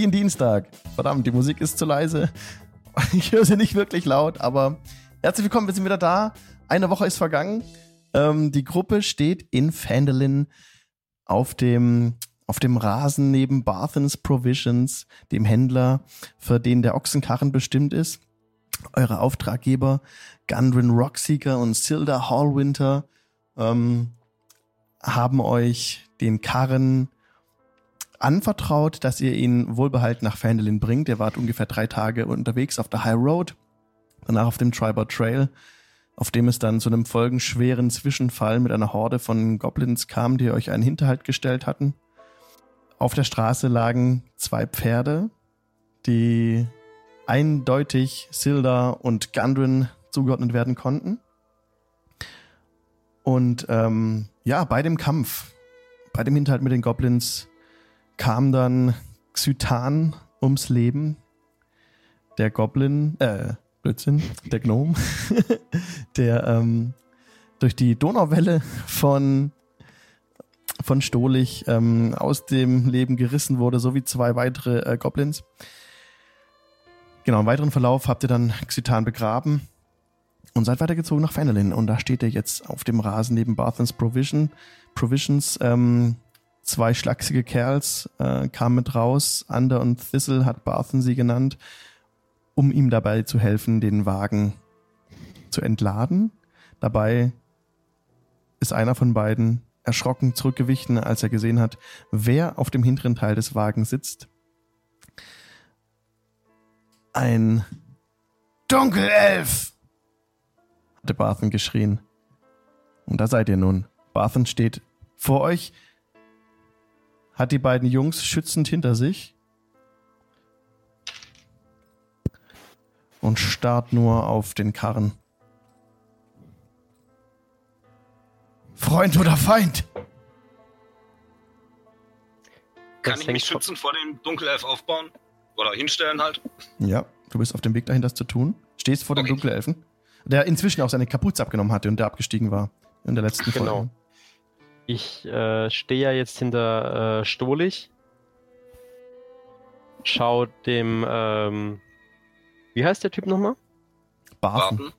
den Dienstag. Verdammt, die Musik ist zu leise. Ich höre sie nicht wirklich laut, aber herzlich willkommen, wir sind wieder da. Eine Woche ist vergangen. Ähm, die Gruppe steht in Fandolin auf dem, auf dem Rasen neben Barthens Provisions, dem Händler, für den der Ochsenkarren bestimmt ist. Eure Auftraggeber Gundren Rockseeker und Silda Hallwinter ähm, haben euch den Karren anvertraut, dass ihr ihn wohlbehalten nach Fandolin bringt. Er war ungefähr drei Tage unterwegs auf der High Road, danach auf dem Triber Trail, auf dem es dann zu einem folgenschweren Zwischenfall mit einer Horde von Goblins kam, die euch einen Hinterhalt gestellt hatten. Auf der Straße lagen zwei Pferde, die eindeutig Silda und Gundren zugeordnet werden konnten. Und ähm, ja, bei dem Kampf, bei dem Hinterhalt mit den Goblins, kam dann Xytan ums Leben. Der Goblin, äh, Blödsinn, der Gnome, der ähm, durch die Donauwelle von, von Stolich ähm, aus dem Leben gerissen wurde, sowie zwei weitere äh, Goblins. Genau, im weiteren Verlauf habt ihr dann Xytan begraben und seid weitergezogen nach Fenelin. Und da steht er jetzt auf dem Rasen neben Barthens Provision. Provisions. Ähm, zwei schlachsige Kerls äh, kamen mit raus. Ander und Thistle hat Barthen sie genannt, um ihm dabei zu helfen, den Wagen zu entladen. Dabei ist einer von beiden erschrocken zurückgewichen, als er gesehen hat, wer auf dem hinteren Teil des Wagens sitzt. Ein Dunkelelf! hatte Barthen geschrien. Und da seid ihr nun. Barthen steht vor euch, hat die beiden Jungs schützend hinter sich und starrt nur auf den Karren. Freund oder Feind? Kann ich mich schützend vor dem Dunkelelf aufbauen? Oder hinstellen halt? Ja, du bist auf dem Weg dahin, das zu tun. Stehst vor okay. dem Dunkelelfen der inzwischen auch seine Kapuze abgenommen hatte und der abgestiegen war in der letzten Folge. Genau. Ich äh, stehe ja jetzt hinter äh, Stolich. Schau dem, ähm, wie heißt der Typ nochmal? Barthen.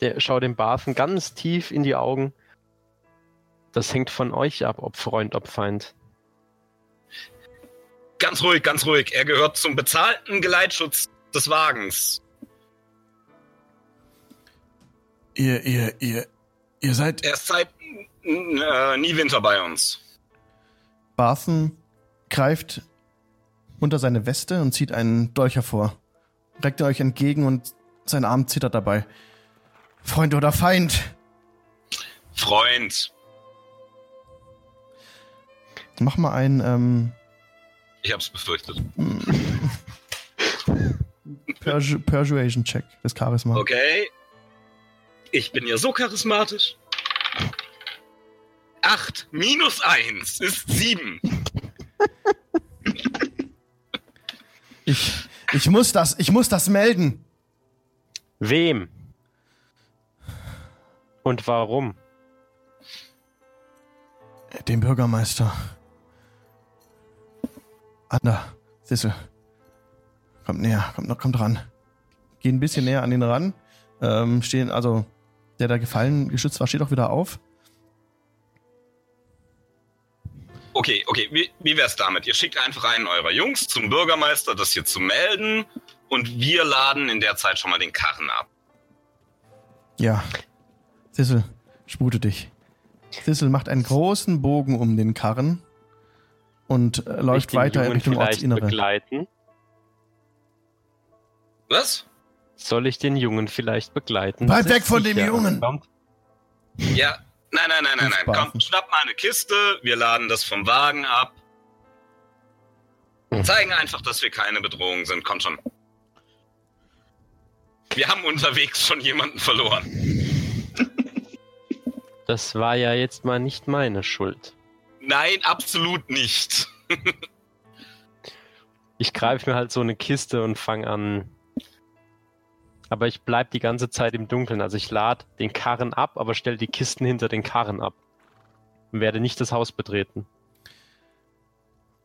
Der schau dem Barthen ganz tief in die Augen. Das hängt von euch ab, ob Freund, ob Feind. Ganz ruhig, ganz ruhig. Er gehört zum bezahlten Geleitschutz des Wagens. Ihr, ihr, ihr, ihr seid. Er ist seit äh, nie Winter bei uns. Barthen greift unter seine Weste und zieht einen Dolch hervor. Reckt er euch entgegen und sein Arm zittert dabei. Freund oder Feind? Freund. Mach mal einen, ähm. Ich hab's befürchtet. Persu Persuasion Check des Charisma. Okay. Ich bin ja so charismatisch. 8 minus 1 ist 7. Ich, ich, muss das, ich muss das melden. Wem? Und warum? Dem Bürgermeister. Ander, Sissel. Kommt näher, kommt noch, kommt ran. Geh ein bisschen näher an ihn ran. Ähm, stehen, also der da gefallen geschützt war, steht auch wieder auf. Okay, okay, wie, wie wär's damit? Ihr schickt einfach einen eurer Jungs zum Bürgermeister, das hier zu melden und wir laden in der Zeit schon mal den Karren ab. Ja. Sissel, spute dich. Sissel macht einen großen Bogen um den Karren und äh, läuft weiter in Richtung Ortsinnere. Begleiten? Was? Soll ich den Jungen vielleicht begleiten? Bleib weg von dem Jungen! Ja, nein, nein, nein, nein, nein. Komm, schnapp mal eine Kiste, wir laden das vom Wagen ab. Hm. Zeigen einfach, dass wir keine Bedrohung sind. Komm schon. Wir haben unterwegs schon jemanden verloren. Das war ja jetzt mal nicht meine Schuld. Nein, absolut nicht. ich greife mir halt so eine Kiste und fange an, aber ich bleibe die ganze Zeit im Dunkeln. Also ich lade den Karren ab, aber stelle die Kisten hinter den Karren ab. Und werde nicht das Haus betreten.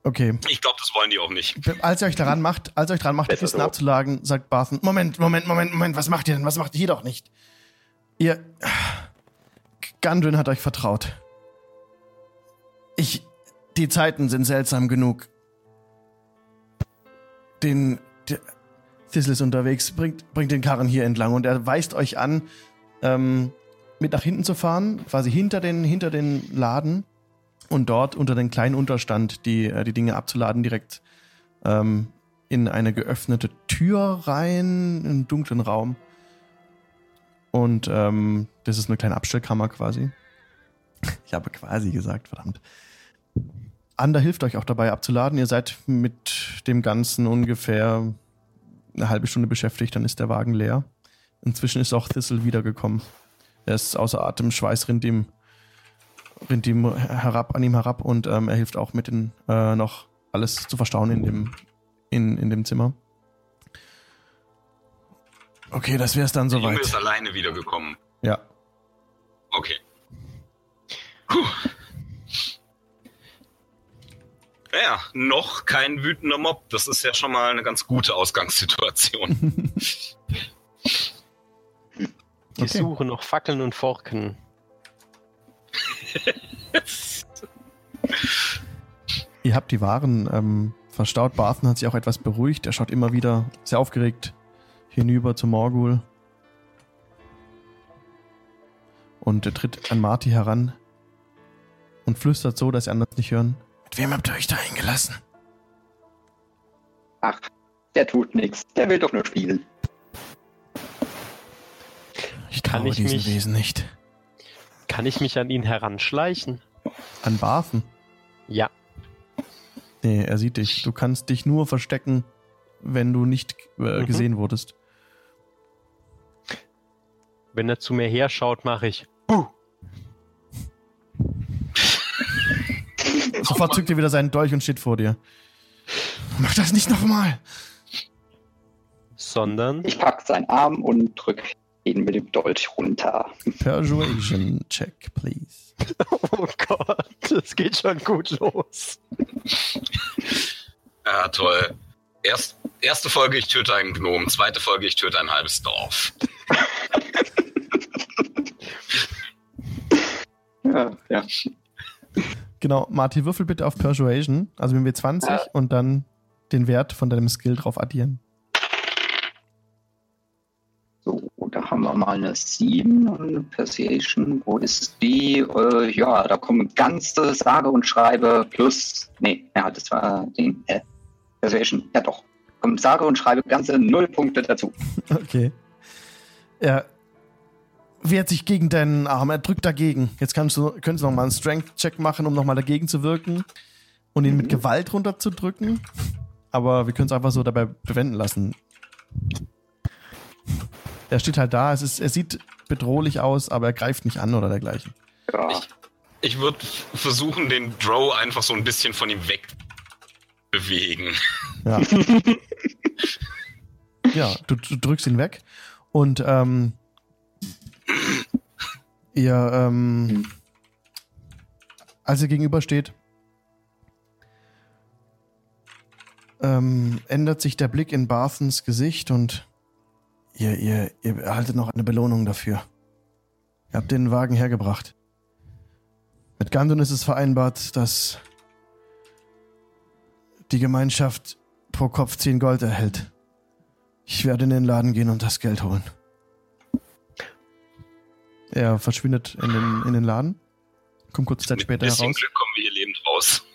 Okay. Ich glaube, das wollen die auch nicht. Als ihr euch daran macht, als ihr euch daran macht, die Kisten so. abzulagen, sagt Barthen, Moment, Moment, Moment, Moment, was macht ihr denn? Was macht ihr hier doch nicht? Ihr. Gundren hat euch vertraut. Ich. Die Zeiten sind seltsam genug. Den. Thistle ist unterwegs, bringt, bringt den Karren hier entlang und er weist euch an, ähm, mit nach hinten zu fahren, quasi hinter den, hinter den Laden und dort unter den kleinen Unterstand die, äh, die Dinge abzuladen, direkt ähm, in eine geöffnete Tür rein, in einen dunklen Raum. Und ähm, das ist eine kleine Abstellkammer quasi. Ich habe quasi gesagt, verdammt. Ander hilft euch auch dabei abzuladen. Ihr seid mit dem Ganzen ungefähr eine halbe Stunde beschäftigt, dann ist der Wagen leer. Inzwischen ist auch Thistle wiedergekommen. Er ist außer Atem, Schweiß rinnt ihm, rinnt ihm herab, an ihm herab und ähm, er hilft auch mit den, äh, noch alles zu verstauen in dem, in, in dem Zimmer. Okay, das wäre es dann soweit. ist alleine wiedergekommen. Ja. Okay. Puh. Naja, noch kein wütender Mob. Das ist ja schon mal eine ganz gute Ausgangssituation. Ich Okay. suche noch Fackeln und Forken. Ihr habt die Waren ähm, verstaut. Barthen hat sich auch etwas beruhigt. Er schaut immer wieder sehr aufgeregt hinüber zu Morgul. Und er tritt an Marty heran und flüstert so, dass die anderen es nicht hören. Mit wem habt ihr euch da eingelassen? Ach, der tut nichts. Der will doch nur spielen. Ich Kann ich diesen mich- Wesen nicht. Kann ich mich an ihn heranschleichen? An Barthen? Ja. Nee, er sieht dich. Du kannst dich nur verstecken, wenn du nicht äh, Mhm. gesehen wurdest. Wenn er zu mir herschaut, mache ich. Sofort zückt er wieder seinen Dolch und steht vor dir. Mach das nicht nochmal! Sondern Ich pack seinen Arm und drück ihn mit dem Dolch runter. Persuasion check, please. Oh Gott, das geht schon gut los. ja, toll. Erst, erste Folge, ich töte einen Gnom. Zweite Folge, ich töte ein halbes Dorf. Ja, ja. Genau, Marty, würfel bitte auf Persuasion, also wenn wir 20 Ja. und dann den Wert von deinem Skill drauf addieren. So, da haben wir mal eine 7 und eine Persuasion. Wo ist die? Äh, ja, da kommen ganze sage und schreibe plus. Nee, ja, das war den. Äh, Persuasion, ja doch. Kommen sage und schreibe ganze null Punkte dazu. Okay. Er wehrt sich gegen deinen Arm, er drückt dagegen. Jetzt kannst du, könntest du noch mal einen Strength-Check machen, um nochmal dagegen zu wirken und ihn mit Mhm. Gewalt runterzudrücken. Aber wir können es einfach so dabei bewenden lassen. Er steht halt da, es ist, er sieht bedrohlich aus, aber er greift nicht an oder dergleichen. Ja, Ich würde versuchen, den Drow einfach so ein bisschen von ihm weg bewegen. Ja. ja, du, du drückst ihn weg und ähm, ihr, ähm, Hm. als ihr gegenübersteht, ähm, ändert sich der Blick in Barthens Gesicht und ihr, ihr, ihr erhaltet noch eine Belohnung dafür. Ihr habt den Wagen hergebracht. Mit Gandon ist es vereinbart, dass die Gemeinschaft pro Kopf 10 Gold erhält. Ich werde in den Laden gehen und das Geld holen. Er verschwindet in den, in den Laden, kommt kurze Zeit Mit ein später bisschen heraus Glück kommen wir hier lebend raus.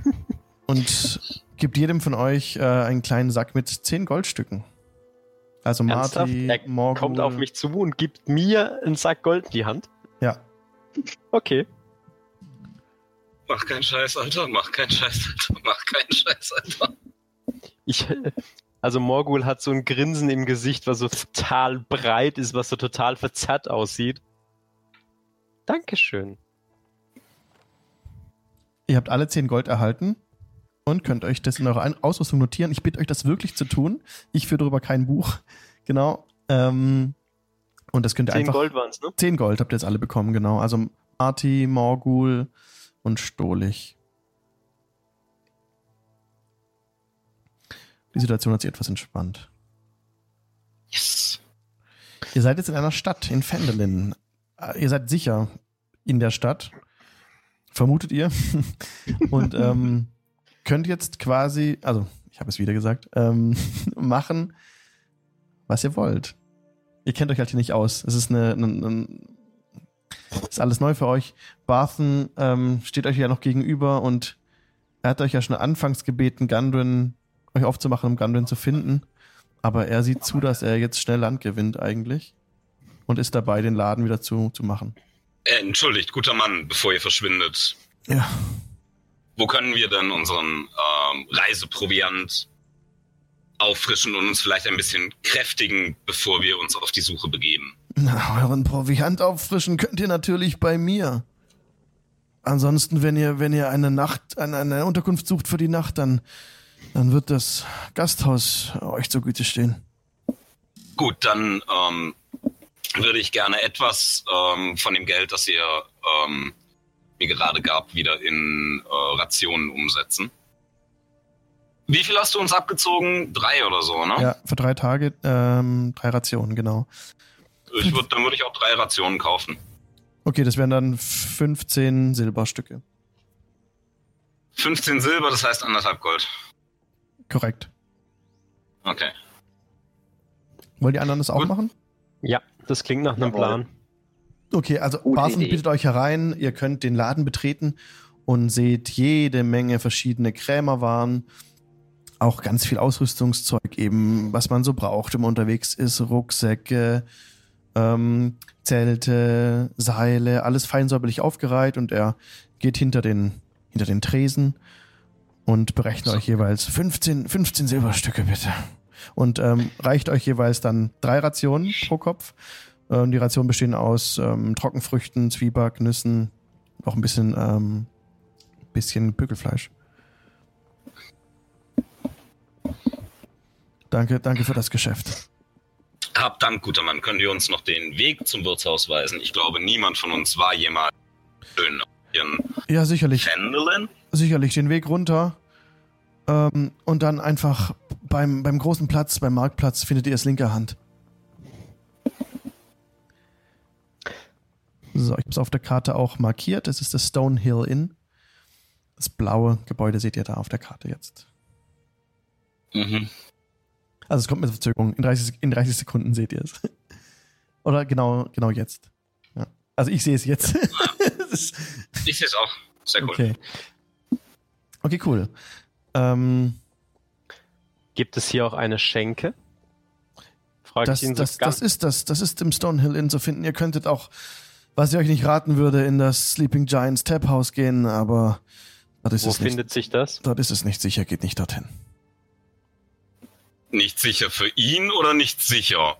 und gibt jedem von euch äh, einen kleinen Sack mit 10 Goldstücken. Also Ernsthaft? Marty, Er Morgul, kommt auf mich zu und gibt mir einen Sack Gold in die Hand. Ja, Okay. Mach keinen Scheiß, Alter. Mach keinen Scheiß, Alter. Mach keinen Scheiß, Alter. Ich, also Morgul hat so ein Grinsen im Gesicht, was so total breit ist, was so total verzerrt aussieht. Dankeschön. Ihr habt alle 10 Gold erhalten und könnt euch das in eurer Ausrüstung notieren. Ich bitte euch, das wirklich zu tun. Ich führe darüber kein Buch. Genau. Ähm, und das könnt ihr 10 einfach. Gold waren's, ne? 10 Gold habt ihr jetzt alle bekommen, genau. Also Marty, Morgul und Stolich. Die Situation hat sich etwas entspannt. Yes. Ihr seid jetzt in einer Stadt, in Fendelin. Äh, Ihr seid sicher in der Stadt, vermutet ihr. Und ähm, könnt jetzt quasi, also ich habe es wieder gesagt, ähm, machen, was ihr wollt. Ihr kennt euch halt hier nicht aus. Es ist eine, eine, eine ist alles neu für euch. Barthen ähm, steht euch ja noch gegenüber und er hat euch ja schon anfangs gebeten, Gundren euch aufzumachen, um Gundren zu finden. Aber er sieht zu, dass er jetzt schnell Land gewinnt eigentlich und ist dabei, den Laden wieder zu, zu machen. Äh, entschuldigt, guter Mann, bevor ihr verschwindet. Ja. Wo können wir denn unseren ähm, Reiseproviant auffrischen und uns vielleicht ein bisschen kräftigen, bevor wir uns auf die Suche begeben? Na, euren Proviant auffrischen könnt ihr natürlich bei mir. Ansonsten, wenn ihr, wenn ihr eine Nacht, eine, eine Unterkunft sucht für die Nacht, dann, dann wird das Gasthaus euch zur Güte stehen. Gut, dann ähm, würde ich gerne etwas ähm, von dem Geld, das ihr ähm, mir gerade gab, wieder in äh, Rationen umsetzen. Wie viel hast du uns abgezogen? Drei oder so, ne? Ja, für drei Tage, ähm, drei Rationen, genau. Ich würd, dann würde ich auch drei Rationen kaufen. Okay, das wären dann 15 Silberstücke. 15 Silber, das heißt anderthalb Gold. Korrekt. Okay. Wollen die anderen das auch Gut. machen? Ja, das klingt nach einem Jawohl. Plan. Okay, also Gute Barthen Idee. bittet euch herein, ihr könnt den Laden betreten und seht jede Menge verschiedene Krämerwaren, auch ganz viel Ausrüstungszeug eben, was man so braucht, wenn man unterwegs ist, Rucksäcke, ähm, Zelte, Seile, alles fein säuberlich aufgereiht und er geht hinter den, hinter den Tresen und berechnet So. euch jeweils 15, 15 Silberstücke bitte. Und ähm, reicht euch jeweils dann drei Rationen pro Kopf. Ähm, die Rationen bestehen aus ähm, Trockenfrüchten, Zwieback, Nüssen, auch ein bisschen, ähm, bisschen Bügelfleisch. Danke, danke für das Geschäft. Hab Dank, guter Mann. Könnt ihr uns noch den Weg zum Wirtshaus weisen? Ich glaube, niemand von uns war jemals schön in Ja, sicherlich, Fendelin. sicherlich den Weg runter. Ähm, und dann einfach beim, beim großen Platz, beim Marktplatz, findet ihr es linker Hand. So, ich habe es auf der Karte auch markiert. Es ist das Stonehill Inn. Das blaue Gebäude seht ihr da auf der Karte jetzt. Mhm. Also es kommt mit Verzögerung. In 30, Sek- in 30 Sekunden seht ihr es. Oder genau, genau jetzt. Ja. Also ich sehe es jetzt. Ich sehe es auch. Sehr cool. okay. Okay, cool. Ähm, Gibt es hier auch eine Schenke? Fragt das, ihn so das, das ist das. Das ist im Stonehill Inn zu finden. Ihr könntet auch, was ich euch nicht raten würde, in das Sleeping Giants Tap House gehen, aber dort ist, Wo es nicht, findet sich das? dort ist es nicht sicher. Geht nicht dorthin. Nicht sicher für ihn oder nicht sicher?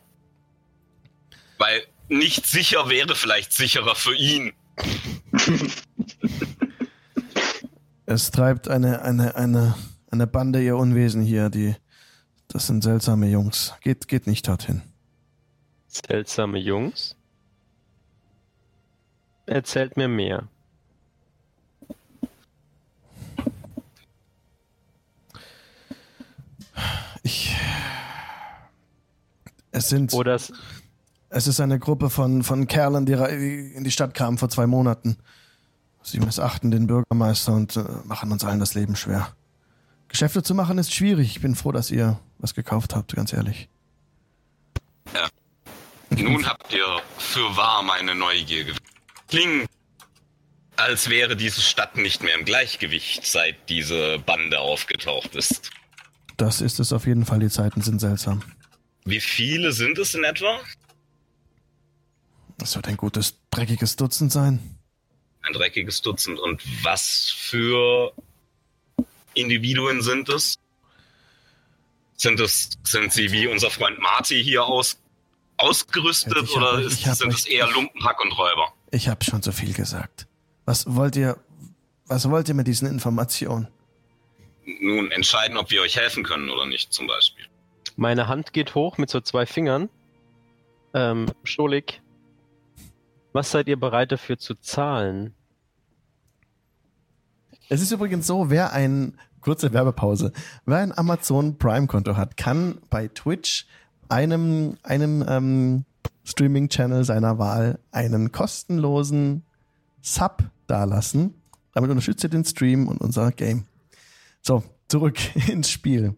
Weil nicht sicher wäre vielleicht sicherer für ihn. Es treibt eine, eine, eine, eine Bande ihr Unwesen hier. Die, das sind seltsame Jungs. Geht, geht nicht dorthin. Seltsame Jungs. Erzählt mir mehr. Ich. Es sind. Oder es, Es ist eine Gruppe von, von Kerlen, die in die Stadt kamen vor zwei Monaten. Sie missachten den Bürgermeister und äh, machen uns allen das Leben schwer. Geschäfte zu machen ist schwierig. Ich bin froh, dass ihr was gekauft habt, ganz ehrlich. Nun habt ihr für wahr meine Neugier geweckt. Klingt, als wäre diese Stadt nicht mehr im Gleichgewicht, seit diese Bande aufgetaucht ist. Das ist es auf jeden Fall. Die Zeiten sind seltsam. Wie viele sind es in etwa? Das wird ein gutes, dreckiges Dutzend sein. Ein dreckiges Dutzend. Und was für Individuen sind es? Sind es, sind sie wie unser Freund Marty hier aus, ausgerüstet hab oder ist, sind es eher Lumpenpack und Räuber? Ich habe schon zu viel gesagt. Was wollt ihr, was wollt ihr mit diesen Informationen? Nun entscheiden, ob wir euch helfen können oder nicht, zum Beispiel. meine Hand geht hoch mit so zwei Fingern. Ähm, Scholik, was seid ihr bereit dafür zu zahlen? Es ist übrigens so, wer ein kurze Werbepause. Wer ein Amazon Prime-Konto hat, kann bei Twitch einem, einem ähm, Streaming-Channel seiner Wahl einen kostenlosen Sub dalassen. Damit unterstützt ihr den Stream und unser Game. So, zurück ins Spiel.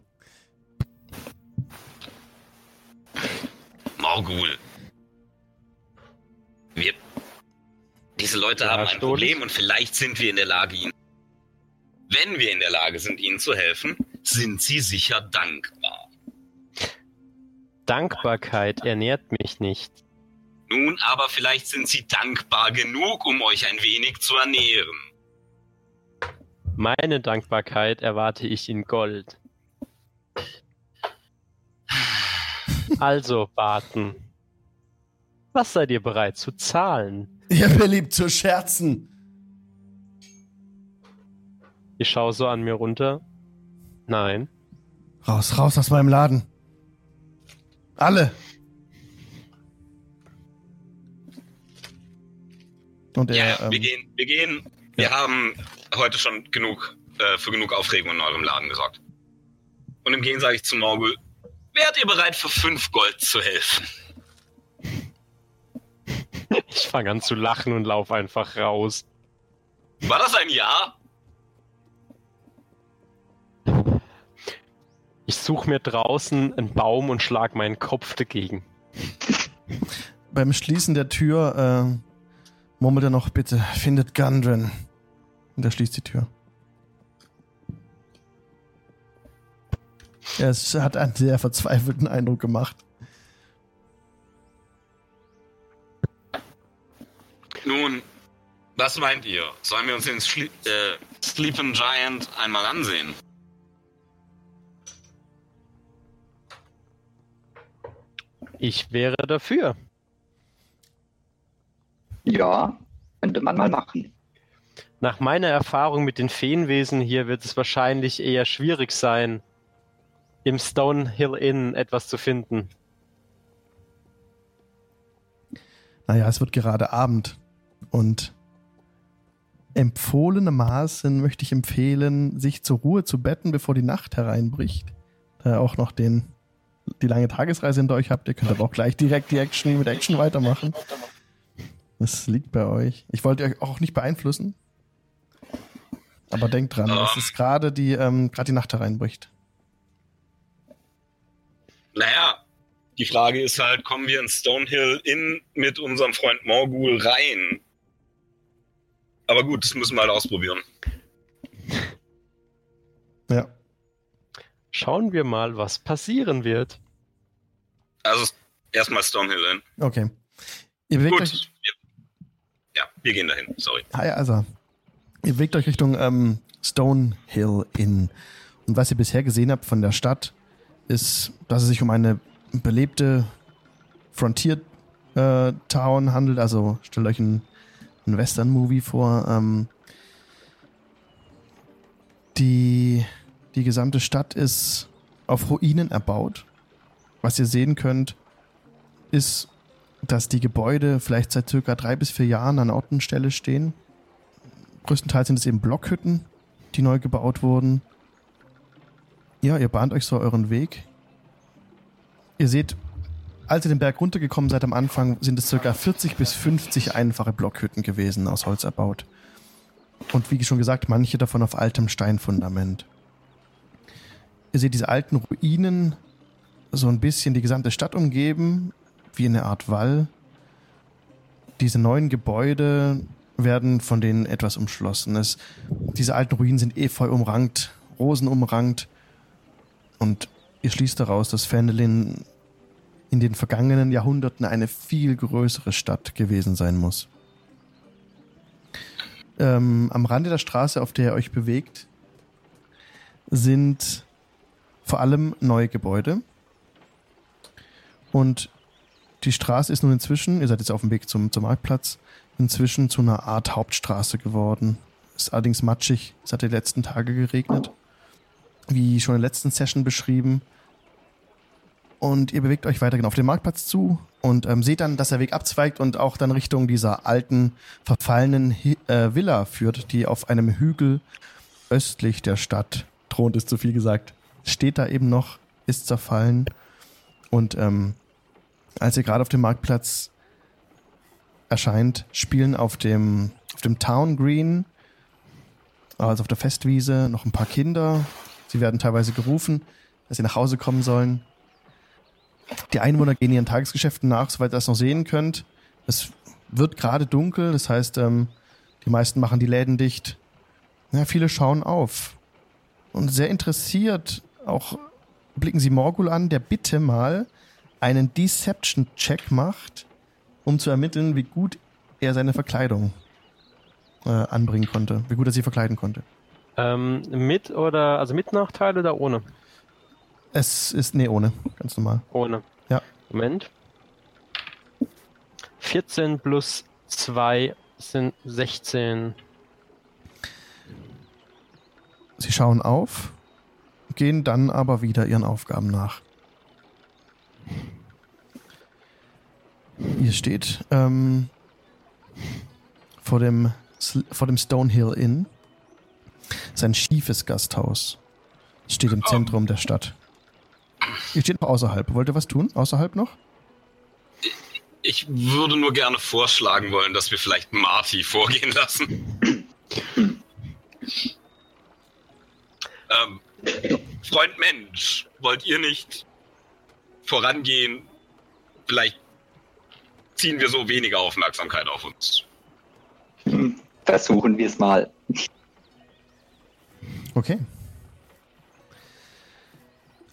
Morgul. Diese Leute Ja, haben ein. Problem und vielleicht sind wir in der Lage, ihnen. Wenn wir in der Lage sind, ihnen zu helfen, sind sie sicher dankbar. Dankbarkeit ernährt mich nicht. Nun, aber vielleicht sind sie dankbar genug, um euch ein wenig zu ernähren. Meine Dankbarkeit erwarte ich in Gold. Also, Barton. Was seid ihr bereit zu zahlen? Ihr beliebt zu scherzen. Ich schaue so an mir runter. Nein. Raus, raus aus meinem Laden. Alle. Und er, Ja, wir ähm, gehen, wir gehen. Wir haben heute schon genug äh, für genug Aufregung in eurem Laden gesorgt. Und im Gehen sage ich zu Morgul, wärt ihr bereit für fünf Gold zu helfen? Ich fange an zu lachen und laufe einfach raus. War das ein Ja? Ich suche mir draußen einen Baum und schlag meinen Kopf dagegen. beim Schließen der Tür äh, murmelt er noch, bitte, findet Gundren. Und er schließt die Tür. Er hat einen sehr verzweifelten Eindruck gemacht. Nun, was meint ihr? Sollen wir uns den Schlie äh, Sleeping Giant einmal ansehen? Ich wäre dafür. Ja, könnte man mal machen. Nach meiner Erfahrung mit den Feenwesen hier wird es wahrscheinlich eher schwierig sein, im Stonehill Inn etwas zu finden. Naja, es wird gerade Abend. Und empfohlenermaßen möchte ich empfehlen, sich zur Ruhe zu betten, bevor die Nacht hereinbricht. Da ihr auch noch den, die lange Tagesreise hinter euch habt. Ihr könnt aber auch gleich direkt die Action mit Action weitermachen. Das liegt bei euch. Ich wollte euch auch nicht beeinflussen. Aber denkt dran, es ist gerade die, ähm, gerade die Nacht hereinbricht. Naja, die Frage ist halt, kommen wir in Stonehill Inn mit unserem Freund Morgul rein? Aber gut, das müssen wir halt ausprobieren. Ja. Schauen wir mal, was passieren wird. Also erstmal Stonehill Inn. Okay. Ihr bewegt Gut. euch. Ja, wir gehen dahin. Sorry. Hi, also. Ihr bewegt euch Richtung ähm, Stonehill Inn. Und was ihr bisher gesehen habt von der Stadt, ist, dass es sich um eine belebte Frontier-Town handelt. Also stellt euch einen, einen Western-Movie vor. Ähm, die, die gesamte Stadt ist auf Ruinen erbaut. Was ihr sehen könnt, ist, dass die Gebäude vielleicht seit circa drei bis vier Jahren an Ort und Stelle stehen. Größtenteils sind es eben Blockhütten, die neu gebaut wurden. Ja, ihr bahnt euch so euren Weg. Ihr seht, als ihr den Berg runtergekommen seid am Anfang, sind es circa 40 bis 50 einfache Blockhütten gewesen, aus Holz erbaut. Und wie schon gesagt, manche davon auf altem Steinfundament. Ihr seht diese alten Ruinen, so ein bisschen die gesamte Stadt umgeben, wie eine Art Wall. Diese neuen Gebäude werden von denen etwas umschlossen. Es, diese alten Ruinen sind efeu umrankt, Rosen umrankt. Und ihr schließt daraus, dass Fendelin in den vergangenen Jahrhunderten eine viel größere Stadt gewesen sein muss. Ähm, am Rande der Straße, auf der ihr euch bewegt, sind vor allem neue Gebäude. Und die Straße ist nun inzwischen, ihr seid jetzt auf dem Weg zum, zum Marktplatz, inzwischen zu einer Art Hauptstraße geworden. Ist allerdings matschig, es hat die letzten Tage geregnet. Wie schon in der letzten Session beschrieben. Und ihr bewegt euch weiterhin auf den Marktplatz zu und ähm, seht dann, dass der Weg abzweigt und auch dann Richtung dieser alten, verfallenen äh, Villa führt, die auf einem Hügel östlich der Stadt thront ist zu viel gesagt. Steht da eben noch, ist zerfallen. Und ähm, als ihr gerade auf dem Marktplatz erscheint, spielen auf dem, auf dem Town Green, also auf der Festwiese, noch ein paar Kinder. Sie werden teilweise gerufen, dass sie nach Hause kommen sollen. Die Einwohner gehen ihren Tagesgeschäften nach, soweit ihr das noch sehen könnt. Es wird gerade dunkel, das heißt, ähm, die meisten machen die Läden dicht. Ja, viele schauen auf. Und sehr interessiert auch blicken sie Morgul an, der bitte mal einen Deception-Check macht, um zu ermitteln, wie gut er seine Verkleidung äh, anbringen konnte, wie gut er sie verkleiden konnte. Ähm, mit oder, also mit Nachteil oder ohne? Es ist, nee, ohne, ganz normal. Ohne. Ja. Moment. 14 plus 2 sind 16. Sie schauen auf, gehen dann aber wieder ihren Aufgaben nach. Ihr steht ähm, vor, dem, vor dem Stonehill Inn. Das ist ein schiefes Gasthaus. Es steht im Zentrum der Stadt. Ihr steht noch außerhalb. Wollt ihr was tun? Außerhalb noch? Ich würde nur gerne vorschlagen wollen, dass wir vielleicht Marty vorgehen lassen. ähm, Freund Mensch, wollt ihr nicht vorangehen? Vielleicht ziehen wir so weniger Aufmerksamkeit auf uns. Versuchen wir es mal. Okay.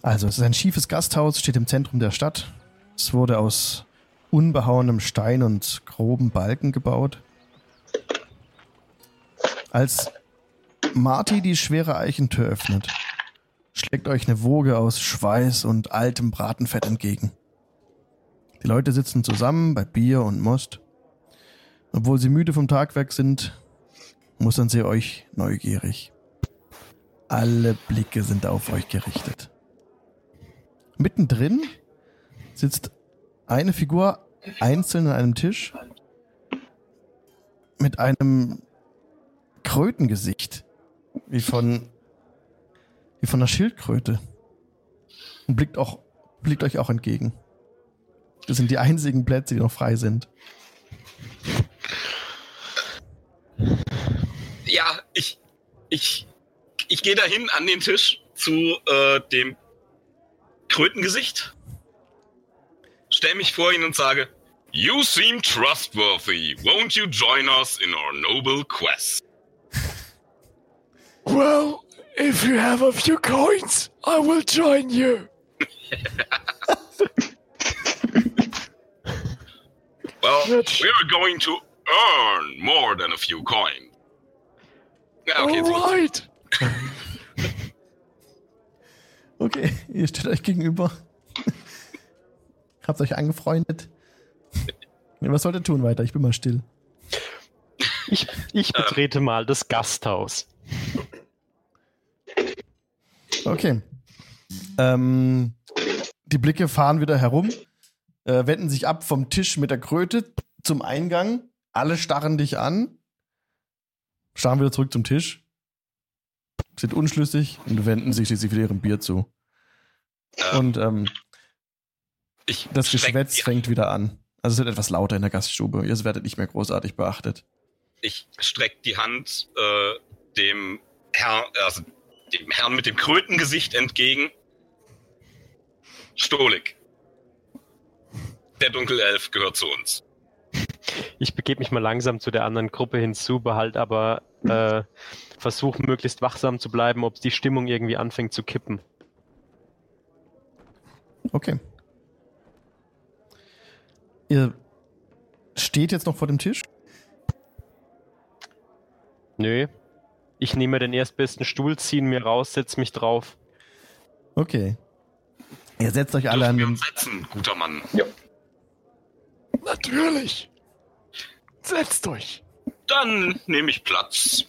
Also, es ist ein schiefes Gasthaus, steht im Zentrum der Stadt. Es wurde aus unbehauenem Stein und groben Balken gebaut. Als Marty die schwere Eichentür öffnet, schlägt euch eine Woge aus Schweiß und altem Bratenfett entgegen. Die Leute sitzen zusammen bei Bier und Most. Obwohl sie müde vom Tagwerk sind, mustern sie euch neugierig. Alle Blicke sind auf euch gerichtet. Mittendrin sitzt eine Figur einzeln an einem Tisch mit einem Krötengesicht, wie von wie von einer Schildkröte und blickt auch blickt euch auch entgegen. Das sind die einzigen Plätze, die noch frei sind. Ja, ich, ich, ich gehe dahin an den Tisch zu äh, dem Krötengesicht, stell mich vor ihn und sage, You seem trustworthy. Won't you join us in our noble quest? Well, if you have a few coins, I will join you. Well, we are going to earn more than a few coins. Okay, All right. Okay, ihr steht euch gegenüber. Habt euch angefreundet. Ja, Was sollt ihr tun weiter? Ich bin mal still. Ich, ich betrete mal das Gasthaus. Okay. Ähm, die Blicke fahren wieder herum, äh, wenden sich ab vom Tisch mit der Kröte zum Eingang. Alle starren dich an, starren wieder zurück zum Tisch, sind unschlüssig und wenden sich schließlich wieder ihrem Bier zu. Ähm, Und ähm, ich das Geschwätz fängt wieder an. Also es wird etwas lauter in der Gaststube. Ihr werdet nicht mehr großartig beachtet. Ich strecke die Hand äh, dem Herrn, also dem Herrn mit dem Krötengesicht entgegen. Stolik. Der Dunkelelf gehört zu uns. Ich begebe mich mal langsam zu der anderen Gruppe hinzu, behalte aber äh, versuche möglichst wachsam zu bleiben, ob die Stimmung irgendwie anfängt zu kippen. Okay. Ihr steht jetzt noch vor dem Tisch? Nö. Ich nehme den erstbesten Stuhl, ziehe ihn mir raus, setze mich drauf. Okay. Ihr setzt euch alle Dürfen an wir den uns setzen, guter Mann. Natürlich. Setzt euch. Dann nehme ich Platz.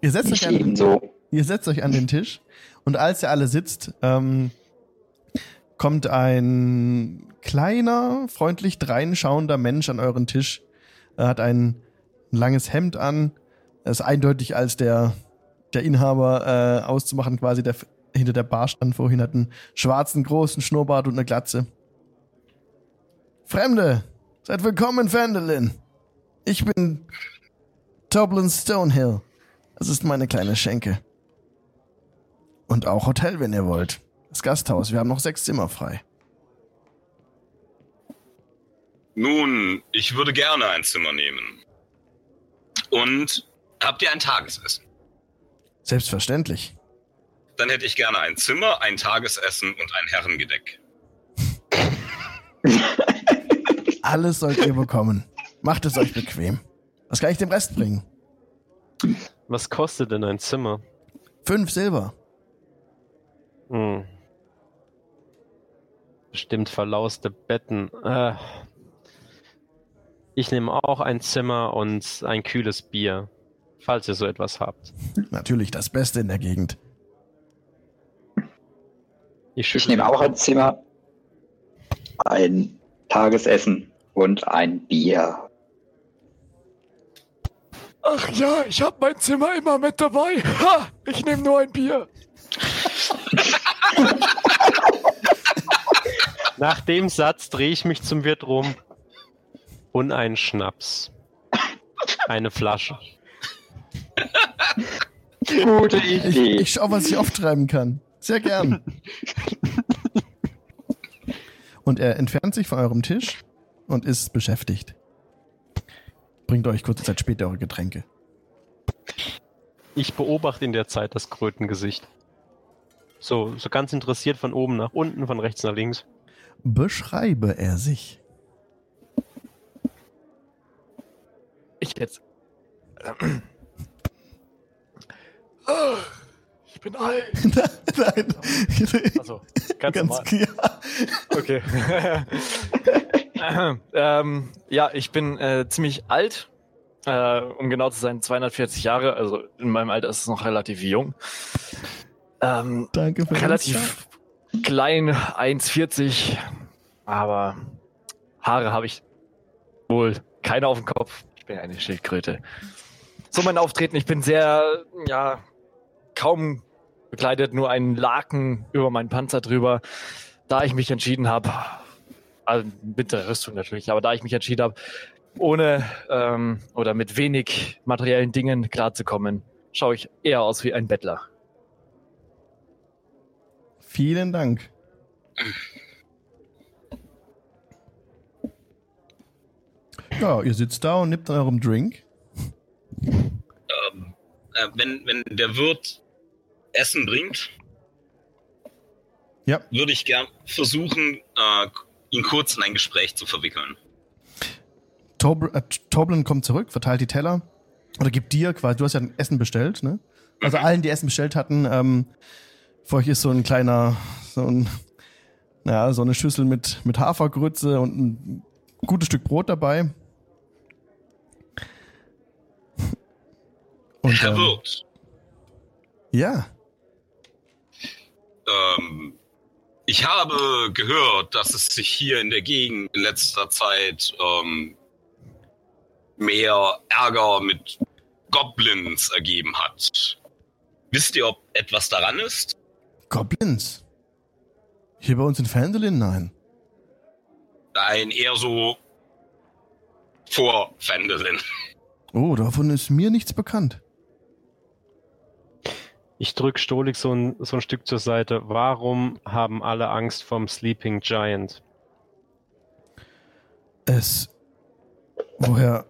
Ihr setzt, Ich euch an, ebenso. ihr setzt euch an den Tisch und als ihr alle sitzt, ähm, kommt ein kleiner, freundlich dreinschauender Mensch an euren Tisch. Er hat ein langes Hemd an. Er ist eindeutig als der, der Inhaber äh, auszumachen, quasi der hinter der Bar stand vorhin, hat einen schwarzen, großen Schnurrbart und eine Glatze. Fremde, seid willkommen in Fendelin. Ich bin Toblin Stonehill. Das ist meine kleine Schenke. Und auch Hotel, wenn ihr wollt. Das Gasthaus, wir haben noch sechs Zimmer frei. Nun, ich würde gerne ein Zimmer nehmen. Und habt ihr ein Tagesessen? Selbstverständlich. Dann hätte ich gerne ein Zimmer, ein Tagesessen und ein Herrengedeck. Alles sollt ihr bekommen. Macht es euch bequem. Was kann ich dem Rest bringen? Was kostet denn ein Zimmer? Fünf Silber. Hm. Bestimmt verlauste Betten. Äh. Ich nehme auch ein Zimmer und ein kühles Bier, falls ihr so etwas habt. Natürlich das Beste in der Gegend. Ich, Ich nehme auch ein Zimmer, ein Tagesessen und ein Bier. Ach ja, ich hab mein Zimmer immer mit dabei. Ha! Ich nehme nur ein Bier. Nach dem Satz drehe ich mich zum Wirt rum und einen Schnaps. Eine Flasche. Gute Ich, Idee. ich schau, was ich auftreiben kann. Sehr gern. Und er entfernt sich von eurem Tisch und ist beschäftigt. Bringt euch kurze Zeit später eure Getränke. Ich beobachte in der Zeit das Krötengesicht. So, so ganz interessiert von oben nach unten, von rechts nach links. Beschreibe er sich. Ich jetzt. Ich bin alt. Nein. Also, ganz, Ganz normal. klar. Okay. ähm, ja, ich bin äh, ziemlich alt. Äh, um genau zu sein, 240 Jahre. Also in meinem Alter ist es noch relativ jung. Ähm, Danke für relativ klein, 1,40. Aber Haare habe ich wohl keine auf dem Kopf. Ich bin eine Schildkröte. So mein Auftreten, ich bin sehr, ja, kaum bekleidet, nur einen Laken über meinen Panzer drüber. Da ich mich entschieden habe, also mit der Rüstung natürlich, aber da ich mich entschieden habe, ohne ähm, oder mit wenig materiellen Dingen klarzukommen, schaue ich eher aus wie ein Bettler. Vielen Dank. Ja, ihr sitzt da und nippt an eurem Drink. Ähm, äh, wenn, wenn der Wirt Essen bringt, Ja. würde ich gern versuchen, äh, ihn kurz in ein Gespräch zu verwickeln. Tob äh, Toblin kommt zurück, verteilt die Teller oder gibt dir quasi, du hast ja ein Essen bestellt, ne? Also allen, die Essen bestellt hatten, ähm, für euch ist so ein kleiner, so ein, naja, so eine Schüssel mit, mit Hafergrütze und ein gutes Stück Brot dabei. Und, Herr ähm, Wirt, ja, ähm, ich habe gehört, dass es sich hier in der Gegend in letzter Zeit ähm, mehr Ärger mit Goblins ergeben hat. Wisst ihr, ob etwas daran ist? Goblins. Hier bei uns in Fendelin? Nein. Nein, eher so vor Fendelin. Oh, davon ist mir nichts bekannt. Ich drück Stolik so ein, so ein Stück zur Seite. Warum haben alle Angst vom Sleeping Giant? Es. Woher?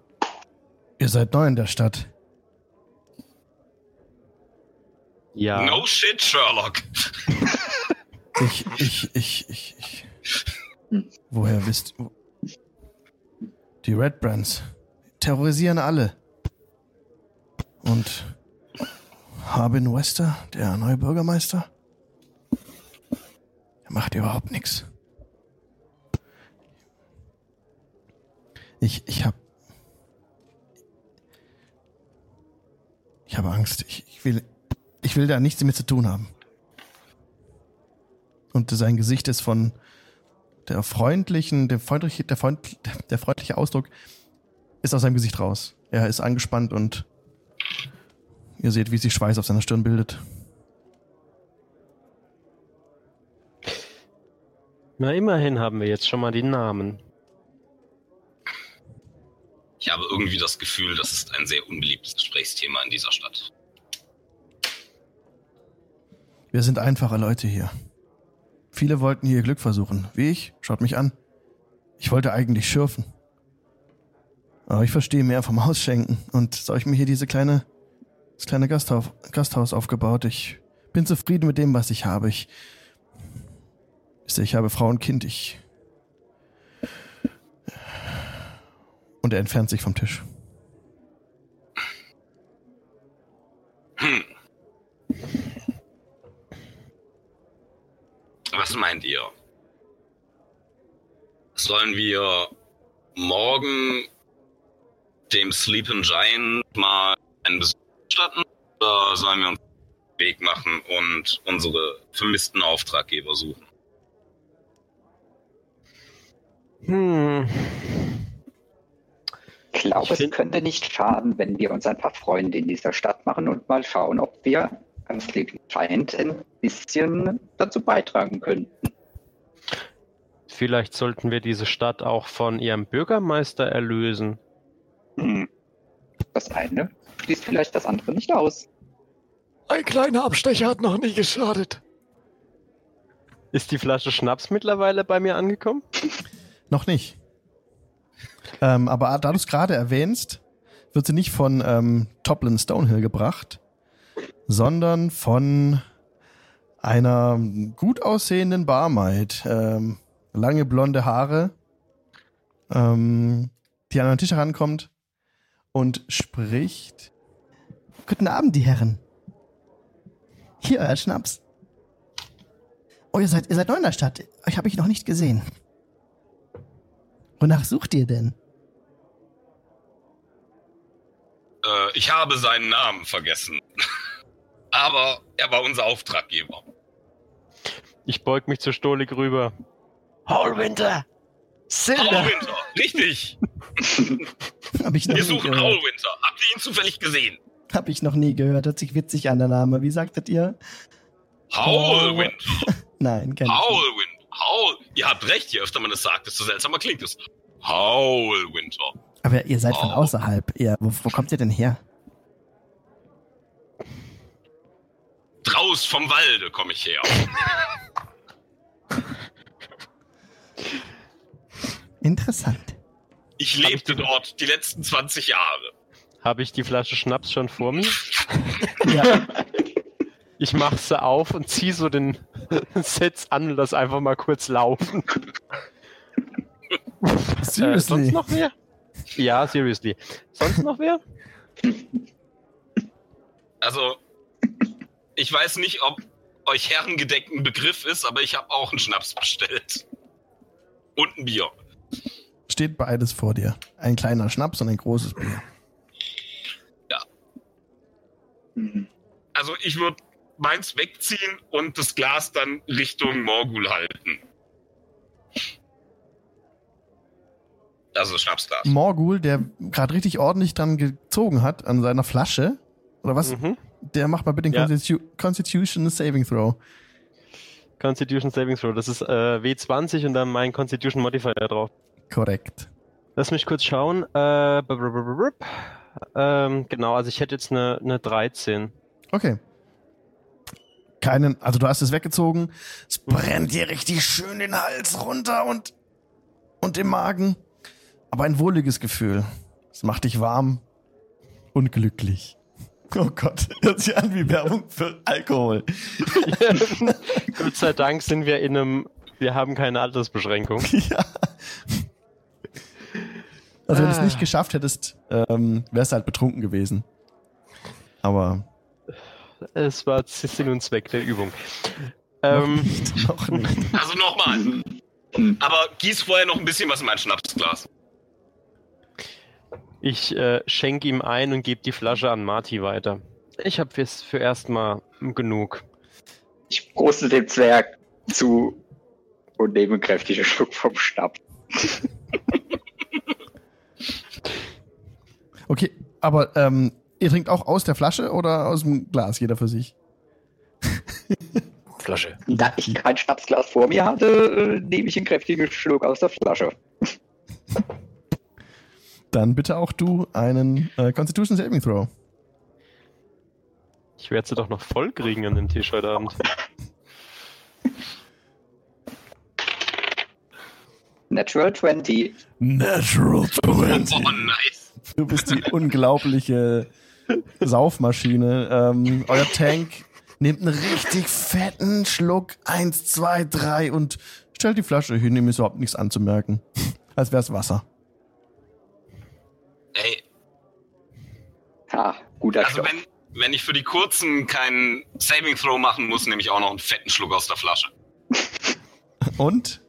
Ihr seid neu in der Stadt. Ja, No shit, Sherlock. Ich, ich, ich, ich, ich. Woher wisst. Die Red Brands terrorisieren alle. Und Harbin Wester, der neue Bürgermeister, er macht überhaupt nichts. Ich, ich hab. Ich habe Angst. Ich, ich will, ich will da nichts damit zu tun haben. Und sein Gesicht ist von der freundlichen, der freundliche, der, freund, der freundliche Ausdruck ist aus seinem Gesicht raus. Er ist angespannt und Ihr seht, wie sich Schweiß auf seiner Stirn bildet. Na, immerhin haben wir jetzt schon mal die Namen. Ich habe irgendwie das Gefühl, das ist ein sehr unbeliebtes Gesprächsthema in dieser Stadt. Wir sind einfache Leute hier. Viele wollten hier ihr Glück versuchen. Wie ich? Schaut mich an. Ich wollte eigentlich schürfen. Aber ich verstehe mehr vom Ausschenken. Und so habe ich mir hier diese kleine, das kleine Gasthaus, Gasthaus aufgebaut. Ich bin zufrieden mit dem, was ich habe. Ich, ich habe Frau und Kind. Ich. Und er entfernt sich vom Tisch. Hm. Was meint ihr? Sollen wir morgen dem Sleeping Giant mal einen Besuch statten? Oder sollen wir uns den Weg machen und unsere vermissten Auftraggeber suchen? Hm. Ich glaube, Ich es könnte nicht schaden, wenn wir uns ein paar Freunde in dieser Stadt machen und mal schauen, ob wir Sleeping Giant ein bisschen dazu beitragen können. Vielleicht sollten wir diese Stadt auch von ihrem Bürgermeister erlösen. Hm. Das eine schließt vielleicht das andere nicht aus. Ein kleiner Abstecher hat noch nie geschadet. Ist die Flasche Schnaps mittlerweile bei mir angekommen? Noch nicht. Ähm, aber da du es gerade erwähnst, wird sie nicht von ähm, Toplin Stonehill gebracht, sondern von einer gut aussehenden Barmaid. Ähm, lange blonde Haare, ähm, die an den Tisch herankommt und spricht. Guten Abend, die Herren. Hier euer Schnaps. Oh, ihr seid, ihr seid neu in der Stadt. Euch habe ich noch nicht gesehen. Wonach sucht ihr denn? Äh, ich habe seinen Namen vergessen. Aber er war unser Auftraggeber. Ich beug mich zu Stolik rüber. Hallwinter! Cinder! Howlwinter, richtig. Hab ich, noch Wir nie suchen gehört. Howlwinter. Habt ihr ihn zufällig gesehen? Hab ich noch nie gehört. Hört sich witzig an, der Name. Wie sagtet ihr? Howlwinter. Nein, kenn. Howlwind. Howl. Ihr habt recht, je öfter man es sagt, desto seltsamer klingt es. Howlwinter. Aber ihr seid von Oh. außerhalb. Ihr, wo, wo kommt ihr denn her? Draus vom Walde komme ich her. Interessant. Ich lebte dort die letzten 20 Jahre. Habe ich die Flasche Schnaps schon vor mir? Ja, Ich mache sie auf und ziehe so den Sets an und lass einfach mal kurz laufen. Äh, sonst Seriously. noch wer? Ja, seriously. Sonst noch wer? Also, ich weiß nicht, ob euch Herrengedeck ein Begriff ist, aber ich habe auch einen Schnaps bestellt. Und ein Bier. Steht beides vor dir. Ein kleiner Schnaps und ein großes Bier. Hm. Also, ich würde meins wegziehen und das Glas dann Richtung Morgul halten. Also Schnapsglas. Morgul, der gerade richtig ordentlich dran gezogen hat an seiner Flasche, oder was? Mhm. Der macht mal bitte den Ja. Constitu Constitution Saving Throw. Constitution Saving Throw. Das ist äh, W20 und dann mein Constitution Modifier drauf. Korrekt. Lass mich kurz schauen. Äh, ähm, genau, also ich hätte jetzt eine, eine 13. Okay. Keinen, also du hast es weggezogen. Es brennt dir richtig schön den Hals runter und, und im Magen. Aber ein wohliges Gefühl. Es macht dich warm und glücklich. Oh Gott, hört sich an wie Werbung für Alkohol. Gott sei Dank sind wir in einem, wir haben keine Altersbeschränkung. ja. Also wenn du es Ah. nicht geschafft hättest, ähm, wärst du halt betrunken gewesen. Aber Es war Sinn und Zweck der Übung. noch Ähm, nicht, noch nicht. Also nochmal. Aber gieß vorher noch ein bisschen was in mein Schnapsglas. ich äh, schenke ihm ein und gebe die Flasche an Marty weiter. Ich habe fürs für erstmal genug. Ich proste dem Zwerg zu und nehme einen kräftigen Schluck vom Schnaps. Okay, aber ähm, ihr trinkt auch aus der Flasche oder aus dem Glas, jeder für sich? Flasche. Da ich kein Schnapsglas vor mir hatte, äh, nehme ich einen kräftigen Schluck aus der Flasche. Dann bitte auch du einen äh, Constitution Saving Throw. Ich werde sie doch noch voll kriegen an dem Tisch heute Abend. Natural 20. Natural Oh, nice. Du bist die unglaubliche Saufmaschine. Ähm, euer Tank nimmt einen richtig fetten Schluck. Eins, zwei, drei und stellt die Flasche hin. Ihm ist überhaupt nichts anzumerken. Als wäre es Wasser. Ey, Ha, guter also Stoff. wenn, wenn ich für die kurzen keinen Saving Throw machen muss, nehme ich auch noch einen fetten Schluck aus der Flasche. Und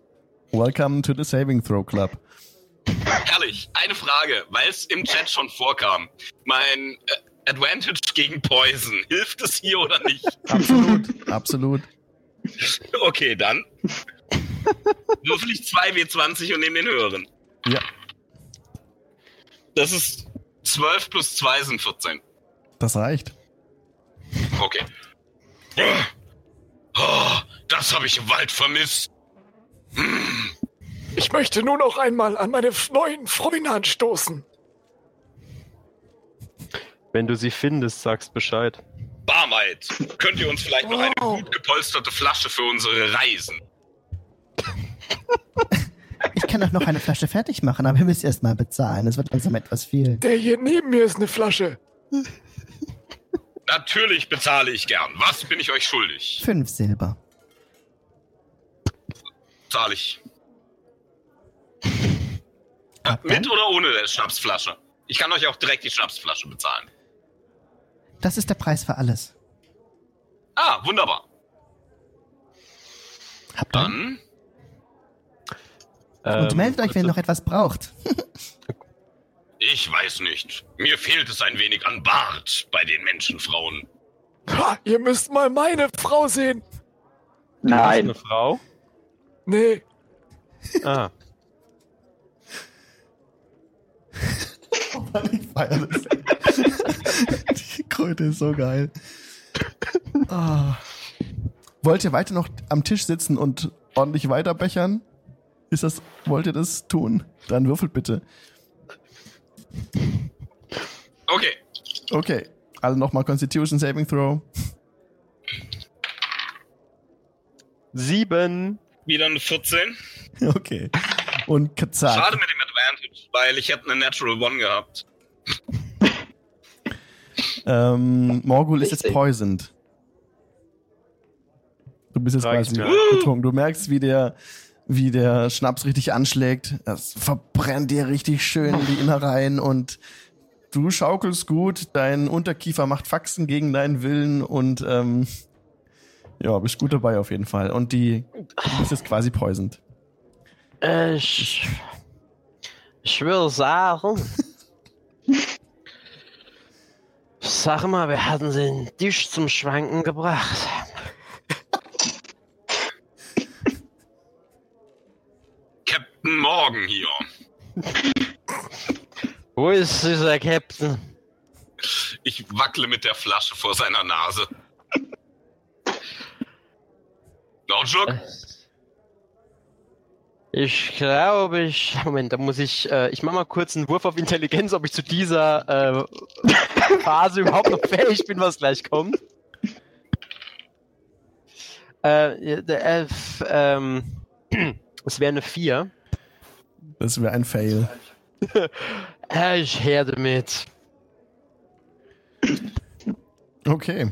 welcome to the Saving Throw Club. Herrlich. Eine Frage, weil es im Chat schon vorkam. Mein äh, Advantage gegen Poison, hilft es hier oder nicht? Absolut, absolut. Okay, dann. Würfel ich 2W20 und nehme den höheren. Ja, Das ist 12 plus 2 sind 14. das reicht. Okay. Oh, das habe ich im Wald vermisst. Ich möchte nur noch einmal an meine neuen Freunde anstoßen. Wenn du sie findest, sagst Bescheid. Barmaid, könnt ihr uns vielleicht noch eine gut gepolsterte Flasche für unsere Reisen? Ich kann doch noch eine Flasche fertig machen, aber ihr müsst erst mal bezahlen. Es wird langsam etwas viel. Der hier neben mir ist eine Flasche. Natürlich bezahle ich gern. Was bin ich euch schuldig? Fünf Silber. Zahle ich. Mit oder ohne der Schnapsflasche? Ich kann euch auch direkt die Schnapsflasche bezahlen. Das ist der Preis für alles. Ah, wunderbar. Habt dann. Dann, Und Ähm, meldet euch, wenn ihr noch etwas braucht. ich weiß nicht. Mir fehlt es ein wenig an Bart bei den Menschenfrauen. Ha, ihr müsst mal meine Frau sehen. Nein, eine Frau? Nee, Ah, Ich feier das. Die Kröte ist so geil. Ah. Wollt ihr weiter noch am Tisch sitzen und ordentlich weiterbechern? Ist das, wollt ihr das tun? Dann würfelt bitte. Okay. Okay. Alle nochmal Constitution Saving Throw. sieben. Wieder eine 14. Okay. Und zack. Schade mit dem Advantage, weil ich hätte eine Natural One gehabt. Ähm, Morgul ist jetzt Richtig. poisoned. Du bist jetzt quasi mir. betrunken. Du merkst, wie der, wie der Schnaps richtig anschlägt. Das verbrennt dir richtig schön die Innereien und du schaukelst gut. Dein Unterkiefer macht Faxen gegen deinen Willen und ähm, ja, bist gut dabei auf jeden Fall. Und die du bist jetzt quasi poisoned. Ich, ich würde sagen. Sag mal, wir hatten den Tisch zum Schwanken gebracht. Captain Morgan hier. Wo ist dieser Captain? Ich wackle mit der Flasche vor seiner Nase. Lautschluck? Ich glaube, ich. Moment, da muss ich. Äh, ich mache mal kurz einen Wurf auf Intelligenz, ob ich zu dieser äh, Phase überhaupt noch fähig bin, was gleich kommt. Äh, der Elf, ähm, es wäre eine 4. Das wäre ein Fail. Äh, ich herde mit. Okay.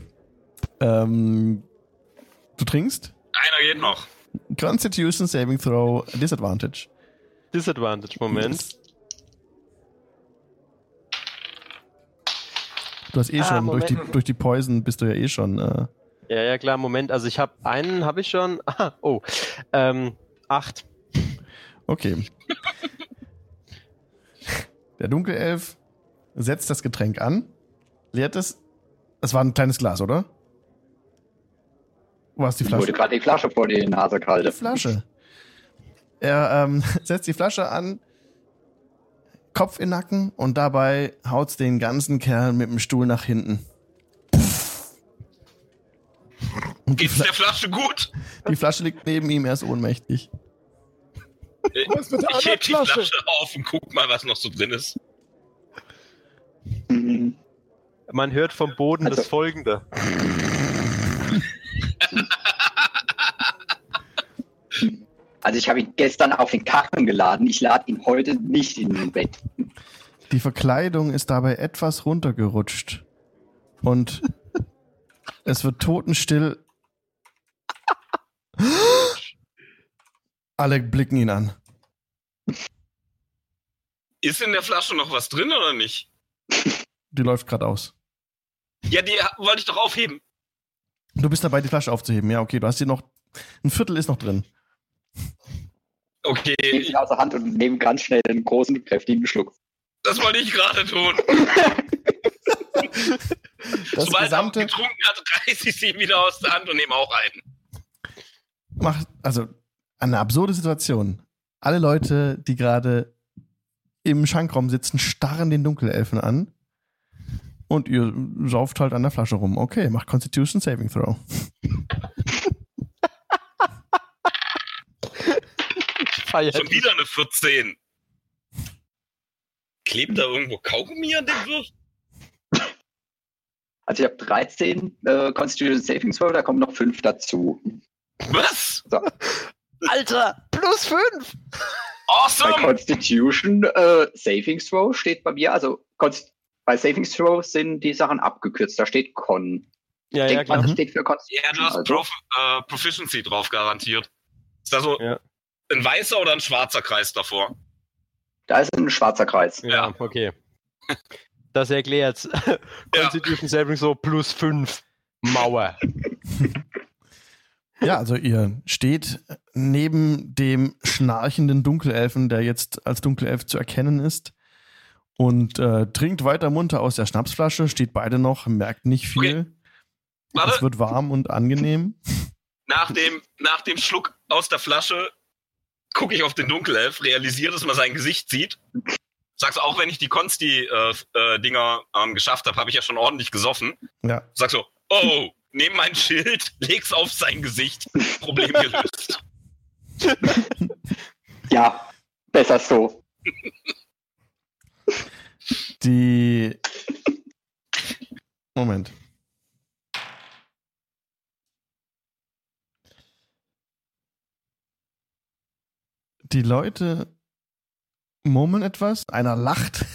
Ähm, du trinkst? Einer geht noch. Constitution Saving Throw Disadvantage. Disadvantage, Moment. Du hast eh Ah, schon, durch die, durch die Poison bist du ja eh schon. Äh, Ja, ja, klar, Moment. Also ich habe einen, habe ich schon. Ah, oh. Ähm, acht. okay. Der Dunkelelf setzt das Getränk an, leert es. Es war ein kleines Glas, oder? Wo du die ich wurde Flasche? gerade die Flasche vor die Nase gehalten. Die Flasche. Er ähm, setzt die Flasche an, Kopf in den Nacken und dabei haut's den ganzen Kerl mit dem Stuhl nach hinten. Und die, Geht's Fla der Flasche gut? die Flasche liegt neben ihm, er ist ohnmächtig. Was mit der Ich heb die Flasche Flasche? auf und guck mal, was noch so drin ist. Mhm. Man hört vom Boden Also- das folgende. Also ich habe ihn gestern auf den Karren geladen. Ich lade ihn heute nicht in den Bett. Die Verkleidung ist dabei etwas runtergerutscht. Und es wird totenstill. Alle blicken ihn an. Ist in der Flasche noch was drin oder nicht? Die läuft gerade aus. Ja, die wollte ich doch aufheben. Du bist dabei, die Flasche aufzuheben. Ja, okay, du hast hier noch. Ein Viertel ist noch drin. Okay, Ich nehme ihn aus der Hand und nehme ganz schnell einen großen, kräftigen Schluck. das wollte ich gerade tun. Das Sobald er gesamte getrunken hat, reiß ich sie wieder aus der Hand und nehme auch einen. macht, also eine absurde Situation. Alle Leute, die gerade im Schankraum sitzen, starren den Dunkelelfen an. Und ihr sauft halt an der Flasche rum. Okay, macht Constitution Saving Throw. Feiert Schon wieder eine 14. Klebt da irgendwo Kaugummi an dem Würfel? Also ich habe 13 äh, Constitution Saving Throw, da kommen noch 5 dazu. Was? Alter, plus 5! Bei Awesome! Constitution äh, Saving Throw steht bei mir, also Const bei Saving Throw sind die Sachen abgekürzt. Da steht Con. Ja, ja, Denkt man, klar. das steht für Ja, Constitution. du hast also, Prof äh, Proficiency drauf garantiert. Ist da so Ja. Ein weißer oder ein schwarzer Kreis davor? da ist ein schwarzer Kreis. Ja, okay. Das erklärt's. Constitution Saving so plus 5. Mauer. Ja, also ihr steht neben dem schnarchenden Dunkelelfen, der jetzt als Dunkelelf zu erkennen ist. Und äh, trinkt weiter munter aus der Schnapsflasche, steht beide noch, merkt nicht viel. Es Warte, wird warm und angenehm. nach dem, nach dem Schluck aus der Flasche gucke ich auf den Dunkelelf, realisiere, dass man sein Gesicht sieht. Sagst auch, wenn ich die Konsti-Dinger ähm, geschafft habe, habe ich ja schon ordentlich gesoffen. Ja. Sag so, oh, nehm mein Schild, leg's auf sein Gesicht, Problem gelöst. Ja, besser so. Die. Moment. Die Leute murmeln etwas, einer lacht.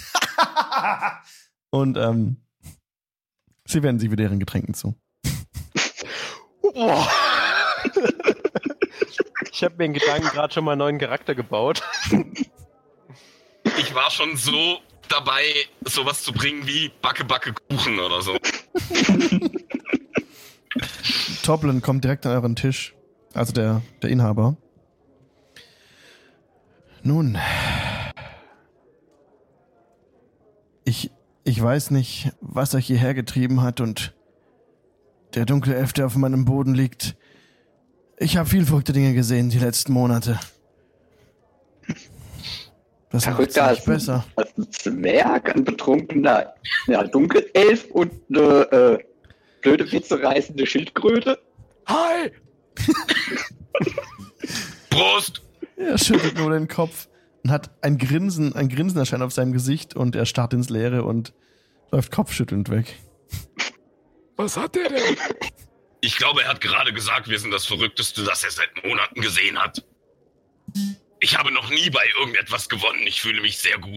Und ähm, sie wenden sich wieder ihren Getränken zu. Boah. Ich habe mir in Gedanken gerade schon mal einen neuen Charakter gebaut. Ich war schon so dabei, sowas zu bringen wie Backe, Backe, Kuchen oder so. Toblin kommt direkt an euren Tisch. Also der, der Inhaber. Nun. Ich, ich weiß nicht, was euch hierher getrieben hat und der dunkle Elf, der auf meinem Boden liegt. Ich habe viel verrückte Dinge gesehen die letzten Monate. Das Verrückter nicht als ein, besser. als ein Zwerg, ein betrunkener ja, Dunkelelf und eine äh, blöde Witze reißende Schildkröte. Hi! Prost! Er schüttelt nur den Kopf und hat ein Grinsen, ein Grinsen erscheint auf seinem Gesicht und er starrt ins Leere und läuft kopfschüttelnd weg. Was hat der denn? Ich glaube, er hat gerade gesagt, wir sind das Verrückteste, das er seit Monaten gesehen hat. Ich habe noch nie bei irgendetwas gewonnen. Ich fühle mich sehr gut.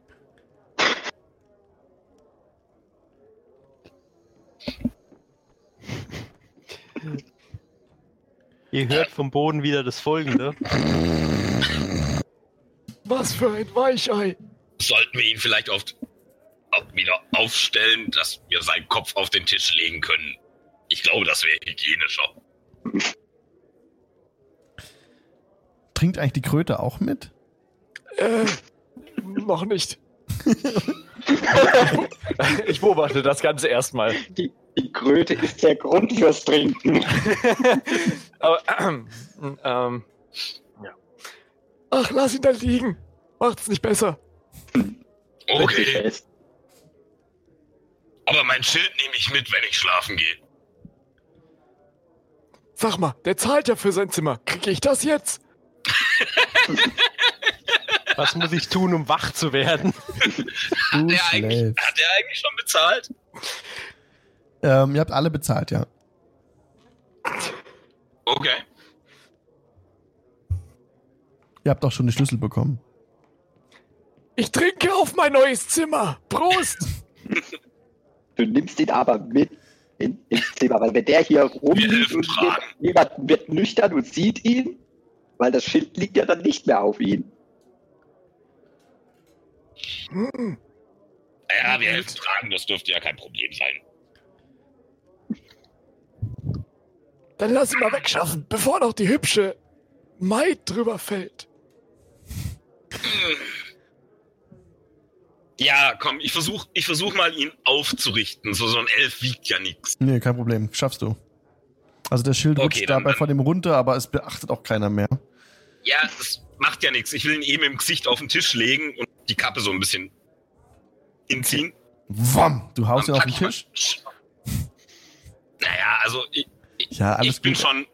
Ihr hört vom Boden wieder das folgende. Was für ein Weichei! Sollten wir ihn vielleicht auf, auf, wieder aufstellen, dass wir seinen Kopf auf den Tisch legen können? Ich glaube, das wäre hygienischer. Trinkt eigentlich die Kröte auch mit? Äh, noch nicht. ich beobachte das Ganze erstmal. Die, die Kröte ist der Grund fürs Trinken. Aber, ähm, ähm. Ach, lass ihn da liegen. Macht's nicht besser. Okay, aber mein Schild nehme ich mit, wenn ich schlafen gehe. Sag mal, der zahlt ja für sein Zimmer. Kriege ich das jetzt? Was muss ich tun, um wach zu werden? Du Hat der, eigentlich, hat der eigentlich schon bezahlt? Ähm, ihr habt alle bezahlt, ja. Okay. Ihr habt auch schon die Schlüssel bekommen. Ich trinke auf mein neues Zimmer. Prost! Du nimmst ihn aber mit in, ins Zimmer, weil wenn der hier rumliegt und tragen. wird, jemand wird nüchtern und sieht ihn, weil das Schild liegt ja dann nicht mehr auf ihn. Hm, Ja, wir helfen tragen, das dürfte ja kein Problem sein. dann lass ihn mal wegschaffen, bevor noch die hübsche Maid drüber fällt. Ja, komm, ich versuch, ich versuch mal, ihn aufzurichten. So, so ein Elf wiegt ja nichts. Nee, kein Problem. Schaffst du. Also das Schild Okay, rutscht dann- dabei dann- vor dem runter, aber es beachtet auch keiner mehr. Ja, das macht ja nichts. Ich will ihn eben im Gesicht auf den Tisch legen und die Kappe so ein bisschen hinziehen. Wom! Du haust ihn Dann auf den Tisch. ich mal- Naja, also ich, Ja, alles ich bin gut. schon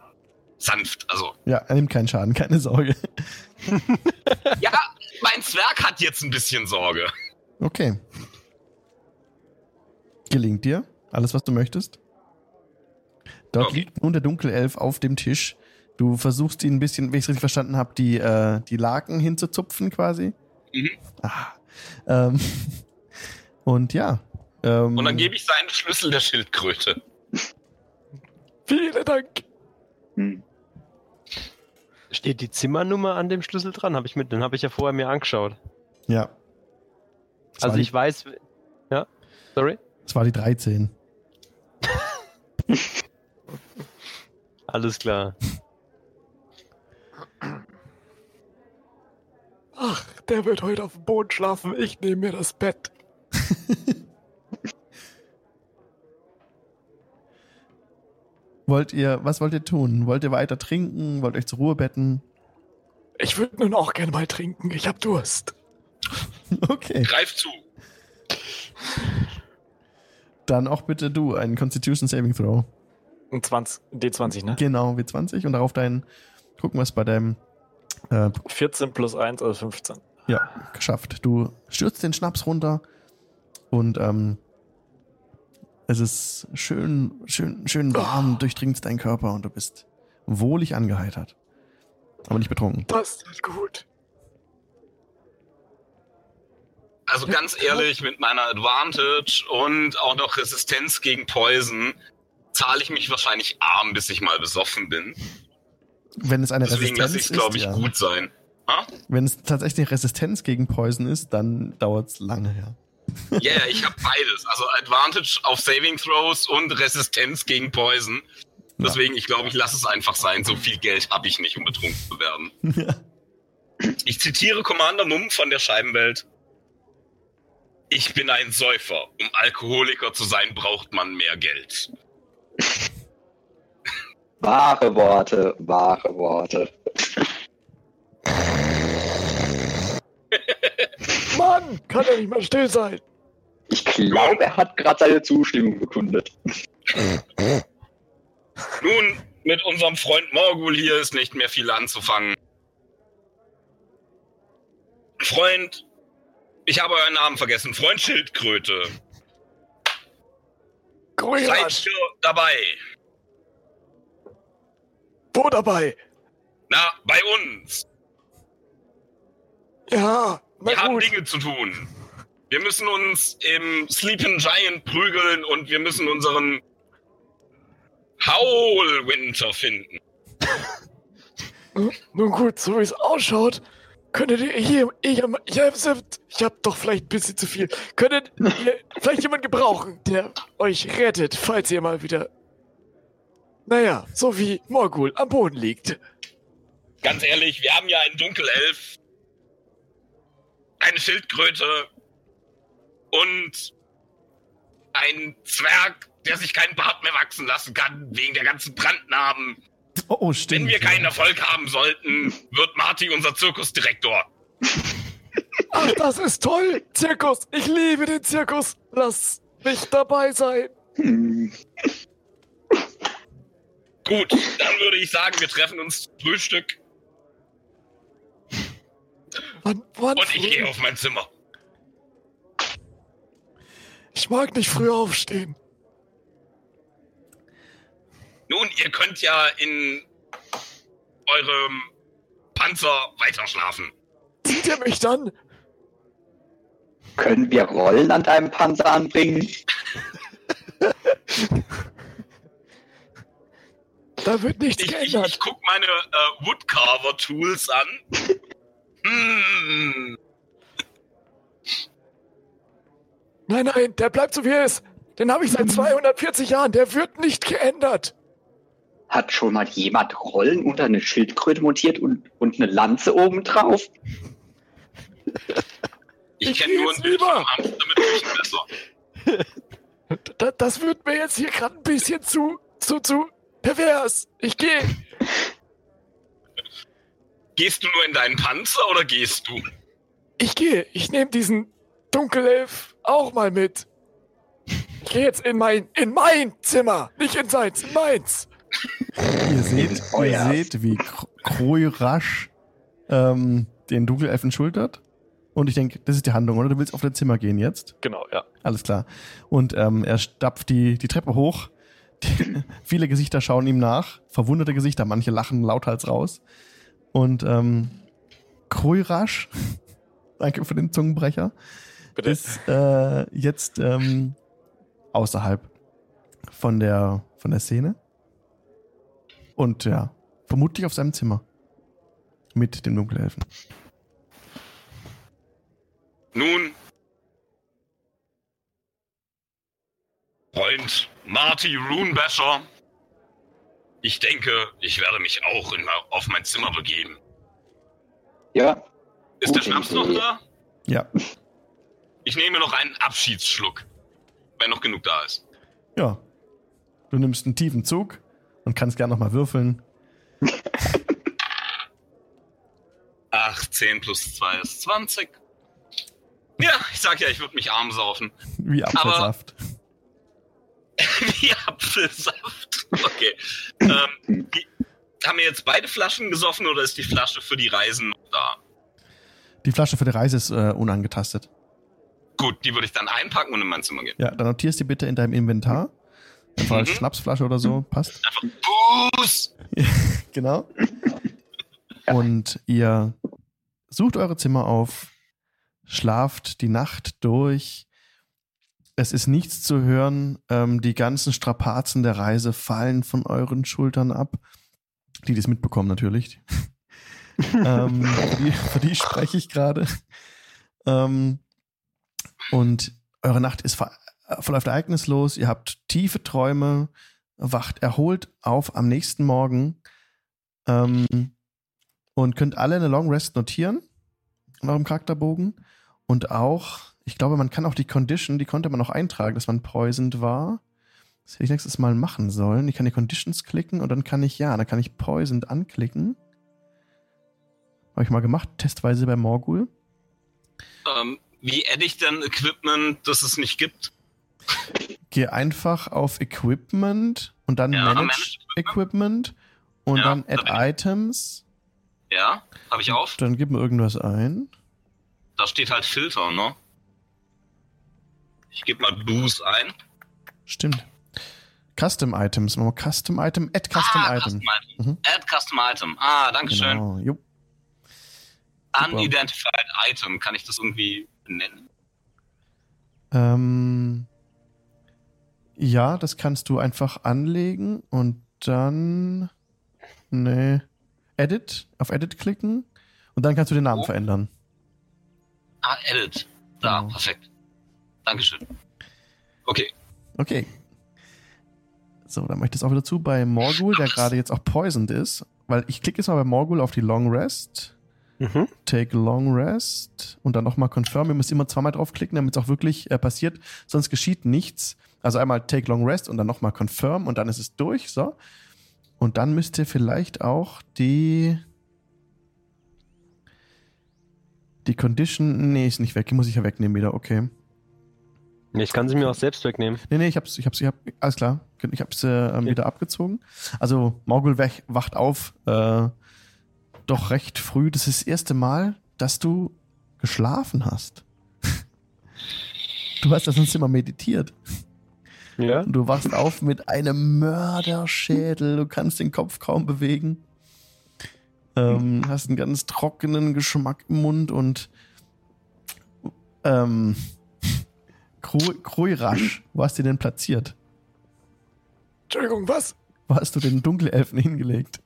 sanft. Also, Ja, er nimmt keinen Schaden, keine Sorge. ja, mein Zwerg hat jetzt ein bisschen Sorge. Okay. Gelingt dir alles, was du möchtest? Dort Okay. liegt nun der Dunkelelf auf dem Tisch. Du versuchst ihn ein bisschen, wenn ich es richtig verstanden habe, die, äh, die Laken hinzuzupfen quasi. Mhm. Ah. Ähm, und ja. Ähm, Und dann gebe ich seinen Schlüssel der Schildkröte. Vielen Dank. Hm. Steht die Zimmernummer an dem Schlüssel dran? Hab ich mit, den habe ich ja vorher mir angeschaut. Ja. Es Also ich weiß. Ja, sorry. Die, es war die 13. Alles klar. Ach, der wird heute auf dem Boden schlafen. Ich nehme mir das Bett. Wollt ihr, was wollt ihr tun? Wollt ihr weiter trinken? Wollt ihr euch zur Ruhe betten? Ich würde nun auch gerne mal trinken. Ich hab Durst. Okay. Greif zu. Dann auch bitte du einen Constitution Saving Throw. Ein 20, D20, ne? Genau, W20 und darauf dein, gucken, was bei deinem, äh, 14 plus 1, also 15. ja, geschafft. Du stürzt den Schnaps runter und ähm, es ist schön, schön, schön warm, durchdringst deinen Körper und du bist wohlig angeheitert. Aber nicht betrunken. Das ist gut. Also ganz ehrlich, mit meiner Advantage und auch noch Resistenz gegen Poison zahle ich mich wahrscheinlich arm, bis ich mal besoffen bin. Wenn es eine Deswegen lasse ich Resistenz glaube ich, ja. gut sein. Ha? Wenn es tatsächlich Resistenz gegen Poison ist, dann dauert es lange, ja. Ja, yeah, ich habe beides. Also Advantage auf Saving Throws und Resistenz gegen Poison. Deswegen, ich glaube, ich lasse es einfach sein. So viel Geld habe ich nicht, um betrunken zu werden. Ich zitiere Commander Mumm von der Scheibenwelt. Ich bin ein Säufer. Um Alkoholiker zu sein, braucht man mehr Geld. Wahre Worte, wahre Worte. Mann, kann er nicht mal still sein. Ich glaube, er hat gerade seine Zustimmung bekundet. Nun, mit unserem Freund Morgul hier ist nicht mehr viel anzufangen. Freund, ich habe euren Namen vergessen. Freund Schildkröte. Seid Grürasch, ihr dabei? wo dabei? Na, bei uns. Ja, Wir na haben gut. Dinge zu tun. Wir müssen uns im Sleeping Giant prügeln und wir müssen unseren Howl Winter finden. Nun gut, so wie es ausschaut, könntet ihr hier, ich, ich, hab- ich hab doch vielleicht ein bisschen zu viel. Könntet ihr vielleicht jemanden gebrauchen, der euch rettet, falls ihr mal wieder, naja, so wie Morgul am Boden liegt. Ganz ehrlich, wir haben ja einen Dunkelelf, eine Schildkröte und einen Zwerg, der sich keinen Bart mehr wachsen lassen kann, wegen der ganzen Brandnarben. Oh, oh, stimmt. Wenn wir keinen Erfolg haben sollten, wird Marty unser Zirkusdirektor. Ach, das ist toll. Zirkus. Ich liebe den Zirkus. Lass mich dabei sein. Gut, dann würde ich sagen, wir treffen uns zum Frühstück Wann, wann und ich gehe auf mein Zimmer. Ich mag nicht früh aufstehen. Nun, ihr könnt ja in eurem Panzer weiterschlafen. Zieht ihr mich dann? Können wir Rollen an deinem Panzer anbringen? Da wird nichts Ich, ich, geändert. ich guck meine äh, Woodcarver-Tools an. Nein, nein, der bleibt so wie er ist. Den habe ich seit 240 Jahren. Der wird nicht geändert. Hat schon mal jemand Rollen unter eine Schildkröte montiert und, und eine Lanze oben drauf? Ich Ich kenne nur jetzt ein Bild vom Hamster mit Küchenmesser. Da, das wird mir jetzt hier gerade ein bisschen zu, zu, zu pervers. Ich gehe. Gehst du nur in deinen Panzer oder gehst du? Ich gehe. Ich nehme diesen Dunkelelf auch mal mit. Ich gehe jetzt in mein, in mein Zimmer. Nicht in seins, in meins. Ihr seht, ihr seht wie Kr- Kroirasch ähm, den Dunkelelfen schultert. Und ich denke, das ist die Handlung, oder? Du willst auf dein Zimmer gehen jetzt? Genau, ja. Alles klar. Und ähm, er stapft die, die Treppe hoch. Die, viele Gesichter schauen ihm nach. Verwunderte Gesichter, manche lachen lauthals raus. Und ähm, Kroirasch, danke für den Zungenbrecher, Bitte. ist äh, jetzt ähm, außerhalb von der, von der Szene. Und ja, vermutlich auf seinem Zimmer. Mit dem Dunkelelfen. Nun, Freund Marty Runebasher, ich denke, ich werde mich auch in, auf mein Zimmer begeben. Ja, Ist der Schnaps noch da? Ja, Ich nehme noch einen Abschiedsschluck, wenn noch genug da ist. ja. Du nimmst einen tiefen Zug und kannst gerne nochmal würfeln. 18 plus 2 ist 20. Ja, ich sag ja, ich würde mich arm saufen. Wie Apfelsaft. Wie Apfelsaft. Okay. ähm, die, haben wir jetzt beide Flaschen gesoffen oder ist die Flasche für die Reisen noch da? Die Flasche für die Reise ist äh, unangetastet. Gut, die würde ich dann einpacken und in mein Zimmer gehen. Ja, dann notierst du bitte in deinem Inventar. Einfach als Mhm. Schnapsflasche oder so, passt. Einfach Boost! Genau. Und ihr sucht eure Zimmer auf, schlaft die Nacht durch. Es ist nichts zu hören. Ähm, die ganzen Strapazen der Reise fallen von euren Schultern ab. Die, die es mitbekommen, natürlich. ähm, für, die, für die spreche ich gerade. Ähm, und eure Nacht ist ver verläuft ereignislos. Ihr habt tiefe Träume, wacht erholt auf am nächsten Morgen ähm, und könnt alle eine Long Rest notieren in eurem Charakterbogen. Und auch, ich glaube, man kann auch die Condition, die konnte man auch eintragen, dass man poisoned war. Das hätte ich nächstes Mal machen sollen. Ich kann die Conditions klicken und dann kann ich, ja, dann kann ich poisoned anklicken. Habe ich mal gemacht, testweise bei Morgul. Ähm, wie adde ich denn Equipment, das es nicht gibt? Geh einfach auf Equipment und dann Ja, Manage Manage Equipment und Ja, dann da Add ich. Items. Ja, habe ich auf. Dann gib mir irgendwas ein. Da steht halt Filter, ne? Ich gebe mal Boost ein. Stimmt. Custom Items. Machen wir Custom Item, Add Custom ah, Item. Custom Item. Mhm. Add Custom Item. Ah, danke schön. Genau. Jo. Unidentified Item. Kann ich das irgendwie benennen? Ähm, ja, das kannst du einfach anlegen und dann. Nee. Edit, auf Edit klicken und dann kannst du den Namen Oh. verändern. Ah, Edit. Da, Genau. perfekt. Dankeschön. Okay. Okay. So, dann mache ich das auch wieder zu bei Morgul, der gerade jetzt auch poisoned ist. Weil ich klicke jetzt mal bei Morgul auf die Long Rest. Mhm. Take Long Rest und dann nochmal Confirm. Ihr müsst immer zweimal draufklicken, damit es auch wirklich äh, passiert. Sonst geschieht nichts. Also einmal Take Long Rest und dann nochmal Confirm und dann ist es durch. So. Und dann müsst ihr vielleicht auch die. Die Condition, nee, ist nicht weg. Die muss ich ja wegnehmen wieder, okay. Ich kann sie mir auch selbst wegnehmen. Nee, nee, ich hab's, ich hab's, ich hab, alles klar. Ich hab's äh, Okay. wieder abgezogen. Also, Morgul wach, wacht auf, äh, doch recht früh. Das ist das erste Mal, dass du geschlafen hast. Du hast ja sonst immer meditiert. Ja? Und du wachst auf mit einem Mörderschädel. Du kannst den Kopf kaum bewegen. Ähm, hast einen ganz trockenen Geschmack im Mund und ähm, Kru- Kruirasch, wo hast du den platziert? Entschuldigung, was? Wo hast du den Dunkelelfen hingelegt?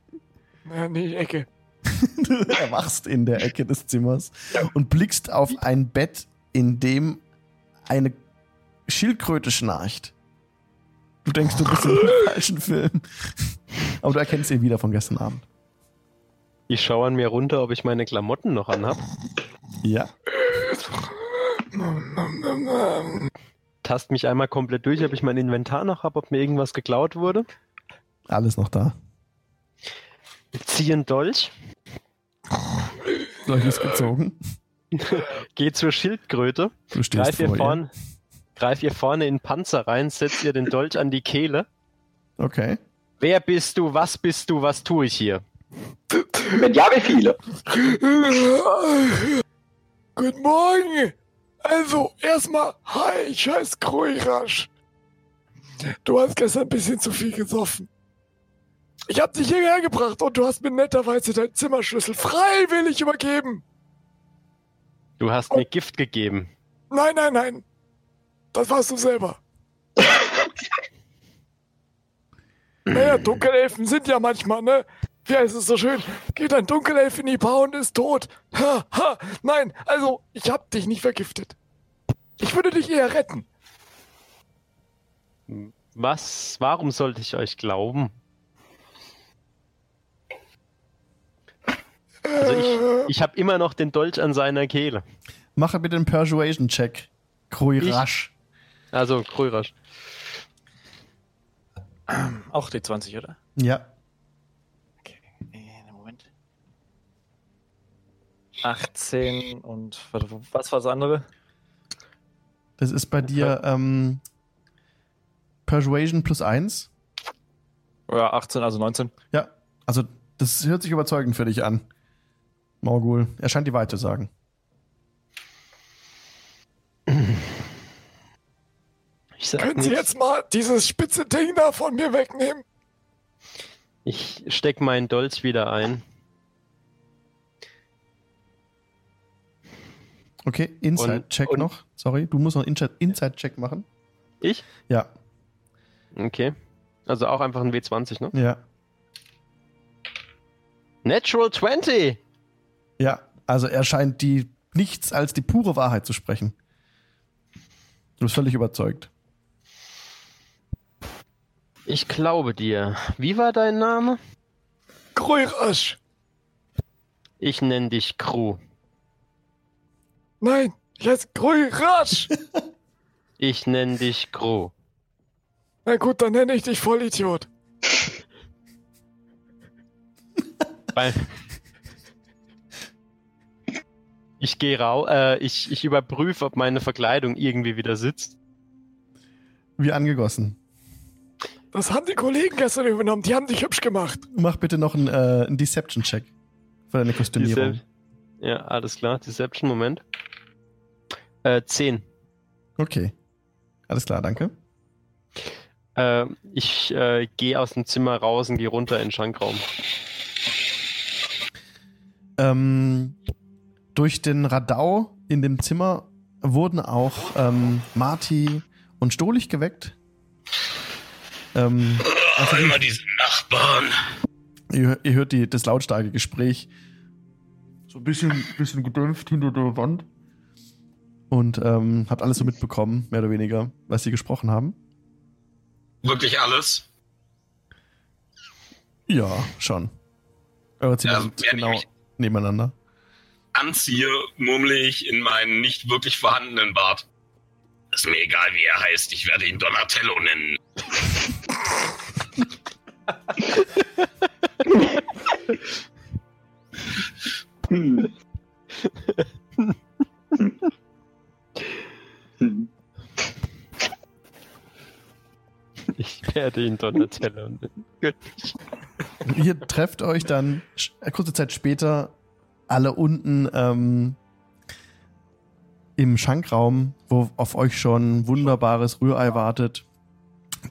Ja, nee, Ecke. Du erwachst in der Ecke des Zimmers und blickst auf ein Bett, in dem eine Schildkröte schnarcht. Du denkst, du bist in einem falschen Film. Aber du erkennst ihn wieder von gestern Abend. Ich schaue an mir runter, ob ich meine Klamotten noch anhab. Ja. Tast mich einmal komplett durch, ob ich mein Inventar noch habe, ob mir irgendwas geklaut wurde. Alles noch da. Ziehe einen Dolch, Gleich ist gezogen. gehe zur Schildkröte, Du stehst greif ihr, vor ihr. vorn, greif ihr vorne in den Panzer rein, setz ihr den Dolch an die Kehle. Okay. Wer bist du? Was bist du? Was tue ich hier? Wenn ja, wie viele? Guten Morgen. Also, erstmal, hi, ich heiße Kruirasch. Du hast gestern ein bisschen zu viel gesoffen. Ich hab dich hierher gebracht und du hast mir netterweise deinen Zimmerschlüssel freiwillig übergeben. Du hast mir Gift gegeben. Nein, nein, nein. Das warst du selber. naja, Dunkelelfen sind ja manchmal, ne? Wie heißt es so schön? Geht ein Dunkelelf in die Bar und ist tot. Ha, ha. Nein, also, ich hab dich nicht vergiftet. Ich würde dich eher retten. Was? Warum sollte ich euch glauben? Also ich, ich habe immer noch den Dolch an seiner Kehle. Mache bitte einen Persuasion-Check. Kruirasch. Also Krörasch. Auch die 20, oder? Ja. Okay, äh, Moment. 18 und was war das andere? Das ist bei dir ähm, Persuasion plus 1. Ja, 18, also 19. Ja. Also, das hört sich überzeugend für dich an. Morgul. Er scheint die Wahrheit zu sagen. Ich sag Können Sie jetzt mal dieses spitze Ding da von mir wegnehmen? Ich steck meinen Dolch wieder ein. Okay, Inside-Check noch. Sorry, du musst noch einen Inside- Inside-Check machen. Ich? Ja, Okay. Also auch einfach ein W20, ne? ja, Natural 20! ja. Also er scheint die nichts als die pure Wahrheit zu sprechen. Du bist völlig überzeugt. Ich glaube dir. Wie war dein Name? Kruirasch. Ich nenne dich Crew. Nein, ich heiße Kruirasch. Ich nenne dich Crew. Na gut, dann nenne ich dich Vollidiot. Weil ich gehe rau, äh, ich, ich überprüfe, ob meine Verkleidung irgendwie wieder sitzt. Wie angegossen. Das haben die Kollegen gestern übernommen. Die haben dich hübsch gemacht. Mach bitte noch einen, äh, einen Deception-Check für deine Kostümierung. Decep- Ja, alles klar. Deception, Moment. Äh, 10. Okay. Alles klar, danke. Äh, ich äh, gehe aus dem Zimmer raus und gehe runter in den Schankraum. Ähm, durch den Radau in dem Zimmer wurden auch ähm, Marty und Stolich geweckt. Ähm, also Immer diese Nachbarn. ihr, ihr hört die, das lautstarke Gespräch. So ein bisschen, bisschen gedämpft hinter der Wand. Und ähm, habt alles so mitbekommen, mehr oder weniger, was sie gesprochen haben. Wirklich alles. Ja, schon. Eure Zimmer Ja, genau nebeneinander. Anziehe, murmle ich in meinen nicht wirklich vorhandenen Bart. Ist mir egal, wie er heißt. Ich werde ihn Donatello nennen. Hm. Ich werde ihn Donatello göttlich. Ihr trefft euch dann äh, kurze Zeit später alle unten ähm, im Schankraum, wo auf euch schon wunderbares Rührei wartet.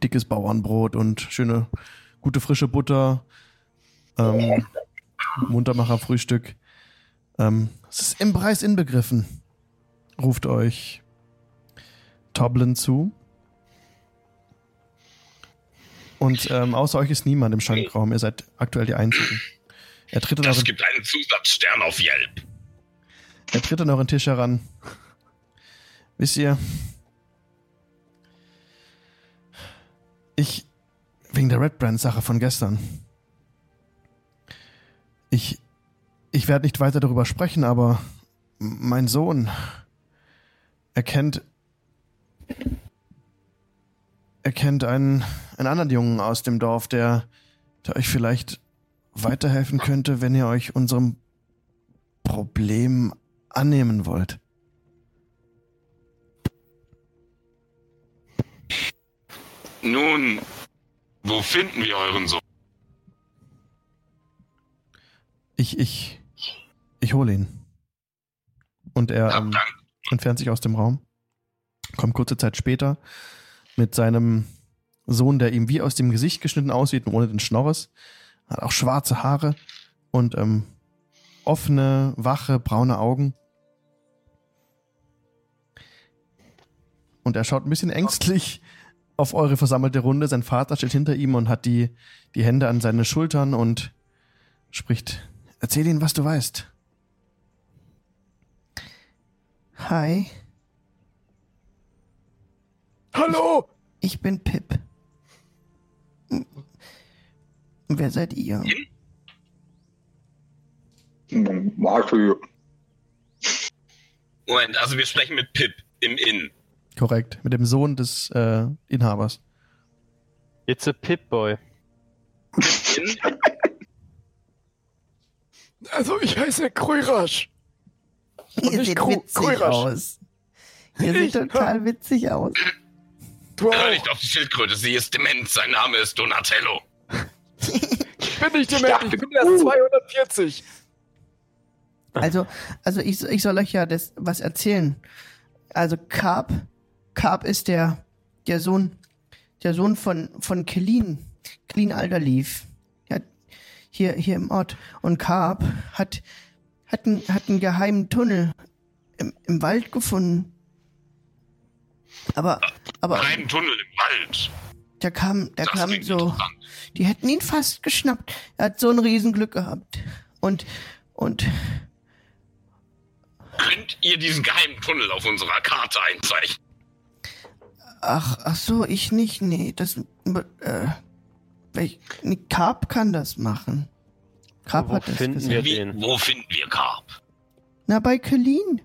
Dickes Bauernbrot und schöne, gute frische Butter. Ähm, Muntermacher Frühstück. Ähm, es ist im Preis inbegriffen, ruft euch Toblin zu. Und ähm, außer euch ist niemand im Schankraum. Ihr seid aktuell die Einzigen. Er tritt an Das gibt einen Zusatzstern auf Yelp. er tritt an euren Tisch heran. Wisst ihr, ich, wegen der Red Brand-Sache von gestern, ich, ich werde nicht weiter darüber sprechen, aber mein Sohn erkennt, erkennt einen, einen anderen Jungen aus dem Dorf, der, der euch vielleicht weiterhelfen könnte, wenn ihr euch unserem Problem annehmen wollt. Nun, wo finden wir euren Sohn? Ich, ich, ich hole ihn. Und er Ja, ähm, entfernt sich aus dem Raum. Kommt kurze Zeit später mit seinem Sohn, der ihm wie aus dem Gesicht geschnitten aussieht, ohne den Schnorres. Hat auch schwarze Haare und ähm, offene, wache, braune Augen. Und er schaut ein bisschen ängstlich auf eure versammelte Runde. Sein Vater steht hinter ihm und hat die, die Hände an seine Schultern und spricht. Erzähl ihnen, was du weißt. Hi, Hallo! ich bin Pip. Hm. Wer seid ihr? Marshall. Moment, also wir sprechen mit Pip im Inn. Korrekt. Mit dem Sohn des äh, Inhabers. It's a Pip-Boy. Also, ich heiße Kruirasch. Ihr seht witzig aus. Ihr seht total witzig aus. Du Hör nicht auf die Schildkröte, sie ist dement. Sein Name ist Donatello. Ich bin nicht dement, ich bin erst uh. 240. Also, also ich, ich soll euch ja das was erzählen. Also Carp, Carp ist der, der Sohn, der Sohn von, von Kelin, Kelin Alderleaf. Ja, hier, hier im Ort. Und Carp hat, hat, einen, hat einen geheimen Tunnel im, im Wald gefunden. Aber, aber Einen Tunnel im Wald. der kam, der Das kam so, die hätten ihn fast geschnappt. Er hat so ein Riesenglück gehabt. Und, und, Könnt ihr diesen geheimen Tunnel auf unserer Karte einzeichnen? Ach, ach so, ich nicht, nee, das, äh, Carp kann das machen. Carp Wo hat das finden gesagt. wir den? wo finden wir Karp? Na, bei Kelin.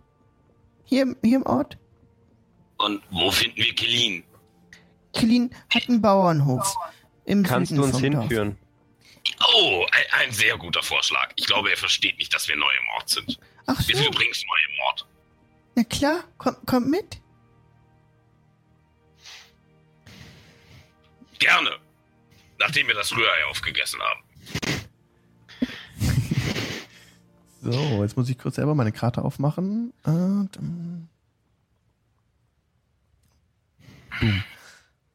Hier, im- hier im Ort. Und wo finden wir Kelin? Kelin hat einen Bauernhof. Im Kannst Süden du uns vom Dorf. hinführen? Oh, ein, ein sehr guter Vorschlag. Ich glaube, er versteht nicht, dass wir neu im Ort sind. Ach Wir so, sind übrigens neu im Ort. na klar, komm, komm mit. Gerne. Nachdem wir das Rührei aufgegessen haben. So, jetzt muss ich kurz selber meine Karte aufmachen. Äh, dann- Boom.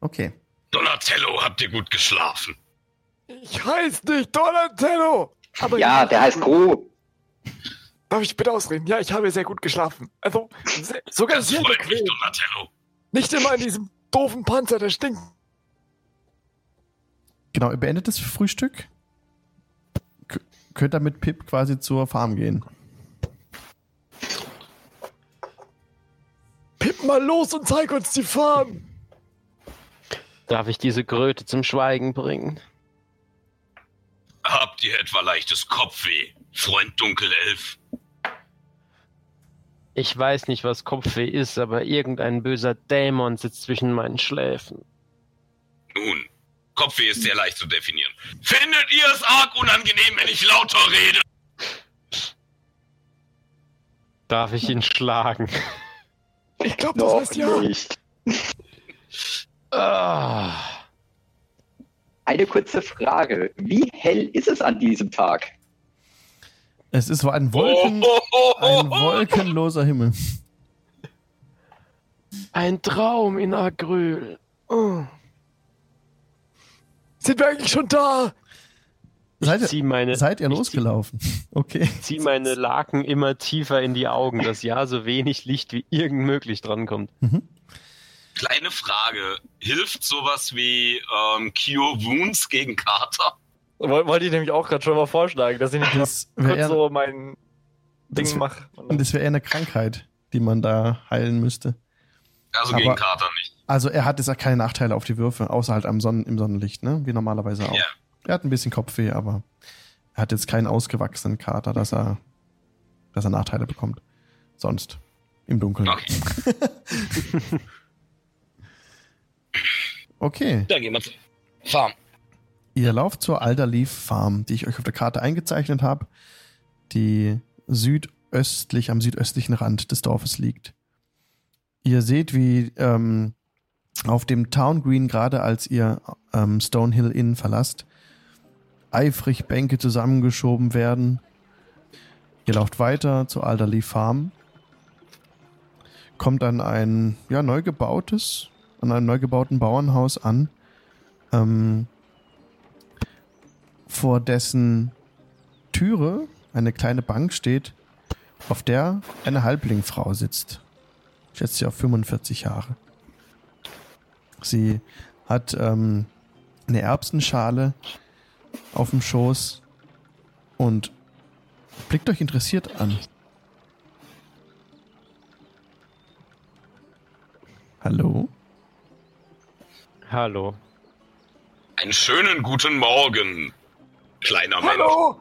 Okay. Donatello, habt ihr gut geschlafen? Ich heiße nicht Donatello. Aber Ja, der heißt Gro. Darf ich bitte ausreden? Ja, ich habe sehr gut geschlafen. Also, se- sogar Das sehr freut mich, bequem. Donatello. Nicht immer in diesem doofen Panzer, der stinkt. Genau, ihr beendet das Frühstück. Könnt ihr mit Pip quasi zur Farm gehen. Pipp mal los und zeig uns die Farm. Darf ich diese Kröte zum Schweigen bringen? Habt ihr etwa leichtes Kopfweh, Freund Dunkelelf? Ich weiß nicht, was Kopfweh ist, aber irgendein böser Dämon sitzt zwischen meinen Schläfen. Nun, Kopfweh ist sehr leicht zu definieren. Findet ihr es arg unangenehm, wenn ich lauter rede? Darf ich ihn schlagen? Ich glaube, das heißt ja. nicht. Ah. eine kurze Frage. Wie hell ist es an diesem Tag? Es ist so ein, Wolken, ein wolkenloser Himmel. Ein Traum in Agrül. Oh. Sind wir eigentlich schon da? Seid Ich ihr, zieh meine, seid ihr ich losgelaufen? Okay. zieh meine Laken immer tiefer in die Augen, dass ja so wenig Licht wie irgend möglich drankommt. Kleine Frage. Hilft sowas wie ähm, Cure Wounds gegen Kater? Woll- Wollte ich nämlich auch gerade schon mal vorschlagen, dass ich nicht Das kurz eher, so mein Das- Ding mache. und das wäre eher eine Krankheit, die man da heilen müsste. Also Aber- gegen Kater nicht. Also er hat jetzt auch keine Nachteile auf die Würfe, außer halt am Sonnen, im Sonnenlicht, ne? Wie normalerweise auch. Ja. Er hat ein bisschen Kopfweh, aber er hat jetzt keinen ausgewachsenen Kater, dass er, dass er Nachteile bekommt. Sonst. Im Dunkeln. Okay, Okay. dann gehen wir zur Farm. Ihr lauft zur Alderleaf Farm, die ich euch auf der Karte eingezeichnet habe, die südöstlich, am südöstlichen Rand des Dorfes liegt. Ihr seht, wie ähm, auf dem Town Green, gerade als ihr ähm, Stonehill Inn verlasst, eifrig Bänke zusammengeschoben werden. Ihr lauft weiter zur Alderleaf Farm, kommt an ein ja, neu gebautes, an einem neu gebauten Bauernhaus an. Ähm, vor dessen Türe eine kleine Bank steht, auf der eine Halblingfrau sitzt. Schätzt sie auf 45 Jahre. Sie hat ähm, eine Erbsenschale auf dem Schoß und blickt euch interessiert an. Hallo? Hallo. Einen schönen guten Morgen, kleiner Mensch. Hallo?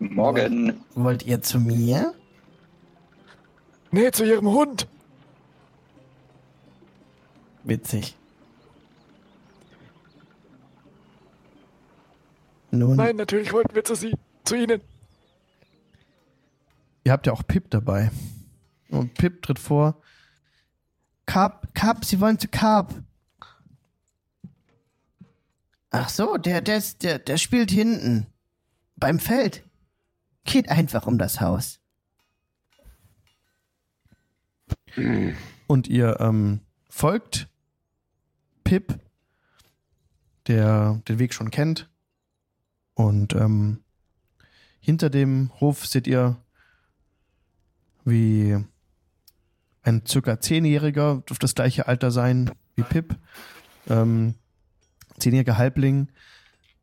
Morgen. Wollt ihr zu mir? Nee, zu ihrem Hund. Witzig. Nun, Nein, natürlich wollten wir zu sie, zu ihnen. Ihr habt ja auch Pip dabei. Und Pip tritt vor. Carp, Carp, Sie wollen zu Carp. Ach so, der, der, ist, der, der spielt hinten. Beim Feld. Geht einfach um das Haus. Und ihr ähm, folgt Pip, der den Weg schon kennt. Und ähm, hinter dem Hof seht ihr, wie ein circa Zehnjähriger, dürfte das gleiche Alter sein wie Pip, ähm, zehnjähriger Halbling,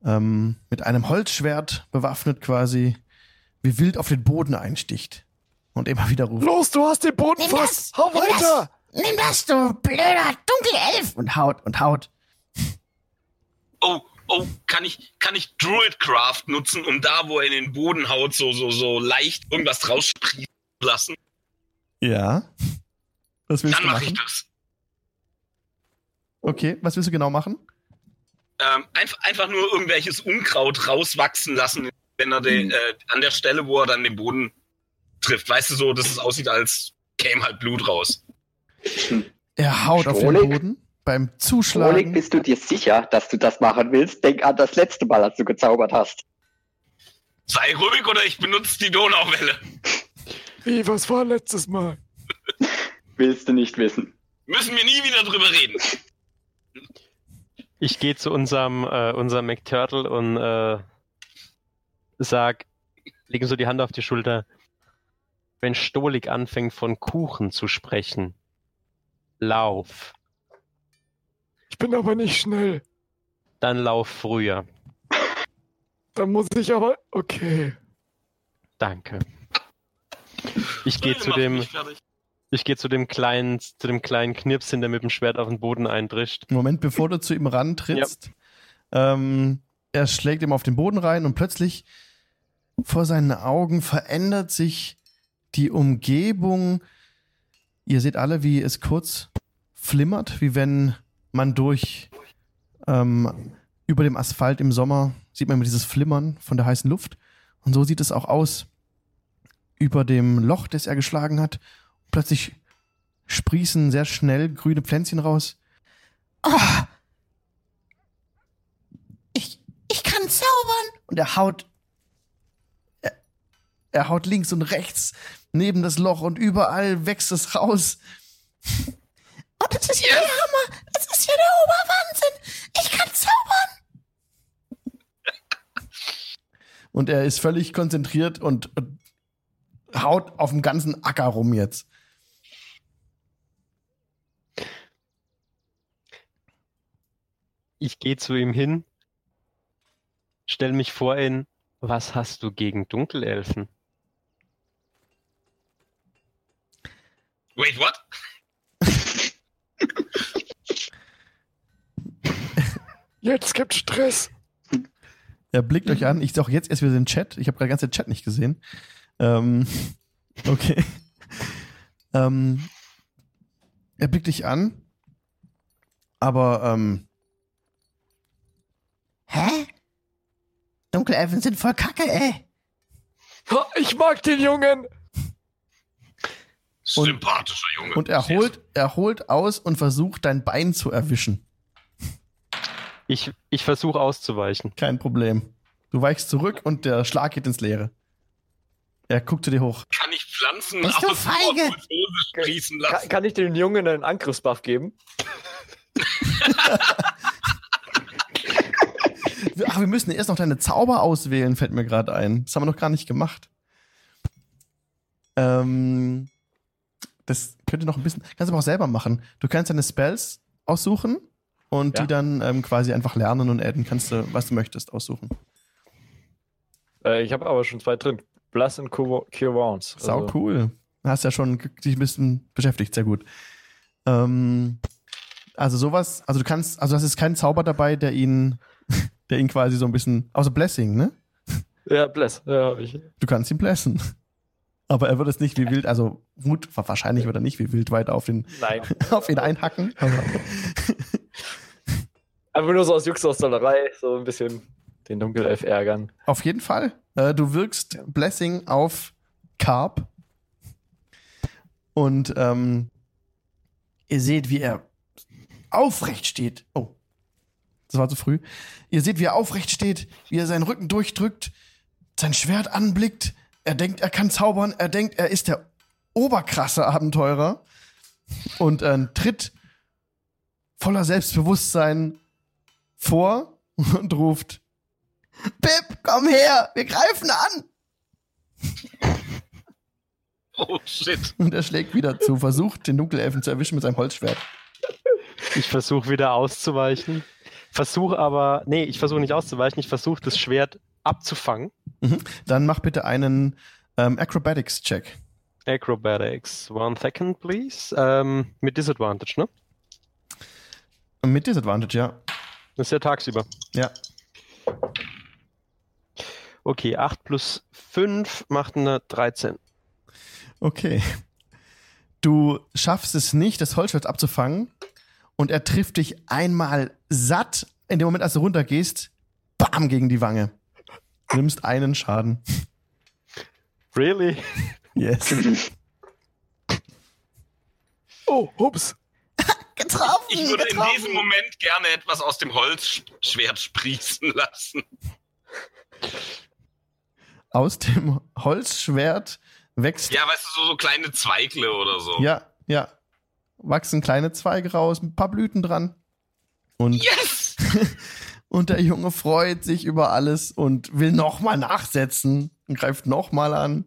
ähm, mit einem Holzschwert bewaffnet quasi, wie wild auf den Boden einsticht. Und immer wieder ruft. Los, du hast den Boden fast. Hau weiter. Nimm das, du blöder Dunkelelf! Und haut und haut. Oh, oh, kann ich, kann ich Druidcraft nutzen, um da, wo er in den Boden haut, so, so, so leicht irgendwas raussprießen zu lassen? Ja. Was willst Dann du mache ich machen? das. Okay, was willst du genau machen? Ähm, einfach, einfach nur irgendwelches Unkraut rauswachsen lassen, wenn er den, äh, an der Stelle, wo er dann den Boden trifft. Weißt du so, dass es aussieht, als käme halt Blut raus. Er haut auf den Strohlig? Boden. Beim Zuschlagen. bist du dir sicher, dass du das machen willst? Denk an das letzte Mal, als du gezaubert hast. Sei ruhig oder ich benutze die Donauwelle. Wie, was war letztes Mal? Willst du nicht wissen? Müssen wir nie wieder drüber reden. Ich gehe zu unserem, äh, unserem McTurtle und äh, sag, legen so die Hand auf die Schulter. Wenn Stolik anfängt von Kuchen zu sprechen, lauf. Ich bin aber nicht schnell. Dann lauf früher. Dann muss ich aber. Okay. Danke. Ich gehe zu dem, ich gehe zu dem kleinen, zu dem kleinen Knirpschen, der mit dem Schwert auf den Boden eindrischt. Moment, bevor du zu ihm rantrittst, ähm, er schlägt ihm auf den Boden rein und plötzlich vor seinen Augen verändert sich die Umgebung. Ihr seht alle, wie es kurz flimmert, wie wenn man durch ähm, über dem Asphalt im Sommer sieht man immer dieses Flimmern von der heißen Luft. Und so sieht es auch aus über dem Loch, das er geschlagen hat. Plötzlich sprießen sehr schnell grüne Pflänzchen raus. Oh, kann zaubern. Und er haut, er, er haut links und rechts neben das Loch und überall wächst es raus. Oh, das ist ja der Hammer. Das ist ja der Oberwahnsinn. Ich kann zaubern. Und er ist völlig konzentriert und, und haut auf dem ganzen Acker rum jetzt. Ich gehe zu ihm hin, stell mich vor ihn. Was hast du gegen Dunkelelfen? Wait, what? Jetzt gibt Stress. Er blickt euch an. Ich sehe auch jetzt erst wieder den Chat. Ich habe gerade den ganzen Chat nicht gesehen. Ähm, okay. ähm, er blickt dich an. Aber, ähm, Hä? Dunkelelfen sind voll kacke, ey. Ich mag den Jungen. Sympathischer Junge. und er holt, er holt aus und versucht, dein Bein zu erwischen. Ich, ich versuche auszuweichen. Kein Problem. Du weichst zurück und der Schlag geht ins Leere. Er guckt zu dir hoch. Kann ich Pflanzen Bist du aus feige? Hose sprießen Kann, lassen? kann ich dem Jungen einen Angriffsbuff geben? Ach, wir müssen erst noch deine Zauber auswählen, fällt mir gerade ein. Das haben wir noch gar nicht gemacht. Ähm, das könnte noch ein bisschen. Kannst du aber auch selber machen. Du kannst deine Spells aussuchen und Ja. die dann ähm, quasi einfach lernen und adden. Kannst du, was du möchtest, aussuchen. Äh, ich habe aber schon zwei drin. Blast und Cure Wounds. Sau Also, cool. Hast ja schon dich ein bisschen beschäftigt, sehr gut. Ähm, also sowas, also du kannst, also das ist kein Zauber dabei, der ihn, der ihn quasi so ein bisschen, außer Blessing, ne? Ja, Bless. Ja, hab ich. Du kannst ihn blessen. Aber er wird es nicht wie wild, also gut, wahrscheinlich wird er nicht wie wild weiter auf, den, Nein. auf ihn einhacken. Aber Einfach nur so aus Jux aus Dollerei, so ein bisschen den Dunkelelf ärgern. auf jeden Fall. Äh, du wirkst Blessing auf Carp. Und ähm, ihr seht, wie er aufrecht steht. Oh, das war zu früh. Ihr seht, wie er aufrecht steht, wie er seinen Rücken durchdrückt, sein Schwert anblickt. Er denkt, er kann zaubern. Er denkt, er ist der oberkrasse Abenteurer. Und äh, tritt voller Selbstbewusstsein vor und ruft: Pip, komm her, wir greifen an. Oh shit. Und er schlägt wieder zu, versucht, den Dunkelelfen zu erwischen mit seinem Holzschwert. Ich versuche wieder auszuweichen. Versuche aber, nee, ich versuche nicht auszuweichen. Ich versuche das Schwert abzufangen. Dann mach bitte einen ähm, Acrobatics-Check. Acrobatics. One second, please. Ähm, mit Disadvantage, ne? Mit Disadvantage, ja. Das ist ja tagsüber. Ja. Okay, 8 plus 5 macht eine 13. Okay. Du schaffst es nicht, das Holzschwert abzufangen. Und er trifft dich einmal satt. In dem Moment, als du runtergehst, bam, gegen die Wange. Du nimmst einen Schaden. Really? Yes. Oh, hups. Getroffen, Ich würde in getroffen. diesem Moment gerne etwas aus dem Holzschwert sprießen lassen. Aus dem Holzschwert wächst. Ja, weißt du, so, so kleine Zweigle oder so. Ja, ja. Wachsen kleine Zweige raus, ein paar Blüten dran. Und Yes! Und der Junge freut sich über alles und will nochmal nachsetzen und greift nochmal an.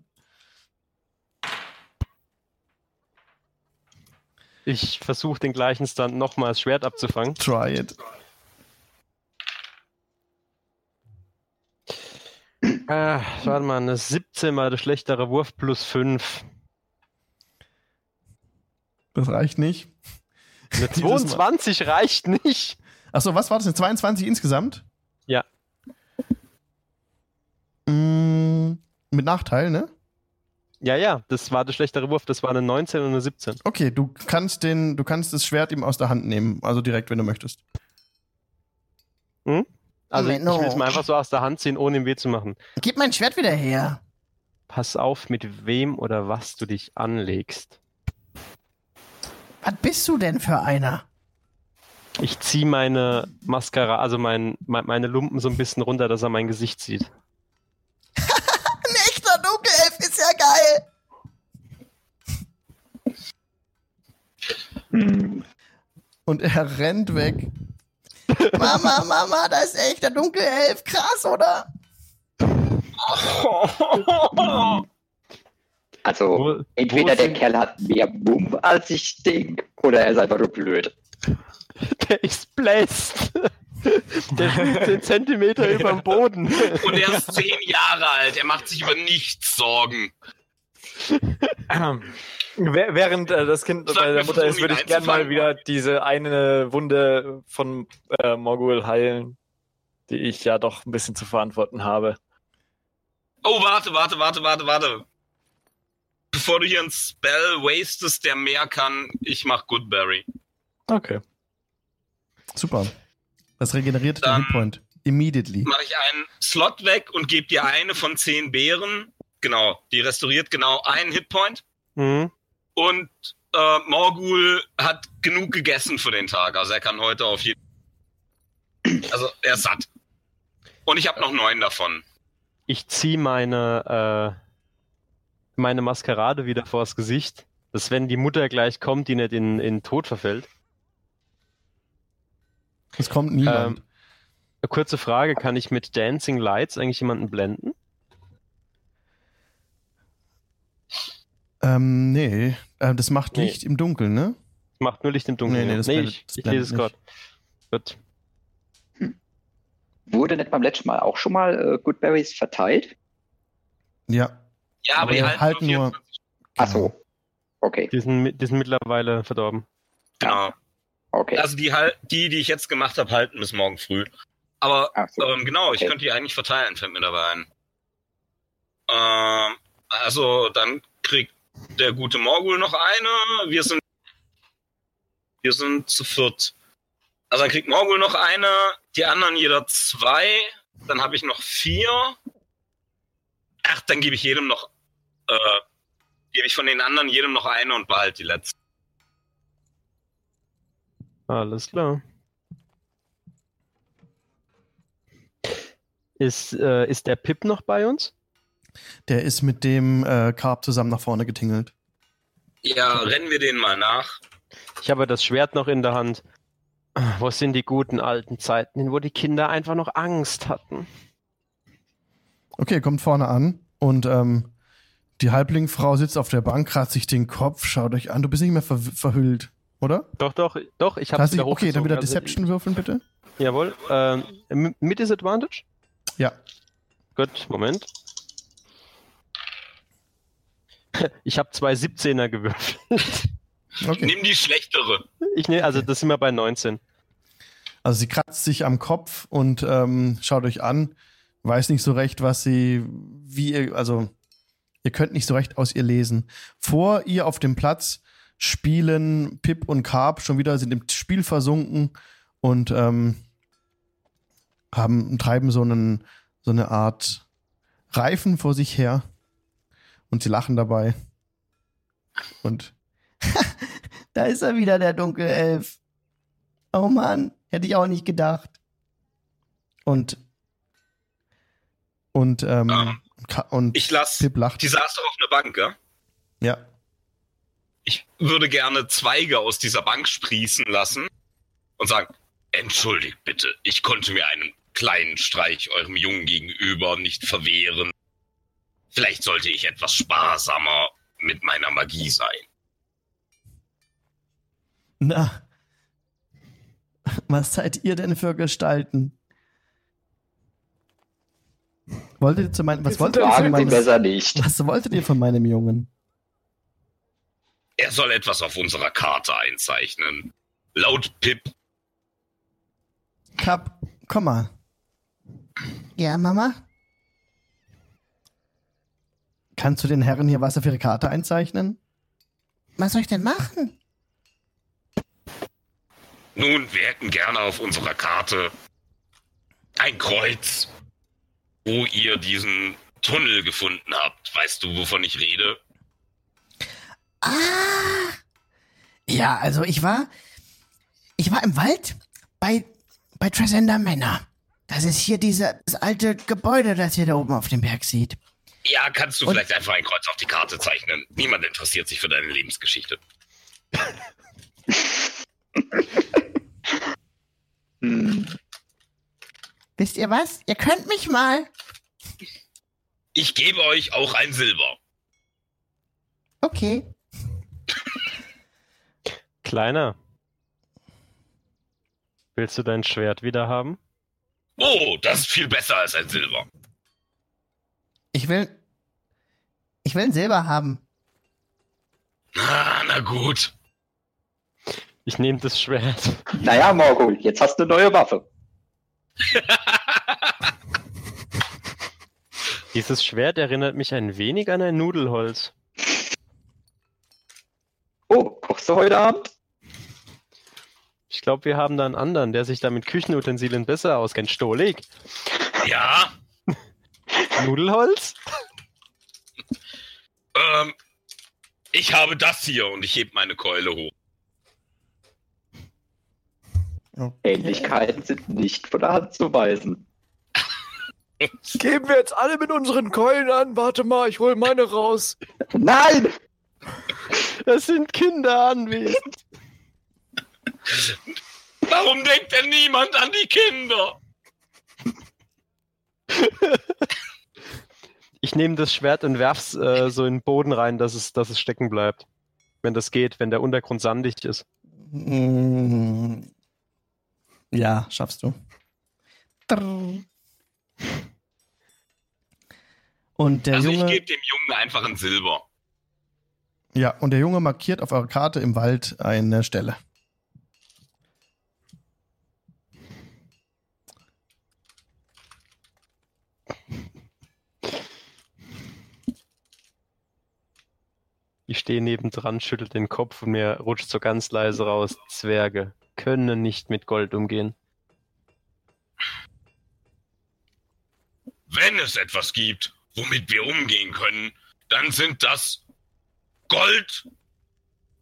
Ich versuche den gleichen Stunt nochmal das Schwert abzufangen. Try it. Äh, warte mal, eine 17 mal der schlechtere Wurf plus 5. Das reicht nicht. Eine Dieses Mal. 22 reicht nicht. Achso, was war das? Eine 22 insgesamt? Ja. Mm, mit Nachteil, ne? Ja, ja, das war der schlechtere Wurf. Das war eine 19 und eine 17. Okay, du kannst den, du kannst das Schwert ihm aus der Hand nehmen, also direkt, wenn du möchtest. Also ich Menno. will es mal einfach so aus der Hand ziehen, ohne ihm weh zu machen. Gib mein Schwert wieder her. Pass auf, mit wem oder was du dich anlegst. Was bist du denn für einer? Ich ziehe meine Mascara, also mein, mein, meine Lumpen so ein bisschen runter, dass er mein Gesicht sieht. Ein echter Dunkelelf ist ja geil. Und er rennt weg. Mama, Mama, da ist echt der Dunkelelf. Krass, oder? Also, Wo- entweder wo der Kerl hat mehr Mumm als ich denke, oder er ist einfach nur blöd. Der ist bläst. Der fliegt 10 Zentimeter über dem Boden. Und er ist zehn Jahre alt. Er macht sich über nichts Sorgen. Wäh- Während äh, das Kind Sag bei der Mutter ist, würde ich gerne mal wieder diese eine Wunde von äh, Morgul heilen, die ich ja doch ein bisschen zu verantworten habe. Oh, warte, warte, warte, warte, warte. Bevor du hier einen Spell wastest, der mehr kann, ich mach Goodberry. Okay. Super. Das regeneriert den Dann- Hitpoint. Immediately. Mache ich einen Slot weg und gebe dir eine von zehn Beeren. Genau, die restauriert genau einen Hitpoint. Mhm. Und äh, Morgul hat genug gegessen für den Tag. Also er kann heute auf jeden Also er ist satt. Und ich habe noch neun davon. Ich ziehe meine, äh, meine Maskerade wieder vors Gesicht, dass wenn die Mutter gleich kommt, die nicht in, in Tod verfällt. Es kommt niemand. Ähm, eine kurze Frage, kann ich mit Dancing Lights eigentlich jemanden blenden? Ähm, nee. Äh, das macht Nee. Licht im Dunkeln, ne? Macht nur Licht im Dunkeln. Nee, nee, das nee blendet- ich, das ich lese es gerade. Gut. Wurde nicht beim letzten Mal auch schon mal äh, Goodberries verteilt? Ja. Ja, Aber aber, die wir halten, nur nur- 24 Ach so. Okay, Die sind, die sind mittlerweile verdorben. Genau. Okay. Also die, hal- die, die ich jetzt gemacht habe, halten bis morgen früh. Aber so. ähm, genau, ich Okay. könnte die eigentlich verteilen, fällt mir dabei ein. Ähm, also dann kriegt der gute Morgul noch eine. Wir sind wir sind zu viert. Also dann kriegt Morgul noch eine, die anderen jeder zwei. Dann habe ich noch vier. Ach, dann gebe ich jedem noch, äh, gebe ich von den anderen jedem noch eine und behalte die letzte. Alles klar. Ist, äh, ist der Pip noch bei uns? Der ist mit dem äh, Carp zusammen nach vorne getingelt. Ja, rennen wir denen mal nach. Ich habe das Schwert noch in der Hand. Wo sind die guten alten Zeiten, wo die Kinder einfach noch Angst hatten? Okay, kommt vorne an und ähm, die Halblingfrau sitzt auf der Bank, kratzt sich den Kopf, schaut euch an. Du bist nicht mehr ver verhüllt, oder? Doch, doch, doch, ich habe es wieder okay, dann wieder. Also, Deception würfeln, bitte. Jawohl. Ähm, mit Disadvantage? Ja. Gut, Moment. Ich habe zwei 17er gewürfelt. Okay. Nimm die schlechtere. Ich nehme, also das sind wir bei 19. Also sie kratzt sich am Kopf und ähm, schaut euch an, weiß nicht so recht, was sie, wie ihr, also ihr könnt nicht so recht aus ihr lesen. Vor ihr auf dem Platz spielen Pip und Carp schon wieder, sind im Spiel versunken und ähm, haben, treiben so einen, so eine Art Reifen vor sich her und sie lachen dabei. Und Da ist er wieder, der Dunkelelf. Oh Mann, hätte ich auch nicht gedacht. und und ähm, Ah. Ka- und Ich lass. Pip lacht. Die saß doch auf einer Bank, gell? Ja. Ich würde gerne Zweige aus dieser Bank sprießen lassen und sagen, entschuldigt bitte, ich konnte mir einen kleinen Streich eurem Jungen gegenüber nicht verwehren. Vielleicht sollte ich etwas sparsamer mit meiner Magie sein. Na, was seid ihr denn für Gestalten? Wolltet ihr zu meinem, was wolltet ihr von meinem, besser nicht. was wolltet ihr von meinem Jungen? Er soll etwas auf unserer Karte einzeichnen. Laut Pip. Kap, komm mal. Ja, Mama? Kannst du den Herren hier was auf ihre Karte einzeichnen? Was soll ich denn machen? Nun, wir hätten gerne auf unserer Karte ein Kreuz, wo ihr diesen Tunnel gefunden habt. Weißt du, wovon ich rede? Ah! Ja, also ich war. ich war im Wald bei, bei Tresender Manor. Das ist hier diese, das alte Gebäude, das ihr da oben auf dem Berg seht. Ja, kannst du Und- vielleicht einfach ein Kreuz auf die Karte zeichnen? Niemand interessiert sich für deine Lebensgeschichte. Hm. Wisst ihr was? Ihr könnt mich mal. Ich gebe euch auch ein Silber. Okay. Kleiner. Willst du dein Schwert wieder haben? Oh, das ist viel besser als ein Silber. Ich will. Ich will ein Silber haben. Ah, na gut. Ich nehme das Schwert. Naja, Morgul, jetzt hast du eine neue Waffe. Dieses Schwert erinnert mich ein wenig an ein Nudelholz. Oh, kochst du heute Abend? Ich glaube, wir haben da einen anderen, der sich da mit Küchenutensilien besser auskennt. Stolik. Ja, Nudelholz? ähm, ich habe das hier und ich heb meine Keule hoch. Ähnlichkeiten sind nicht von der Hand zu weisen. Geben wir jetzt alle mit unseren Keulen an. Warte mal, ich hol meine raus. Nein! Es sind Kinder anwesend. Warum denkt denn niemand an die Kinder? Ich nehme das Schwert und werf's äh, so in den Boden rein, dass es, dass es stecken bleibt. Wenn das geht, wenn der Untergrund sandig ist. Mm. Ja, schaffst du. Und der also ich Junge, gebe dem Jungen einfach ein Silber. ja, und der Junge markiert auf eurer Karte im Wald eine Stelle. Ich stehe nebendran, schüttel den Kopf und mir rutscht so ganz leise raus. Zwerge können nicht mit Gold umgehen. Wenn es etwas gibt, womit wir umgehen können, dann sind das Gold,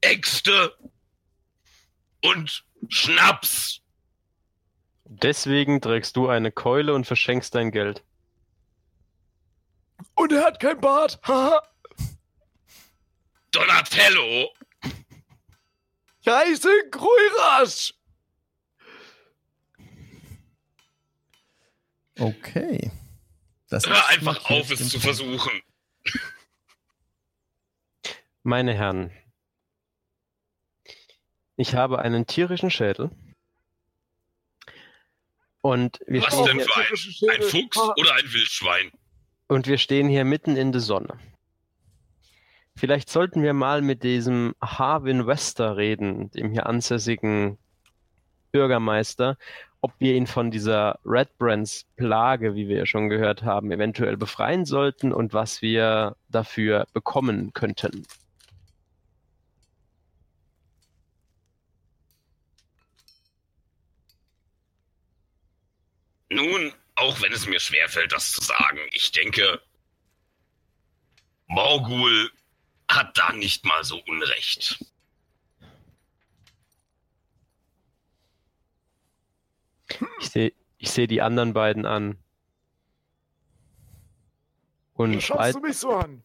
Äxte und Schnaps. Deswegen trägst du eine Keule und verschenkst dein Geld. Und er hat kein Bart. Haha. Donatello, Ich heiße Gruirasch. Okay. Das hör einfach auf, es zu versuchen. Meine Herren, ich habe einen tierischen Schädel. Und wir, Was stehen denn hier, für ein, ein Fuchs oder ein Wildschwein? und wir stehen hier mitten in der Sonne. Vielleicht sollten wir mal mit diesem Harvin Wester reden, dem hier ansässigen Bürgermeister, ob wir ihn von dieser Red Brands Plage, wie wir ja schon gehört haben, eventuell befreien sollten und was wir dafür bekommen könnten. Nun, auch wenn es mir schwerfällt, das zu sagen, ich denke, Morgul hat da nicht mal so Unrecht. Ich sehe ich seh die anderen beiden an. Und schaust du mich so an?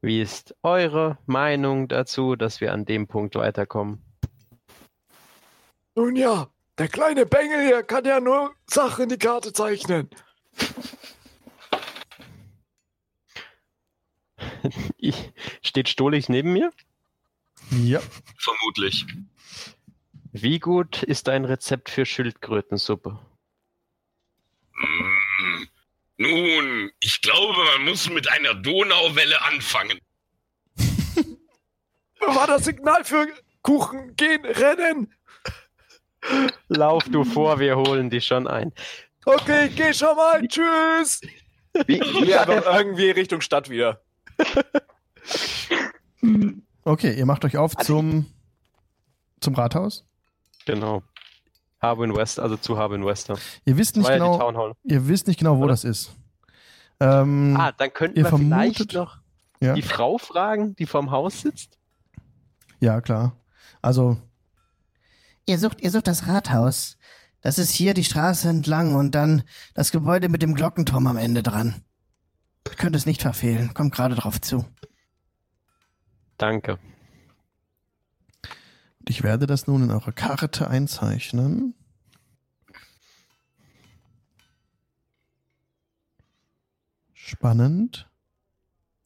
wie ist eure Meinung dazu, dass wir an dem Punkt weiterkommen? Nun ja, der kleine Bengel hier kann ja nur Sachen in die Karte zeichnen. Ich, steht Stolich neben mir? Ja. Vermutlich. Wie gut ist dein Rezept für Schildkrötensuppe? Mm, nun, ich glaube, man muss mit einer Donauwelle anfangen. War das Signal für Kuchen, gehen, rennen? Lauf du vor, wir holen dich schon ein. Okay, ich geh schon mal. Tschüss. Wie, wie der, irgendwie Richtung Stadt wieder. Hm, Okay, ihr macht euch auf Also- zum, zum Rathaus. Genau. Harbin West, also zu Harbin Wester. Ihr wisst nicht genau, ihr wisst nicht genau, wo Oder? das ist. Ähm, Ah, dann könnten ihr wir vielleicht noch ja, die Frau fragen, die vorm Haus sitzt. ja, klar. Also, Ihr sucht, ihr sucht das Rathaus. Das ist hier die Straße entlang und dann das Gebäude mit dem Glockenturm am Ende dran. Ihr könnt es nicht verfehlen. Kommt gerade drauf zu. Danke. ich werde das nun in eure Karte einzeichnen. Spannend.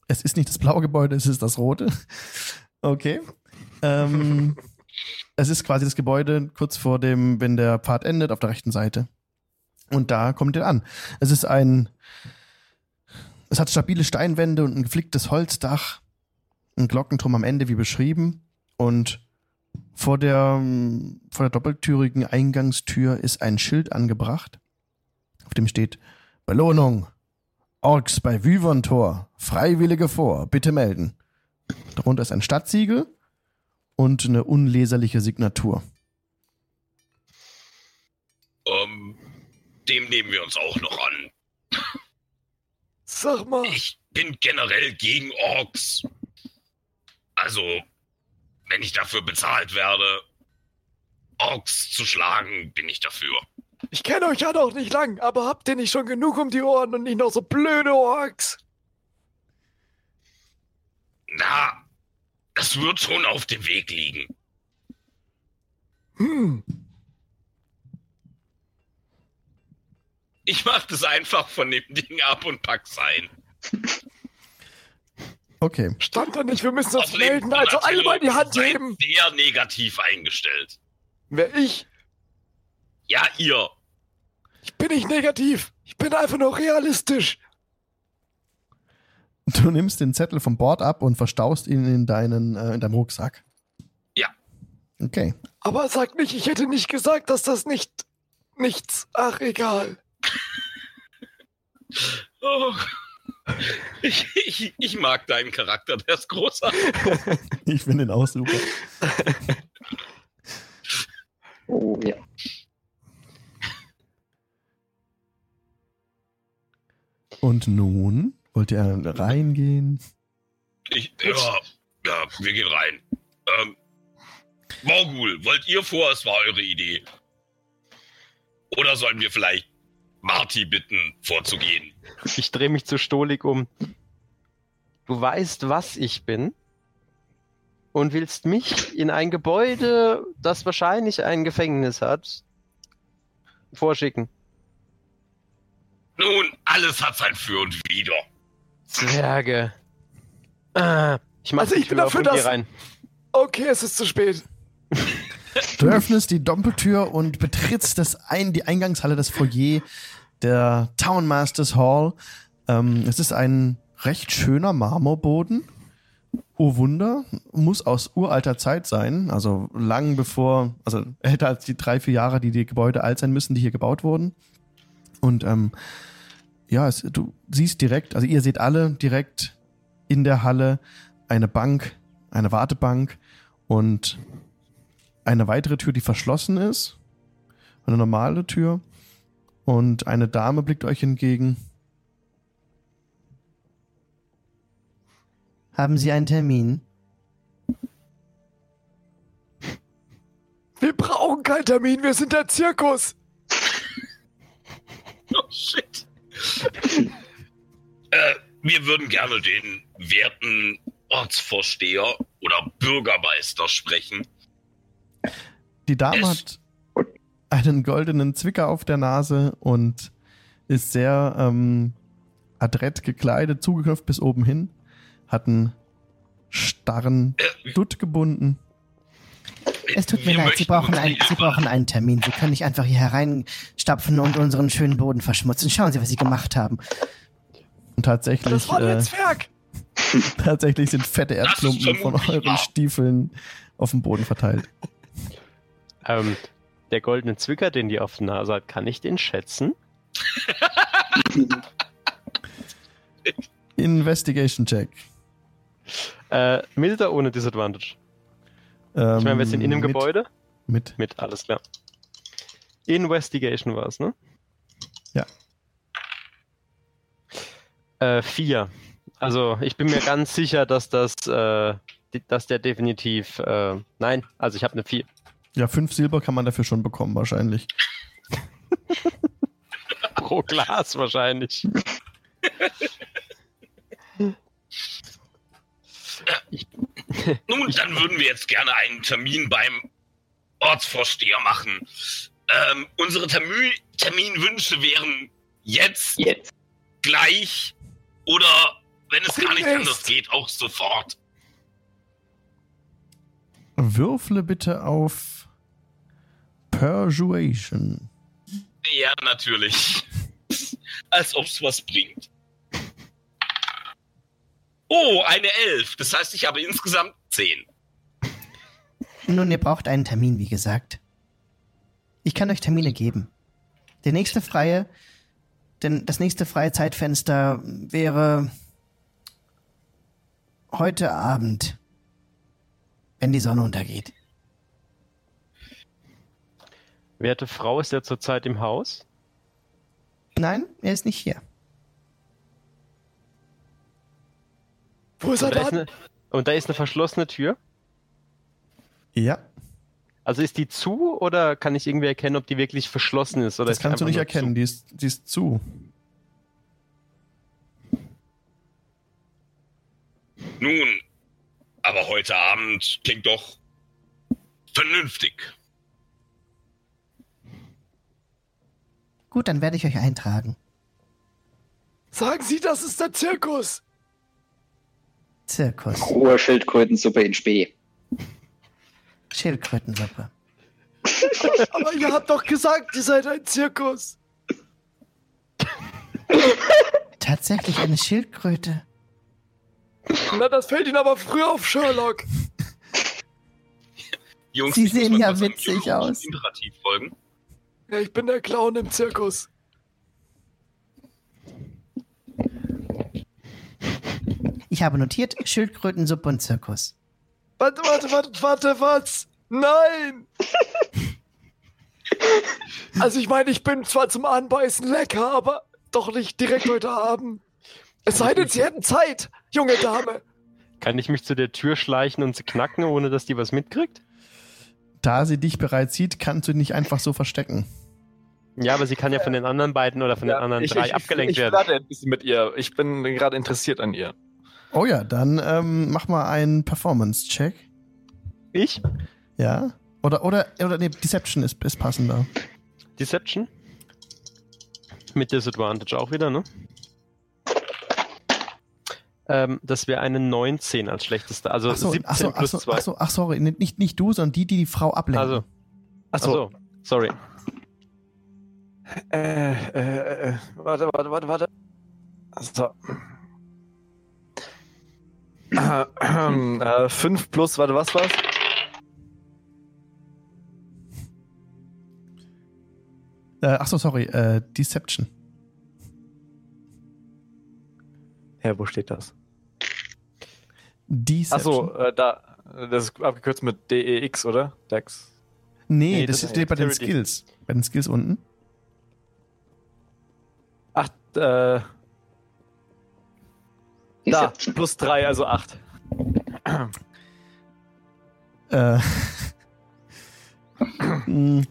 Es ist nicht das blaue Gebäude, es ist das rote. Okay. Ähm, es ist quasi das Gebäude kurz vor dem, wenn der Pfad endet, auf der rechten Seite. Und da kommt ihr an. Es ist ein, es hat stabile Steinwände und ein geflicktes Holzdach, ein Glockenturm am Ende, wie beschrieben. Und vor der, vor der doppeltürigen Eingangstür ist ein Schild angebracht, auf dem steht Belohnung. Orks bei Wyvern-Tor. Freiwillige vor. Bitte melden. Darunter ist ein Stadtsiegel und eine unleserliche Signatur. Ähm, dem nehmen wir uns auch noch an. Sag mal, Ich bin generell gegen Orks. Also, wenn ich dafür bezahlt werde, Orks zu schlagen, bin ich dafür. ich kenne euch ja noch nicht lang, aber habt ihr nicht schon genug um die Ohren und nicht noch so blöde Orks? Na, das wird schon auf dem Weg liegen. Hm, Ich mach das einfach von dem Ding ab und pack's ein. Okay. stand da nicht, wir müssen uns melden, also alle mal die Hand heben. Sehr negativ eingestellt. Wer ich? Ja, ihr. Ich bin nicht negativ. Ich bin einfach nur realistisch. Du nimmst den Zettel vom Bord ab und verstaust ihn in, deinen, äh, in deinem Rucksack. Ja. Okay. Aber sag nicht, ich hätte nicht gesagt, dass das nicht nichts. Ach, egal. Oh. Ich, ich, ich mag deinen Charakter, der ist großartig. Ich finde den auch super. Oh ja. Und nun wollt ihr reingehen? Ich, ja, ja, wir gehen rein. Ähm, Morgul, wollt ihr vor? Es war eure Idee. Oder sollen wir vielleicht Marty bitten, vorzugehen? Ich drehe mich zu Stolik um. Du weißt, was ich bin. Und willst mich in ein Gebäude, das wahrscheinlich ein Gefängnis hat, vorschicken. Nun, alles hat sein Für und Wider. Zwerge. Ah, ich mach Also ich bin dafür, dass- rein. Okay, es ist zu spät. Du öffnest die Doppeltür und betrittst das ein, die Eingangshalle, das Foyer der Townmasters Hall. Ähm, es ist ein recht schöner Marmorboden. Oh Wunder, muss aus uralter Zeit sein, also lang bevor, also älter als die drei, vier Jahre, die die Gebäude alt sein müssen, die hier gebaut wurden. Und ähm, ja, es, du siehst direkt, also ihr seht alle direkt in der Halle eine Bank, eine Wartebank und eine weitere Tür, die verschlossen ist. Eine normale Tür. Und eine Dame blickt euch entgegen. Haben Sie einen Termin? Wir brauchen keinen Termin, wir sind der Zirkus. Oh, shit. äh, wir würden gerne den werten Ortsvorsteher oder Bürgermeister sprechen. Die Dame Es- hat einen goldenen Zwicker auf der Nase und ist sehr ähm, adrett gekleidet, zugeknöpft bis oben hin. Hat einen starren Dutt gebunden. Es tut mir wir leid, Sie brauchen, ein, Sie brauchen einen Termin. Sie können nicht einfach hier hereinstapfen und unseren schönen Boden verschmutzen. Schauen Sie, was Sie gemacht haben. Und tatsächlich, Das war äh, Zwerg. tatsächlich sind fette Erdklumpen von euren. Stiefeln auf dem Boden verteilt. Ähm, der goldene Zwicker, den die auf der Nase hat, kann ich den schätzen? Investigation Check. Äh, mit oder ohne Disadvantage? Ähm, Ich meine, wir sind in einem mit, Gebäude. Mit. Mit, alles klar. Investigation war es, ne? Ja. Äh, vier. Also, ich bin mir ganz sicher, dass das äh, dass der definitiv. Äh, nein, also ich habe eine 4. Ja, fünf Silber kann man dafür schon bekommen, wahrscheinlich. Pro Glas wahrscheinlich. Nun, dann würden wir jetzt gerne einen Termin beim Ortsvorsteher machen. Ähm, unsere Termin Terminwünsche wären jetzt, Jetzt. gleich oder, wenn es gar nicht anders geht, auch sofort. Würfle bitte auf Persuasion. Ja, natürlich. Als ob's was bringt. Oh, eine Elf. Das heißt, ich habe insgesamt zehn. Nun, ihr braucht einen Termin, wie gesagt. Ich kann euch Termine geben. Der nächste freie, denn das nächste freie Zeitfenster wäre heute Abend, wenn die Sonne untergeht. Werte Frau, ist er zurzeit im Haus? Nein, er ist nicht hier. Wo ist er Und da ist, dann? eine, und da ist eine verschlossene Tür. Ja, Also ist die zu oder kann ich irgendwie erkennen, ob die wirklich verschlossen ist? Oder das kannst du nicht erkennen, die ist, die ist zu. Nun, aber heute Abend klingt doch vernünftig. Gut, dann werde ich euch eintragen. Sagen Sie, das ist der Zirkus. Zirkus, Rohe Schildkrötensuppe in Spee. Schildkrötensuppe. Aber ihr habt doch gesagt, ihr seid ein Zirkus. Tatsächlich eine Schildkröte. Na, das fällt Ihnen aber früh auf, Sherlock. Jungs, Sie sehen ja witzig aus. Imperativ folgen. Ich bin der Clown im Zirkus. Ich habe notiert Schildkrötensuppe und Zirkus. Warte, warte, warte, warte, was? Nein! Also ich meine, ich bin zwar zum Anbeißen lecker, aber doch nicht direkt heute Abend. Es sei denn, Sie hätten Zeit, junge Dame. Kann ich mich zu der Tür schleichen und sie knacken, ohne dass die was mitkriegt? Da sie dich bereits sieht, kannst du dich nicht einfach so verstecken. Ja, aber sie kann ja von den anderen beiden oder von den anderen ich, drei ich, abgelenkt ich, werden. Ich ein bisschen mit ihr. Ich bin gerade interessiert an ihr. Oh ja, dann ähm, mach mal einen Performance-Check. Ich? Ja? Oder, oder, oder nee, Deception ist, ist passender. Deception? Mit Disadvantage auch wieder, ne? Ähm, das wäre eine 19 als schlechteste. Also Ach so, 17 ach so, ach plus so, 2. ach so, ach sorry, nicht, nicht du, sondern die, die die Frau ablenken. Also, Achso. achso, sorry. Äh, äh, äh, warte, warte, warte, warte. So. Äh, äh, 5 plus, warte, was war's? Äh, ach so, sorry, äh, Deception. Ja, wo steht das? Deception. Achso, äh, da. Das ist abgekürzt mit DEX, oder? Dex. nee, nee, das, das steht bei den. Skills. Bei den Skills unten. Äh, da. Plus 3, also 8. Äh,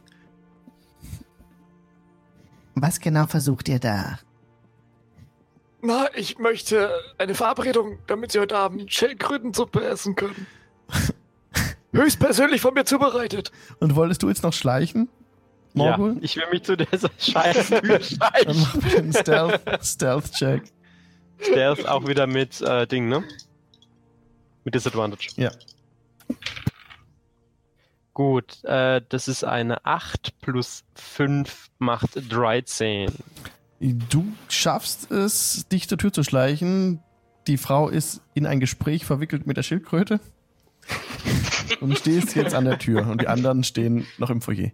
Was genau versucht ihr da? Na, ich möchte eine Verabredung, damit Sie heute Abend Schildkrötensuppe essen können. Höchstpersönlich von mir zubereitet. und wolltest du jetzt noch schleichen? Ja, Morgul? ich will mich zu dieser scheiß Tür Dann schleichen. mach bitte einen Stealth, Stealth-Check. Der ist auch wieder mit äh, Ding, ne? Mit Disadvantage. Ja. Gut, äh, das ist eine 8 plus 5 macht 13. Du schaffst es, dich zur Tür zu schleichen. Die Frau ist in ein Gespräch verwickelt mit der Schildkröte. Und stehst jetzt an der Tür und die anderen stehen noch im Foyer.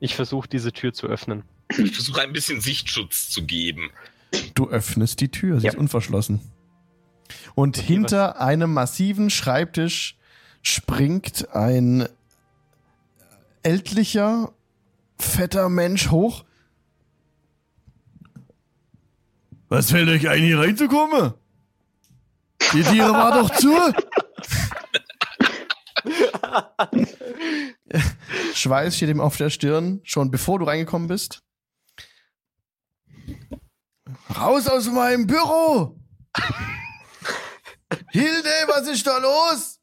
Ich versuche diese Tür zu öffnen. Ich versuche ein bisschen Sichtschutz zu geben. Du öffnest die Tür, sie Ja. ist unverschlossen. Und hinter einem massiven Schreibtisch springt ein ältlicher, fetter Mensch hoch. Was fällt euch ein, hier reinzukommen? Die Tiere war doch zu. Schweiß steht ihm auf der Stirn, schon bevor du reingekommen bist. Raus aus meinem Büro! Hilde, was ist da los?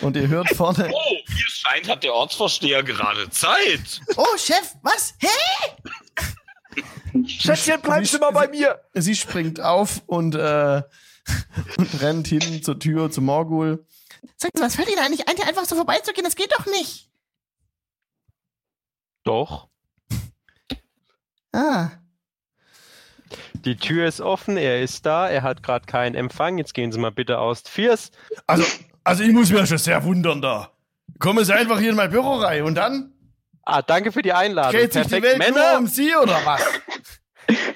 Und ihr hört vorne, Oh, wie es scheint, hat der Ortsvorsteher gerade Zeit. Oh, Chef, was? Hä? Schätzchen, bleibst du mal bei mir! sie springt auf und, äh, und rennt hin zur Tür, zum Morgul. Sagt Sie, was fällt Ihnen eigentlich ein, hier einfach so vorbeizugehen? Das geht doch nicht. Doch. Ah, Die Tür ist offen, er ist da, er hat gerade keinen Empfang. Jetzt gehen Sie mal bitte aus Viers. Also, also ich muss mich schon sehr wundern da. Kommen Sie einfach hier in mein Büro rein und dann Ah, danke für die Einladung. dreht sich die Perfekt. Welt Männer, nur um Sie oder was?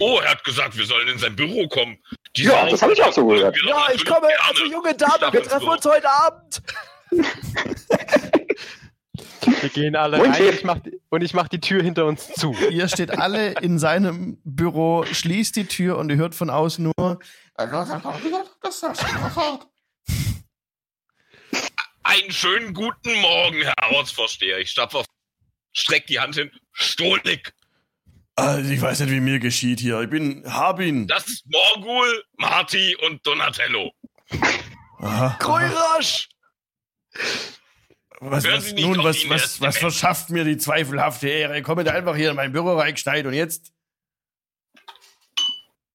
Oh, er hat gesagt, wir sollen in sein Büro kommen. Ja, das habe ich auch so gehört. Ja, ich komme, gerne. also junge Dame, wir treffen uns heute Abend. wir gehen alle Und rein ich mach, die- und ich mache die Tür hinter uns zu. Ihr steht alle in seinem Büro, schließt die Tür und ihr hört von außen nur. Einen schönen guten Morgen, Herr Ortsvorsteher. Ich stapfe auf, streck die Hand hin. Stolik, Also ich weiß nicht, wie mir geschieht hier. Ich bin Harbin. das ist Morgul, Marty und Donatello. Aha. Kreurasch! Was, was, nun, was, was, was verschafft mir die zweifelhafte Ehre? Kommen da einfach hier in mein Büro reingeschneit und jetzt?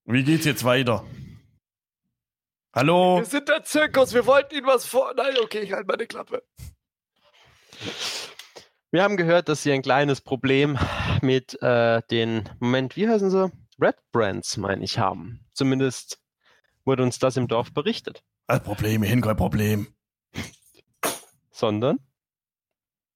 Wie geht's jetzt weiter? Hallo? Wir sind der Zirkus, wir wollten Ihnen was vor... Nein, okay, ich halte meine Klappe. Wir haben gehört, dass Sie ein kleines Problem mit äh, den, Moment, wie heißen sie? Red Brands, meine ich, haben. Zumindest wurde uns das im Dorf berichtet. Ein Problem, hin, kein Problem. Sondern?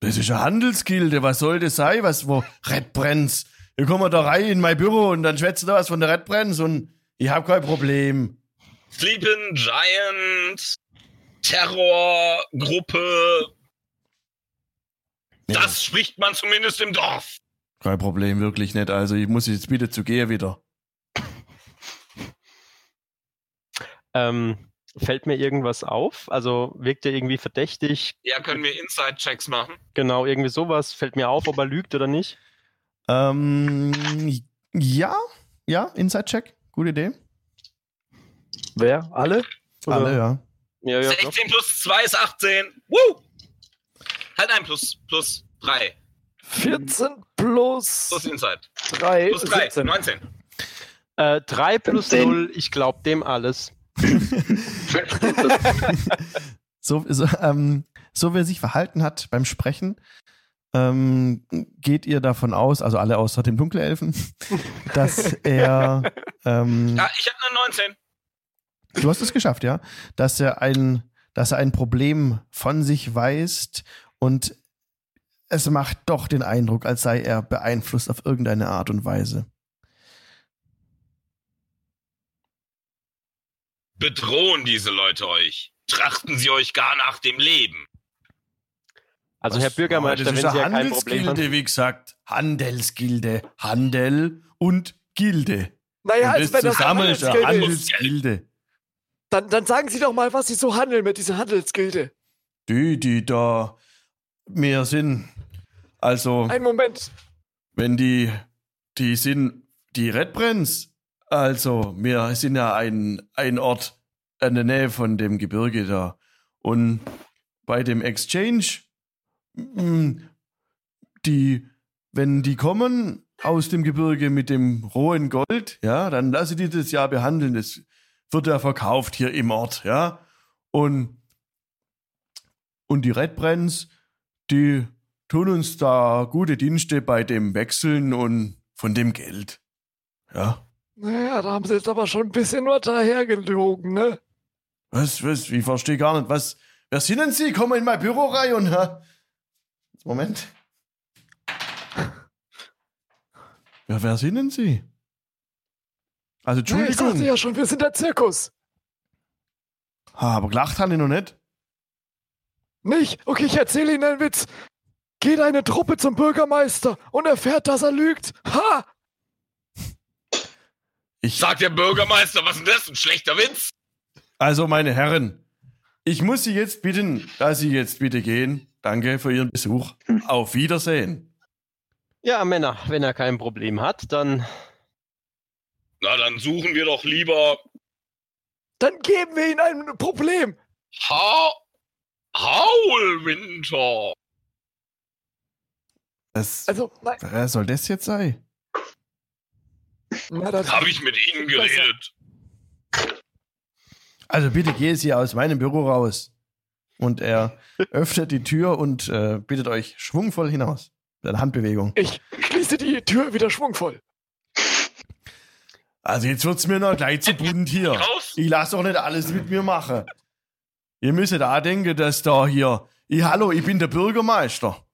Das ist eine Handelsgilde, was soll das sein? Was, wo? Red Brands. Wir kommen da rein in mein Büro und dann schwätzt da was von der Red Brands und ich hab kein Problem. Sleeping Giant, Terrorgruppe. Ja, Das spricht man zumindest im Dorf. Kein Problem, wirklich nicht. Also ich muss jetzt bitte zu gehen wieder. Ähm, fällt mir irgendwas auf? Also wirkt er irgendwie verdächtig? Ja, können wir Inside-Checks machen? Genau, irgendwie sowas. Fällt mir auf, ob er lügt oder nicht? Ähm, ja, ja, Inside-Check. Gute Idee. Wer? Alle? Alle, ja. Ja, ja, doch. 16 plus 2 ist 18. Woo! Halt ein plus, plus 3. 14 plus Plus Inside. 3, Plus 3, 17. 19. Äh, 3 plus 15. 0, ich glaube dem alles. So, so, ähm, so wie er sich verhalten hat beim Sprechen, ähm, geht ihr davon aus, also alle außer dem Dunkelelfen, dass er, ähm, Ja, ich habe eine 19. du hast es geschafft, ja, dass er ein, dass er ein Problem von sich weist und es macht doch den Eindruck, als sei er beeinflusst auf irgendeine Art und Weise. Bedrohen diese Leute euch? Trachten sie euch gar nach dem Leben? Also Was- Herr Bürgermeister, das wenn Sie ja eine kein Problem haben. Handelsgilde, wie gesagt. Handelsgilde. Handel und Gilde. Naja, und also wenn das zusammen eine ist eine Handelsgilde ist, Handelsgilde. dann, dann sagen Sie doch mal, was Sie so handeln mit dieser Handelsgilde. Die, die da mehr sind. Also, Einen Moment. wenn die, die sind die Red Brands. Also, wir sind ja ein, ein Ort in der Nähe von dem Gebirge da. Und bei dem Exchange, mm, die, wenn die kommen aus dem Gebirge mit dem rohen Gold, ja, dann lasse die das ja behandeln. Das wird ja verkauft hier im Ort, ja. Und, und die Red Brands, die tun uns da gute Dienste bei dem Wechseln und von dem Geld. Ja. Naja, da haben Sie jetzt aber schon ein bisschen nur dahergelogen, ne? Was, was, ich verstehe gar nicht, was, wer sind denn Sie? Kommen in mein Büro rein und, ha? Moment. Ja, wer sind denn Sie? Also, Naja, ich sagte Entschuldigung. ja schon, wir sind der Zirkus. Ha, aber gelacht haben die noch nicht. Nicht? Okay, ich erzähle Ihnen einen Witz. Geht eine Truppe zum Bürgermeister und erfährt, dass er lügt. Ha! Ich, Sagt der Bürgermeister, was ist denn das? Ein schlechter Witz? also, meine Herren, Ich muss Sie jetzt bitten, dass Sie jetzt bitte gehen. Danke für Ihren Besuch. Auf Wiedersehen. Ja, Männer, wenn er kein Problem hat, dann Na, dann suchen wir doch lieber Dann geben wir ihnen ein Problem. ha Haulwinter. Was, Also, nein, wer soll das jetzt sein? Habe ich mit Ihnen geredet? Also bitte geh Sie aus meinem Büro raus. Und er öffnet die Tür und äh, bittet euch schwungvoll hinaus. Mit einer Handbewegung. ich schließe die Tür wieder schwungvoll. Also jetzt wird's mir noch gleich zu bunt hier. Ich lasse doch nicht alles mit mir machen. Ihr müsst da denken, dass da hier. Ich, hallo, ich bin der Bürgermeister.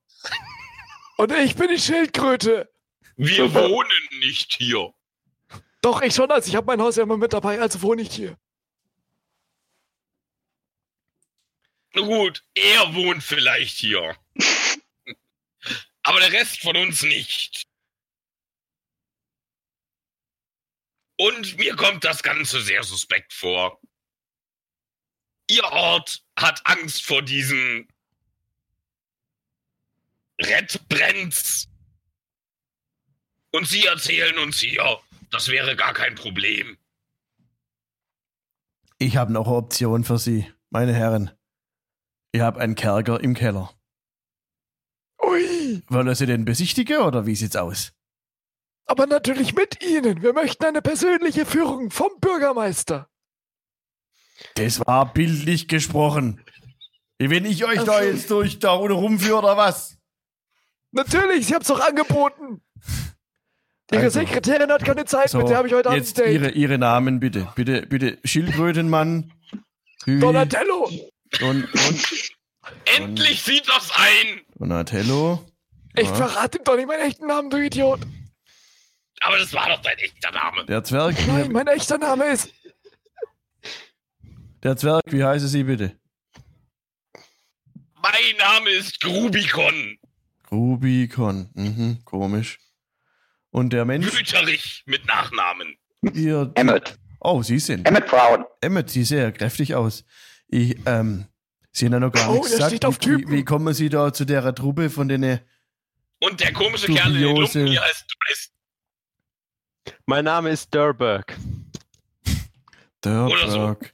Und ich bin die Schildkröte. Wir wohnen nicht hier. Doch, ich schon, also ich habe mein Haus ja immer mit dabei, also wohne ich hier. Na gut, er wohnt vielleicht hier. Aber der Rest von uns nicht. Und mir kommt das Ganze sehr suspekt vor. Ihr Ort hat Angst vor diesen Redbrenns. Und Sie erzählen uns hier, das wäre gar kein Problem. Ich habe noch eine Option für Sie, meine Herren. Ich habe einen Kerker im Keller. Ui, Wollen Sie den besichtigen oder wie sieht's aus? aber natürlich mit Ihnen. Wir möchten eine persönliche Führung vom Bürgermeister. Das war bildlich gesprochen. Wenn ich euch da Ach so. jetzt durch da ohne rumführe oder was? Natürlich, Sie haben es doch angeboten. Ihre Also, Sekretärin hat keine Zeit, So, mit der habe ich heute Abend jetzt ihre, ihre Namen bitte. Bitte, bitte. Schildkrötenmann. Donatello. und, und Endlich sieht das ein! Donatello. Ich Ja. verrate ihm doch nicht meinen echten Namen, du Idiot. Aber das war doch dein echter Name. Der Zwerg. Nein, mein echter Name ist. Der Zwerg, wie heißen Sie bitte? Mein Name ist Grubikon. Rubicon. Mhm, komisch. Und der Mensch, Wüterich mit Nachnamen. ihr. Emmet. Oh, Sie sind. Emmet Brown. Emmet, Sie sehen ja kräftig aus. Ich, ähm, Sie haben ja noch gar Oh, nichts der gesagt. steht auf Wie, wie, Typen. wie kommen Sie da zu der Truppe von denen? Und der komische Kerl in den. Lumpen hier heißt, heißt mein Name ist Durberg. Oder so. Derberg.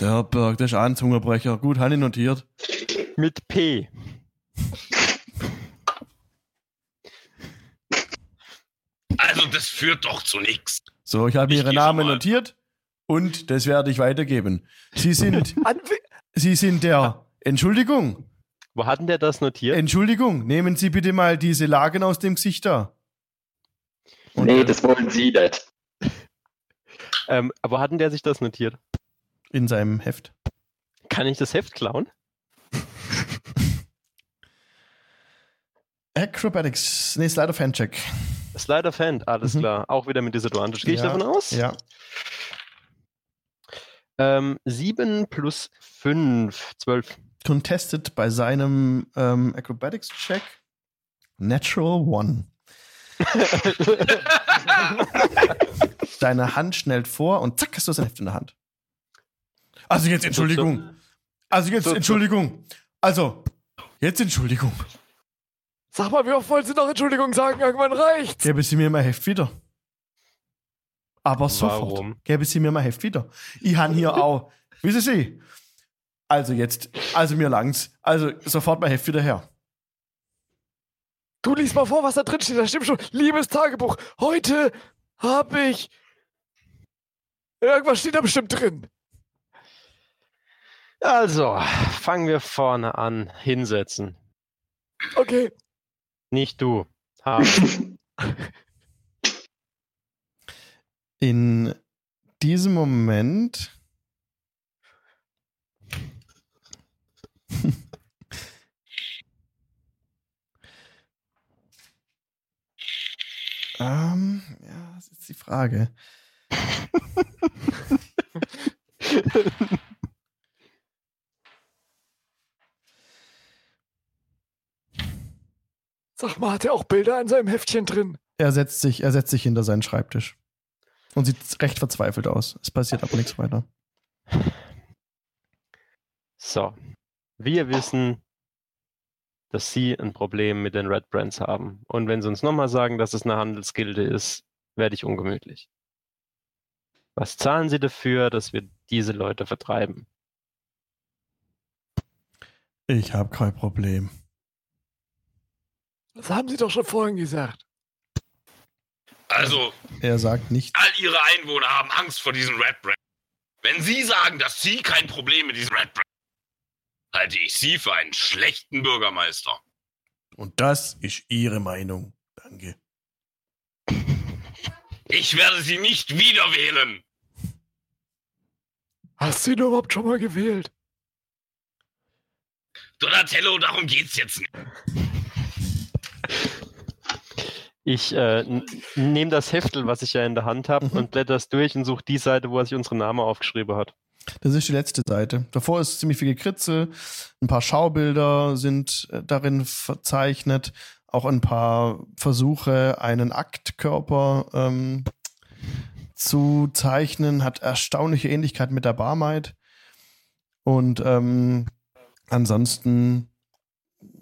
Derberg, das ist ein Zungenbrecher. Gut, habe ich notiert. Mit P. Also das führt doch zu nichts. So, ich habe Ihre Namen notiert und das werde ich weitergeben. Sie sind, Sie sind der. Entschuldigung, Wo hatten der das notiert? Entschuldigung, nehmen Sie bitte mal diese Lagen aus dem Gesicht da. Und Nee, das wollen Sie nicht. Ähm, wo hatten der sich das notiert? in seinem Heft. Kann ich das Heft klauen? Acrobatics, nee, Slide of Hand Check. Slide of Hand, alles Mhm. klar. Auch wieder mit Disadvantage. Gehe ich Ja, davon aus? Ja. Ähm, 7 plus 5, 12. Contested bei seinem ähm, Acrobatics Check. Natural One. Deine Hand schnellt vor und zack, hast du sein Heft in der Hand. Also jetzt Entschuldigung. Also jetzt. Entschuldigung. Also, jetzt Entschuldigung. Sag mal, wie oft wollen Sie noch Entschuldigung sagen? Irgendwann reicht's. Gäbe Sie mir mein Heft wieder. Aber sofort. Warum? Gäbe Sie mir mein Heft wieder. Ich han hier auch. Wissen Sie? Also jetzt, also mir langs. Also sofort mein Heft wieder her. Du liest mal vor, was da drin steht. Da stimmt schon. Liebes Tagebuch. Heute habe ich. Irgendwas steht da bestimmt drin. Also, fangen wir vorne an. Hinsetzen. Okay. Nicht du. In diesem Moment. ähm, ja, das ist die Frage. Sag mal, hat er auch Bilder in seinem Heftchen drin? Er setzt sich, er setzt sich hinter seinen Schreibtisch. Und sieht recht verzweifelt aus. Es passiert aber nichts weiter. So. Wir wissen, dass sie ein Problem mit den Red Brands haben. Und wenn sie uns nochmal sagen, dass es eine Handelsgilde ist, werde ich ungemütlich. Was zahlen sie dafür, dass wir diese Leute vertreiben? Ich habe kein Problem. Das haben Sie doch schon vorhin gesagt. Also, Er sagt nicht. all ihre Einwohner haben Angst vor diesen Red Brand. Wenn Sie sagen, dass Sie kein Problem mit diesen Red Brand halte ich Sie für einen schlechten Bürgermeister. Und das ist Ihre Meinung. Danke. Ich werde Sie nicht wieder wählen. Hast du ihn überhaupt schon mal gewählt? Donatello, darum geht's jetzt nicht. Ich äh, nehme das Heftel, was ich ja in der Hand habe, Mhm. und blätter es durch und suche die Seite, wo er sich unsere Namen aufgeschrieben hat. Das ist die letzte Seite. Davor ist ziemlich viel Gekritzel. Ein paar Schaubilder sind äh, darin verzeichnet. Auch ein paar Versuche, einen Aktkörper ähm, zu zeichnen. Hat erstaunliche Ähnlichkeit mit der Barmaid. Und ähm, ansonsten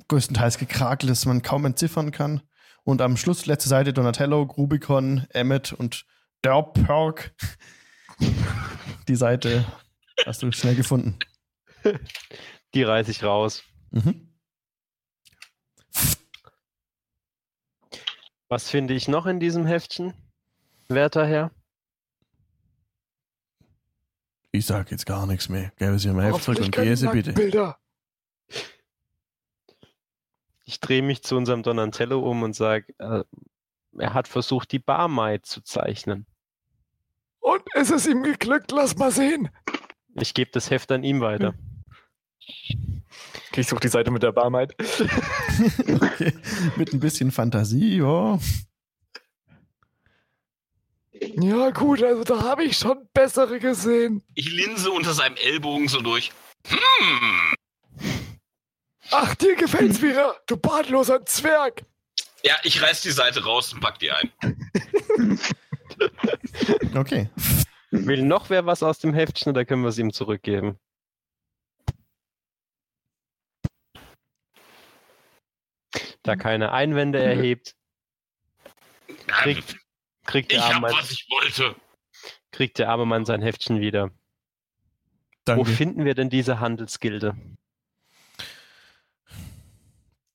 größtenteils gekrakelt, dass man kaum entziffern kann. Und am Schluss, letzte Seite, Donatello, Grubicon, Emmet und Derperk. Die Seite hast du schnell gefunden. Die reiße ich raus. Mhm. Was finde ich noch in diesem Heftchen, werter Herr? Ich sag jetzt gar nichts mehr. Gäbe Sie mir Heft zurück und Käse bitte. Nacktbilder. Ich drehe mich zu unserem Donatello um und sage, äh, er hat versucht, die Barmaid zu zeichnen. Und ist es ihm geglückt? Lass mal sehen. Ich gebe das Heft an ihm weiter. Ich suche die Seite mit der Barmaid. okay. Mit ein bisschen Fantasie, ja. Ja, gut, also da habe ich schon bessere gesehen. Ich linse unter seinem Ellbogen so durch. Hm. Ach, dir gefällt's wieder, du bartloser Zwerg. Ja, ich reiß die Seite raus und pack die ein. Okay. Will noch wer was aus dem Heftchen oder können wir es ihm zurückgeben? Da keine Einwände erhebt, kriegt, kriegt, Ich der arme hab, Mann, was ich wollte. kriegt der arme Mann sein Heftchen wieder. Wo Danke. finden wir denn diese Handelsgilde?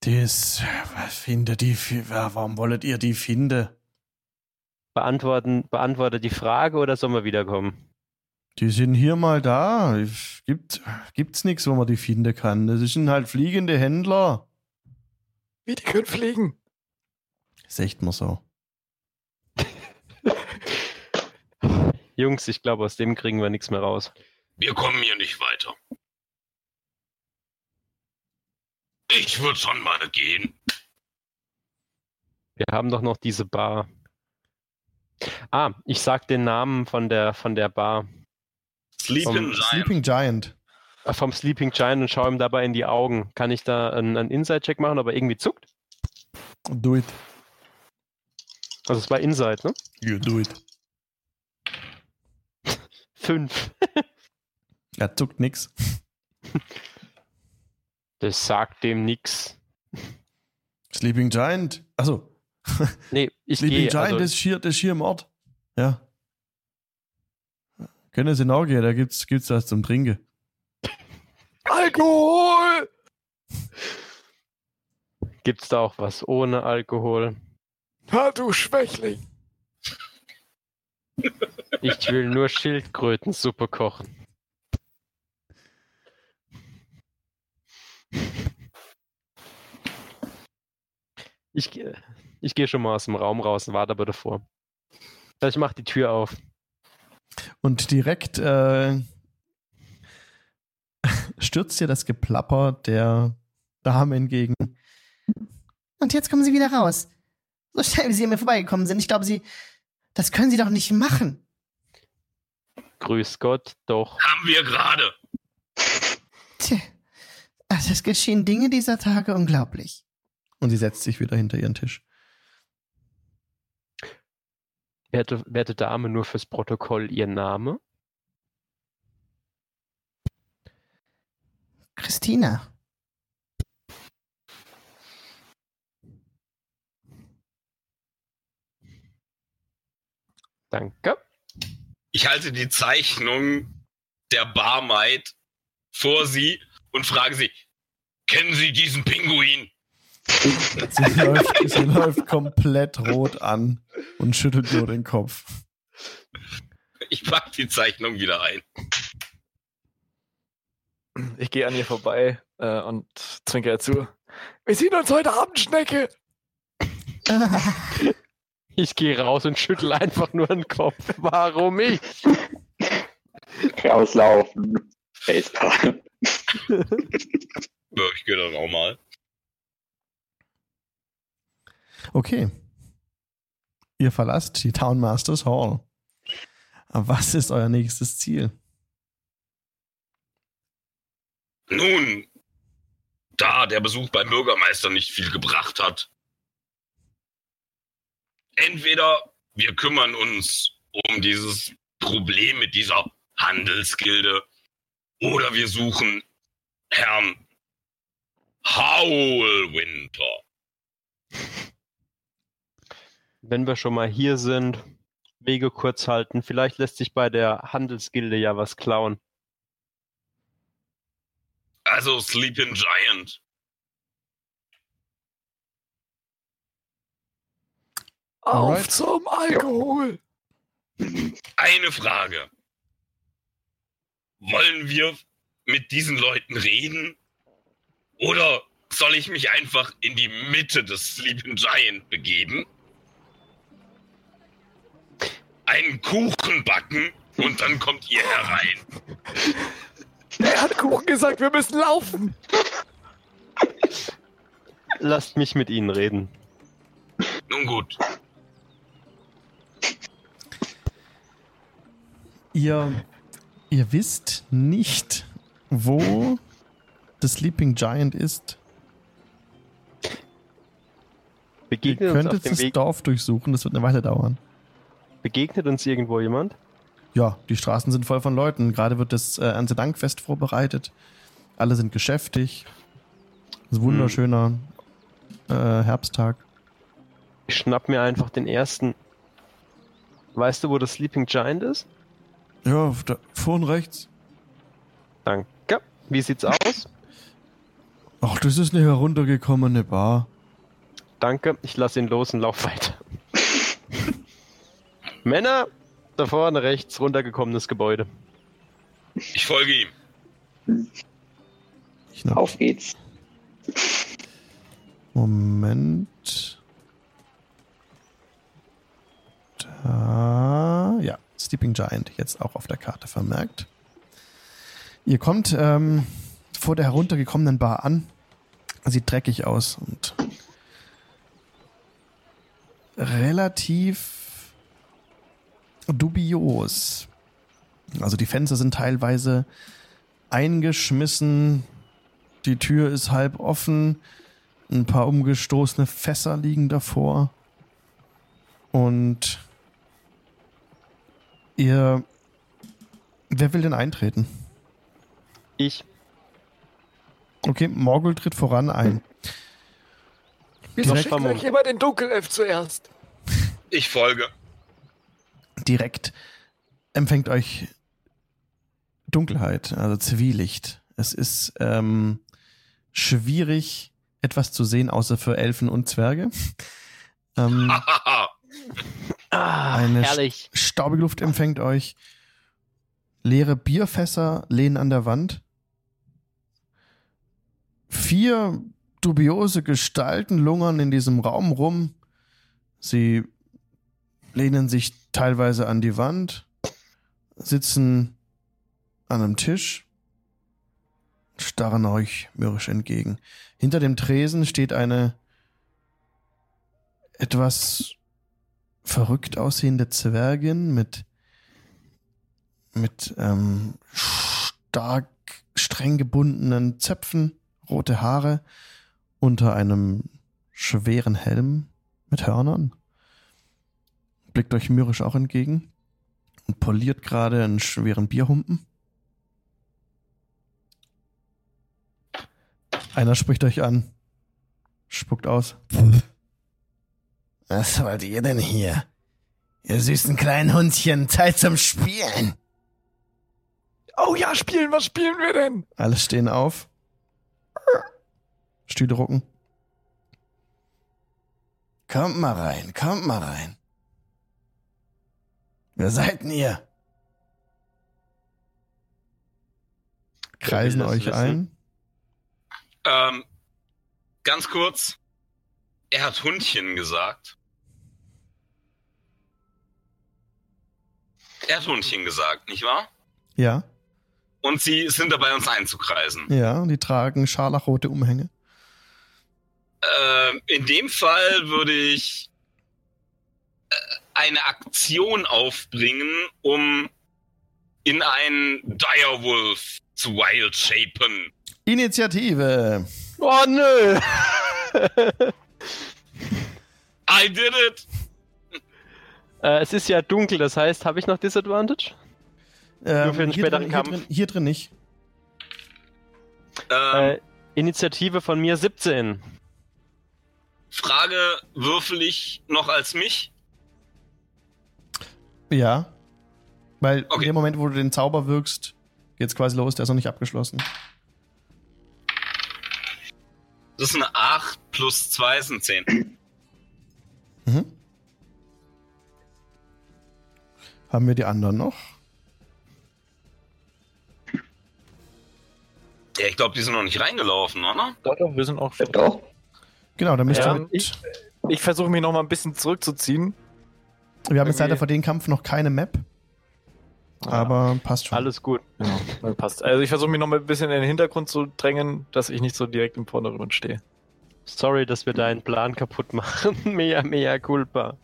Das, was finde die, warum wollt ihr die finden? Beantworten, beantworte die Frage oder sollen wir wiederkommen? Die sind hier mal da. Es Gibt, gibt's nichts, wo man die finden kann. Das sind halt fliegende Händler. Wie, die können fliegen. Ist echt mal so. Jungs, ich glaube, aus dem kriegen wir nichts mehr raus. Wir kommen hier nicht weiter. Ich würde schon mal gehen. Wir haben doch noch diese Bar. Ah, ich sag den Namen von der, von der Bar. Sleeping Giant. Sleeping Giant. Äh, Vom Sleeping Giant und schaue ihm dabei in die Augen. Kann ich da einen, einen Inside-Check machen, ob er irgendwie zuckt? Do it. Also es war Inside, ne? You do it. Fünf. Er zuckt nix. Das sagt dem nix. Sleeping Giant. Achso. Nee, ich Sleeping gehe. Giant Also, ist hier, das ist hier im Ort. Ja. Können Sie nachgehen, da gibt's, gibt's was zum Trinken. Alkohol! gibt's da auch was ohne Alkohol? Ha, du Schwächling. Ich will nur Schildkrötensuppe kochen. Ich, ich gehe schon mal aus dem Raum raus und warte aber davor. Ich mach die Tür auf. Und direkt äh, stürzt dir das Geplapper der Dame entgegen. Und jetzt kommen sie wieder raus. So schnell, wie sie an mir vorbeigekommen sind. Ich glaube, sie. Das können sie doch nicht machen. Grüß Gott, doch. Haben wir gerade. Tja. Also es geschehen Dinge dieser Tage unglaublich. Und sie setzt sich wieder hinter ihren Tisch. Werte, werte Dame, nur fürs Protokoll Ihr Name? Christina. Danke. Ich halte die Zeichnung der Barmaid vor sie und frage sie, kennen Sie diesen Pinguin? Sie läuft, sie läuft komplett rot an und schüttelt nur den Kopf. Ich pack die Zeichnung wieder ein. Ich gehe an ihr vorbei äh, und zwinker ihr zu. Wir sehen uns heute Abend, Schnecke. Ich gehe raus und schüttel einfach nur den Kopf. Warum ich? Rauslaufen. Facepalm. Ja, ich gehe dann auch mal. Okay. Ihr verlasst die Town Masters Hall. Aber was ist euer nächstes Ziel? Nun, da der Besuch beim Bürgermeister nicht viel gebracht hat, entweder wir kümmern uns um dieses Problem mit dieser Handelsgilde oder wir suchen Herrn Howlwinter. Wenn wir schon mal hier sind, Wege kurz halten. Vielleicht lässt sich bei der Handelsgilde ja was klauen. Also Sleeping Giant. Auf Alright. zum Alkohol. Eine Frage. Wollen wir mit diesen Leuten reden? Oder soll ich mich einfach in die Mitte des Sleeping Giant begeben? Einen Kuchen backen und dann kommt ihr herein. Er hat Kuchen gesagt, wir müssen laufen. Lasst mich mit ihnen reden. Nun gut. Ihr, ihr wisst nicht, wo The Sleeping Giant ist. Ihr Begegnet uns, auf könntet dem das Weg, Dorf durchsuchen, das wird eine Weile dauern. Begegnet uns irgendwo jemand? Ja, die Straßen sind voll von Leuten. Gerade wird das äh, Erntedankfest vorbereitet. Alle sind geschäftig. Es ist ein wunderschöner äh, Herbsttag. Ich schnapp mir einfach den ersten. Weißt du, wo das Sleeping Giant ist? Ja, da, vorn rechts. Danke. Wie sieht's aus? Ach, das ist eine heruntergekommene Bar. Danke. Ich lasse ihn los und lauf weiter. Männer, da vorne rechts, runtergekommenes Gebäude. Ich folge ihm. Ich Auf geht's. Moment. Da, ja, Sleeping Giant, jetzt auch auf der Karte vermerkt. Ihr kommt ähm, vor der heruntergekommenen Bar an. Sieht dreckig aus und relativ dubios. Also die Fenster sind teilweise eingeschmissen, die Tür ist halb offen, ein paar umgestoßene Fässer liegen davor und ihr... Wer will denn eintreten? Ich. Okay, Morgul tritt voran ein. Wieso schickt euch immer den Dunkelelf zuerst? Ich folge. Direkt empfängt euch Dunkelheit, also Zwielicht. Es ist ähm, schwierig, etwas zu sehen, außer für Elfen und Zwerge. Ähm. Ah, Eine herrlich. staubige Luft empfängt euch. Leere Bierfässer lehnen an der Wand. Vier dubiose Gestalten lungern in diesem Raum rum. Sie lehnen sich teilweise an die Wand, sitzen an einem Tisch, starren euch mürrisch entgegen. Hinter dem Tresen steht eine etwas verrückt aussehende Zwergin mit mit ähm, stark streng gebundenen Zöpfen, rote Haare unter einem schweren Helm mit Hörnern. Blickt euch mürrisch auch entgegen und poliert gerade einen schweren Bierhumpen. Einer spricht euch an. Spuckt aus. Was wollt ihr denn hier? Ihr süßen kleinen Hundchen, Zeit zum Spielen. Oh ja, spielen, was spielen wir denn? Alle stehen auf. Stühle rucken. Kommt mal rein, kommt mal rein. Wer seid denn ihr? Kreisen euch wissen? ein. Ähm, ganz kurz. Er hat Hundchen gesagt. Er hat Hundchen gesagt, nicht wahr? Ja, Und sie sind dabei, uns einzukreisen. ja, die tragen scharlachrote Umhänge. Ähm, in dem Fall würde ich äh, eine Aktion aufbringen, um in einen Direwolf zu wild shapen. Initiative. Oh nö! I did it! äh, es ist ja dunkel, das heißt, habe ich noch Disadvantage? Ähm, für den hier, späteren drin, hier, Kampf. drin, hier drin nicht. Ähm, Äh, Initiative von mir 17. Frage würfel ich noch als mich? Ja. Weil in Okay. dem Moment, wo du den Zauber wirkst, geht's quasi los, der ist noch nicht abgeschlossen. Das ist eine 8 plus 2 sind 10. Mhm. Haben wir die anderen noch? Ja, ich glaube, die sind noch nicht reingelaufen, oder? Doch, doch, wir sind auch schon. Doch. Genau, dann müsst ihr mit, ich- Ich versuche mich noch mal ein bisschen zurückzuziehen. Wir haben jetzt leider für den Kampf noch keine Map, aber passt schon. Alles gut. Genau, dann passt. Also ich versuche mich noch mal ein bisschen in den Hintergrund zu drängen, dass ich nicht so direkt im Vordergrund stehe. Sorry, dass wir deinen Plan kaputt machen. mea, mea culpa.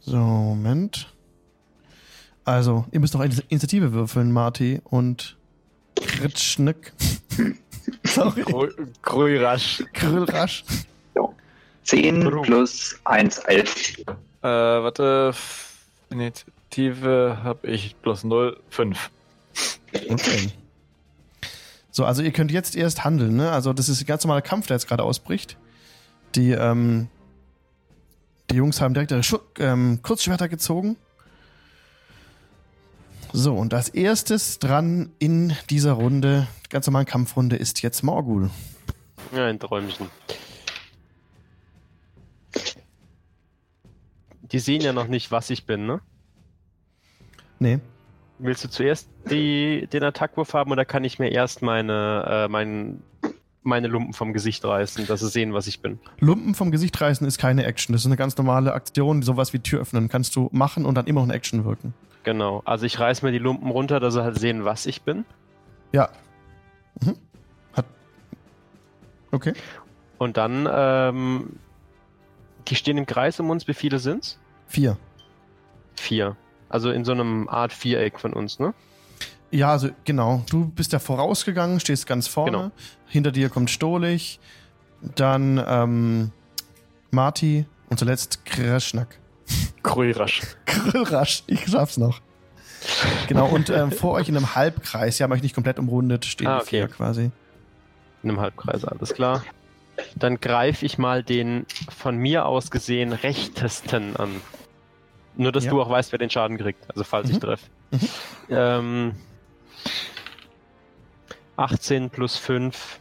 So, Moment. Also, ihr müsst noch eine Initiative würfeln, Marty und Kritschnick. Sorry, Grürasch. Krüllrasch. 10 Warum? plus 1, 11. Äh, warte. Initiative habe ich plus 0, 5. Okay. So, also ihr könnt jetzt erst handeln, ne? Also das ist ein ganz normaler Kampf, der jetzt gerade ausbricht. Die, ähm, die Jungs haben direkt ihre Schu ähm, Kurzschwerter gezogen. So, und als erstes dran in dieser Runde, ganz normalen Kampfrunde, ist jetzt Morgul. Ja, ein Träumchen. Die sehen ja noch nicht, was ich bin, ne? Nee. Willst du zuerst die, den Attackwurf haben oder kann ich mir erst meine, äh, mein, meine Lumpen vom Gesicht reißen, dass sie sehen, was ich bin? Lumpen vom Gesicht reißen ist keine Action. Das ist eine ganz normale Aktion, sowas wie Tür öffnen. Kannst du machen und dann immer noch eine Action wirken. Genau. Also ich reiß mir die Lumpen runter, dass sie halt sehen, was ich bin. Ja. Mhm. Hat. Okay. Und dann, ähm, die stehen im Kreis um uns. Wie viele sind's? Vier. Vier. Also in so einem Art Viereck von uns, ne? Ja, also genau. Du bist ja vorausgegangen, stehst ganz vorne. Genau. Hinter dir kommt Stolich. Dann ähm, Marty und zuletzt Kreschnack. Grürasch. Grillrasch, ich schaff's noch. Genau, und ähm, vor euch in einem Halbkreis, sie haben euch nicht komplett umrundet, stehen Ah, die vier okay. quasi. In einem Halbkreis, alles klar. Dann greife ich mal den von mir aus gesehen rechtesten an. Nur, dass Ja. du auch weißt, wer den Schaden kriegt, also falls ich Mhm. treffe. Mhm. Ähm, 18 plus 5.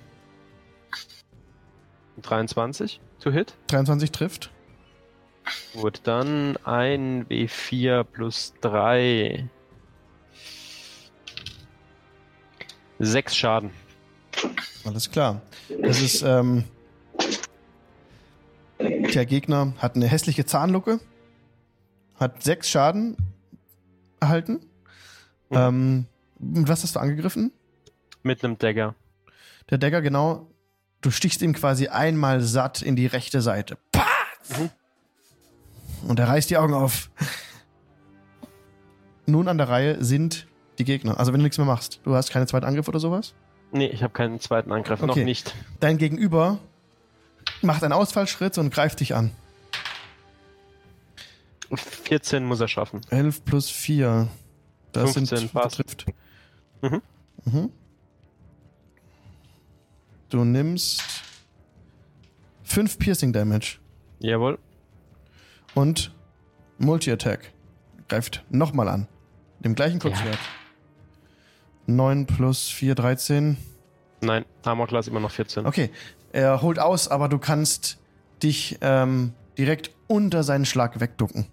23 to hit. 23 trifft. Gut, dann ein W4 plus 3. 6 Schaden. Alles klar. Das ist, ähm, der Gegner hat eine hässliche Zahnlucke, hat sechs Schaden erhalten. Mhm. Ähm, was hast du angegriffen? Mit einem Dagger. Der Dagger, genau. Du stichst ihm quasi einmal satt in die rechte Seite. Patz! Mhm. Und er reißt die Augen auf. Nun an der Reihe sind die Gegner. Also wenn du nichts mehr machst. Du hast keine zweiten Angriff oder sowas? Nee, ich habe keinen zweiten Angriff, noch Okay. nicht. Dein Gegenüber macht einen Ausfallschritt und greift dich an. 14 muss er schaffen. 11 plus 4. Das 15 sind passt. trifft. Mhm. Mhm. du nimmst 5 Piercing Damage Jawohl. und Multi-Attack. Greift nochmal an. Dem gleichen Kurzschwert. 9 plus 4, 13. Nein, Armor Class immer noch 14. Okay, er holt aus, aber du kannst dich ähm, direkt unter seinen Schlag wegducken.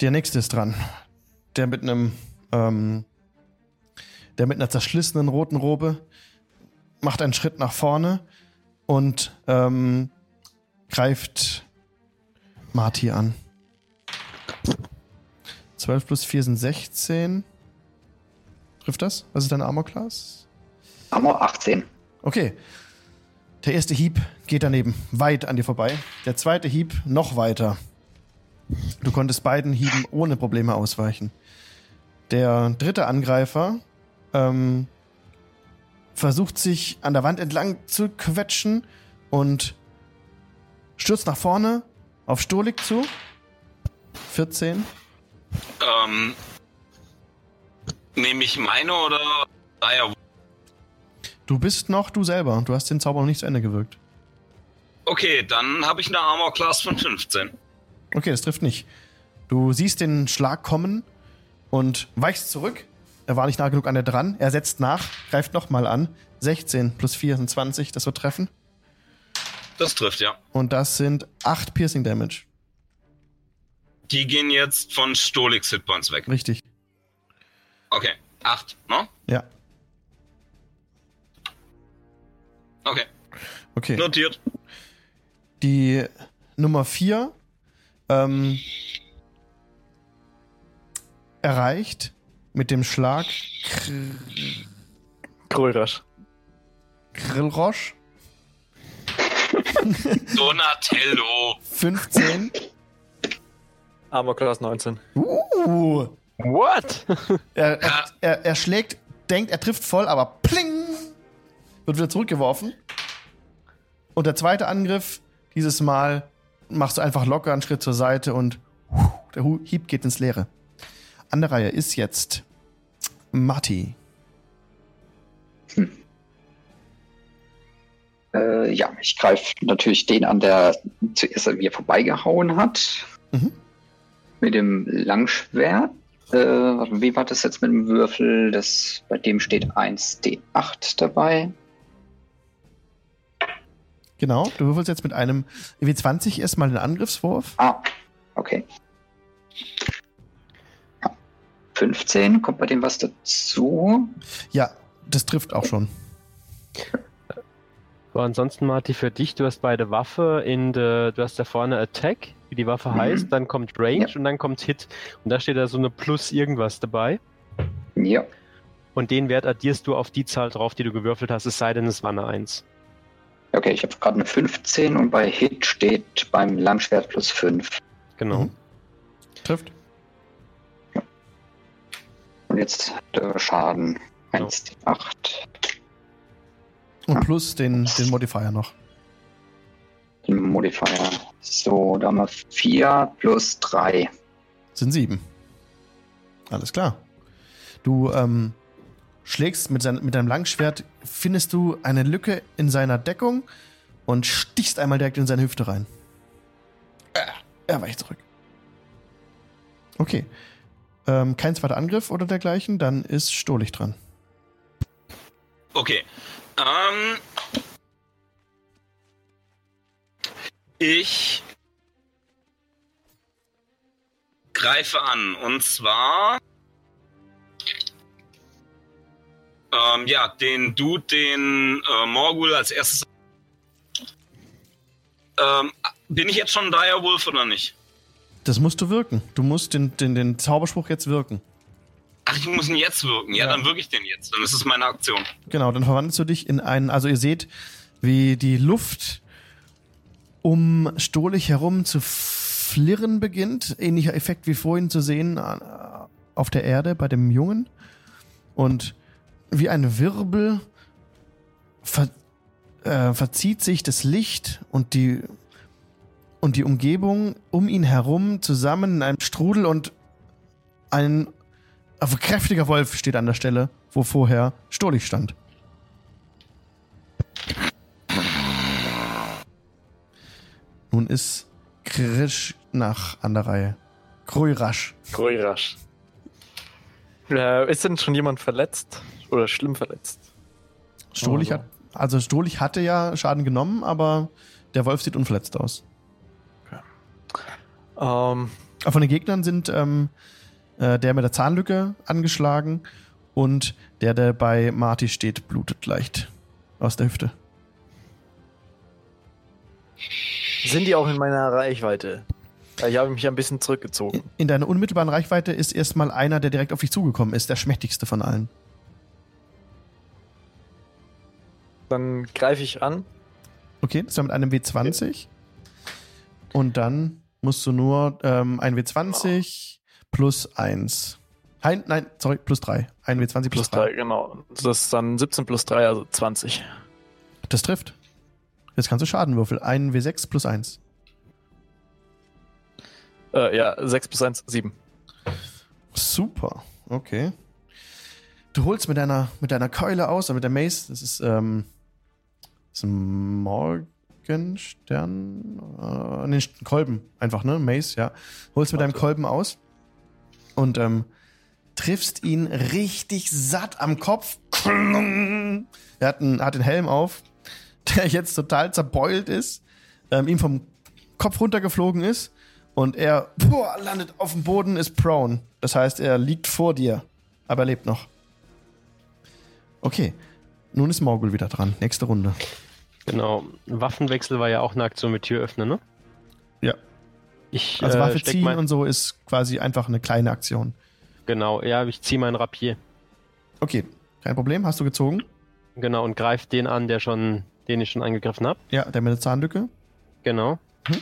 Der nächste ist dran. Der mit einem, ähm, der mit einer zerschlissenen roten Robe macht einen Schritt nach vorne und ähm, greift Marty an. 12 plus 4 sind 16. Trifft das? Was ist deine Armor Class? Armor 18. Okay. Der erste Hieb geht daneben, weit an dir vorbei. Der zweite Hieb noch weiter. Du konntest beiden Hieben ohne Probleme ausweichen. Der dritte Angreifer ähm, versucht sich an der Wand entlang zu quetschen und stürzt nach vorne auf Stolik zu. 14. Ähm, nehme ich meine oder Dire Du bist noch du selber. Du hast den Zauber noch nicht zu Ende gewirkt. Okay, dann habe ich eine Armor Class von 15. Okay, das trifft nicht. Du siehst den Schlag kommen und weichst zurück. Er war nicht nah genug an der dran. Er setzt nach, greift nochmal an. 16 plus 4 sind 20, das wird treffen. Das trifft, ja. Und das sind 8 Piercing Damage. Die gehen jetzt von Stolix Hitpoints weg. Richtig. Okay, 8, ne? Ja. Okay, Okay. notiert. Die Nummer 4 ähm, erreicht mit dem Schlag Krörasch. Grillrosch Donatello. 15. Armor Class 19. Uh, What? er, er, er, er schlägt, denkt, er trifft voll, aber pling! Wird wieder zurückgeworfen. Und der zweite Angriff, dieses Mal machst du einfach locker einen Schritt zur Seite und der Hieb geht ins Leere. An der Reihe ist jetzt Matti. Äh, ja, ich greife natürlich den an, der zuerst an mir vorbeigehauen hat. Mhm. Mit dem Langschwert. Äh, wie war das jetzt mit dem Würfel? Das, bei dem steht 1d8 dabei. Genau, du würfelst jetzt mit einem W20 erstmal den Angriffswurf. Ah, okay. Ja. 15, kommt bei dem was dazu? Ja, das trifft auch schon. So, ansonsten, Marty, für dich, du hast beide Waffe in der, du hast da vorne Attack, wie die Waffe Mhm. heißt, dann kommt Range Ja. und dann kommt Hit. Und da steht da so eine Plus irgendwas dabei. Ja, Und den Wert addierst du auf die Zahl drauf, die du gewürfelt hast, es sei denn, es war eine 1. okay, ich habe gerade eine 15 und bei Hit steht beim Langschwert plus 5. Genau. Mhm. Trifft. Und jetzt der Schaden. 1d8. Und plus den, den Modifier noch. Den Modifier. So, da haben wir 4 plus 3. Sind sieben. Alles klar. Du ähm, schlägst mit, sein, mit deinem Langschwert, findest du eine Lücke in seiner Deckung und stichst einmal direkt in seine Hüfte rein. Äh, er weicht zurück. Okay. Ähm, kein zweiter Angriff oder dergleichen, dann ist Stolich dran. Okay. Ähm, ich greife an. Und zwar. Ähm, ja, den Dude, den äh, Morgul als erstes. Ähm, bin ich jetzt schon Direwolf oder nicht? Das musst du wirken. Du musst den, den, den Zauberspruch jetzt wirken. Ach, ich muss ihn jetzt wirken. Ja, Ja. dann wirke ich den jetzt. Dann ist es meine Aktion. Genau, dann verwandelst du dich in einen, also ihr seht, wie die Luft um Stolich herum zu flirren beginnt. Ähnlicher Effekt wie vorhin zu sehen äh, auf der Erde bei dem Jungen. Und wie ein Wirbel ver, äh, verzieht sich das Licht und die, und die Umgebung um ihn herum zusammen in einem Strudel und ein kräftiger Wolf steht an der Stelle, wo vorher Stolich stand. Nun ist Krisch nach an der Reihe. Kruirasch. Kruirasch. Äh, ist denn schon jemand verletzt? Oder schlimm verletzt? Stolich Also. hat, also Stolich hatte ja Schaden genommen, aber der Wolf sieht unverletzt aus. Ähm, Aber von den Gegnern sind ähm, äh, der mit der Zahnlücke angeschlagen und der, der bei Marty steht, blutet leicht aus der Hüfte. sind die auch in meiner Reichweite? Ich habe mich ein bisschen zurückgezogen. In deiner unmittelbaren Reichweite ist erstmal einer, der direkt auf dich zugekommen ist, der schmächtigste von allen. Dann greife ich an. Okay, das war mit einem W20. Und dann musst du nur ähm, ein W20 plus 1. Nein, nein, sorry, plus 3. Ein W20 plus, Plus 3. 3, genau. Das ist dann 17 plus 3, also 20. Das trifft. Jetzt kannst du Schaden würfeln. Ein W6 plus 1. Äh, ja, 6 plus 1, 7. Super, okay. Du holst mit deiner, mit deiner Keule aus, oder mit der Mace, das ist, ähm, ein Morgenstern, äh, nee, Kolben, einfach, ne, Mace, ja. Holst mit deinem. Kolben aus und, ähm, triffst ihn richtig satt am Kopf. Er hat, einen, hat den Helm auf, der jetzt total zerbeult ist, ähm, ihm vom Kopf runtergeflogen ist und er boah, landet auf dem Boden, ist prone. Das heißt, er liegt vor dir, aber er lebt noch. Okay, nun ist Morgul wieder dran. Nächste Runde. Genau. Waffenwechsel war ja auch eine Aktion mit Tür öffnen, ne? Ja. Ich Also äh, Waffe ziehen mein, und so ist quasi einfach eine kleine Aktion. Genau, ja, ich ziehe meinen Rapier. Okay, kein Problem. Hast du gezogen? Genau, und greif den an, der schon, den ich schon angegriffen habe. Ja, der mit der Zahnlücke. Genau. Mhm.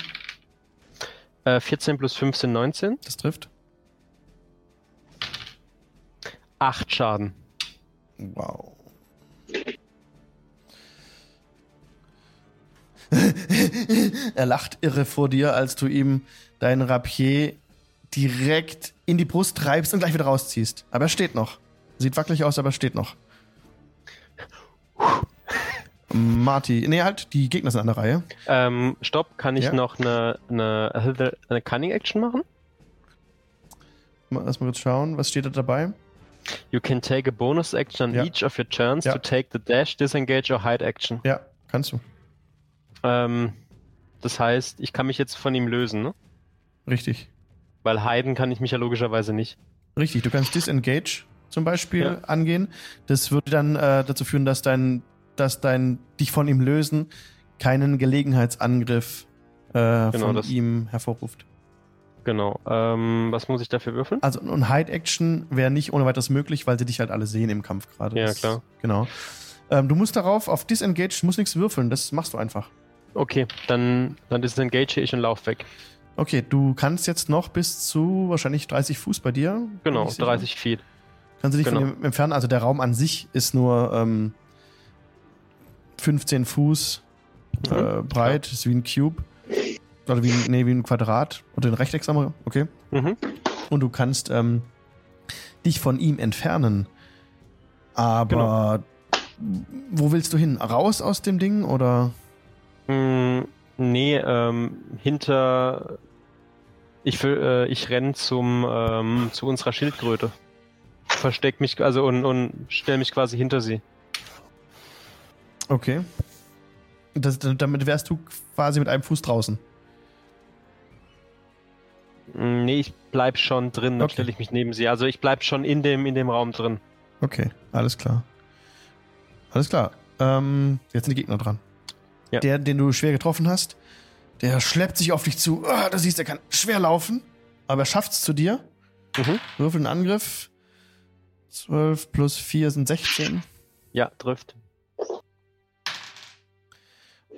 Äh, 14 plus 15, 19. Das trifft. 8 Schaden. Wow. er lacht irre vor dir, als du ihm deinen Rapier direkt in die Brust treibst und gleich wieder rausziehst. Aber er steht noch. Sieht wackelig aus, aber er steht noch. Marty, nee, halt, die Gegner sind an der Reihe. Ähm, stopp, kann ich Ja. noch eine, eine, eine Cunning Action machen? Lass mal kurz schauen, was steht da dabei? You can take a bonus action on Ja. each of your turns Ja. to take the dash, disengage or hide action. Ja, kannst du. Ähm, das heißt, ich kann mich jetzt von ihm lösen, ne? Richtig. Weil hiden kann ich mich ja logischerweise nicht. Richtig, du kannst Disengage zum Beispiel Ja. angehen. Das würde dann äh, dazu führen, dass dein, dass dein dich von ihm lösen keinen Gelegenheitsangriff äh, Genau, von ihm hervorruft. Genau. Ähm, was muss ich dafür würfeln? Also und Hide Action wäre nicht ohne weiteres möglich, weil sie dich halt alle sehen im Kampf gerade. Ja, Das- klar. Genau. Ähm, du musst darauf auf Disengage, du musst nichts würfeln, das machst du einfach. Okay, dann, dann disengage ich und lauf weg. Okay, du kannst jetzt noch bis zu wahrscheinlich 30 Fuß bei dir. Genau, ich sicher. 30 Feet. Kannst du dich Genau. von ihm entfernen? Also der Raum an sich ist nur ähm, 15 Fuß Mhm. äh, breit, ist wie ein Cube. Oder wie ein, nee, wie ein Quadrat. Oder ein Rechteck, sagen wir. Okay. Mhm. Und du kannst ähm, dich von ihm entfernen. Aber wo willst du hin? Raus aus dem Ding oder? Mm, nee, ähm, hinter. Ich, will, äh, ich renn zum, ähm, zu unserer Schildkröte. Versteck mich, also und, und stell mich quasi hinter sie. Okay. Das, damit wärst du quasi mit einem Fuß draußen. Mm, Nee, ich bleib schon drin, dann Okay. stelle ich mich neben sie. Also ich bleib schon in dem, in dem Raum drin. Okay, alles klar. Alles klar. Ähm, jetzt sind die Gegner dran. Ja. Der, den du schwer getroffen hast, der schleppt sich auf dich zu. Ah, da siehst du, er kann schwer laufen, aber er schafft es zu dir. Mhm. Würfel einen Angriff. 12 plus 4 sind 16. Ja, trifft.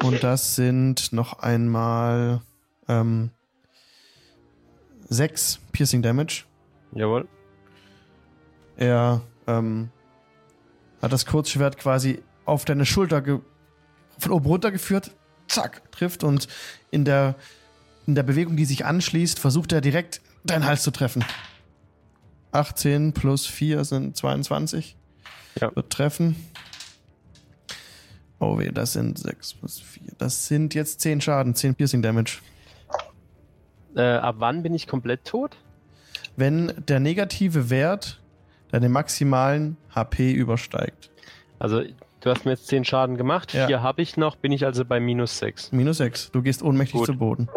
Und das sind noch einmal ähm, 6 Piercing Damage. Jawohl. Er ähm, hat das Kurzschwert quasi auf deine Schulter ge von oben runter geführt, zack, trifft und in der, in der Bewegung, die sich anschließt, versucht er direkt deinen Hals zu treffen. 18 plus 4 sind 22. Ja. Wird treffen. Oh weh, das sind 6 plus 4. Das sind jetzt 10 Schaden, 10 Piercing Damage. Äh, ab wann bin ich komplett tot? Wenn der negative Wert deine maximalen HP übersteigt. Also, du hast mir jetzt 10 Schaden gemacht. Ja. Vier habe ich noch, bin ich also bei minus 6. Minus 6. Du gehst ohnmächtig Gut. zu Boden.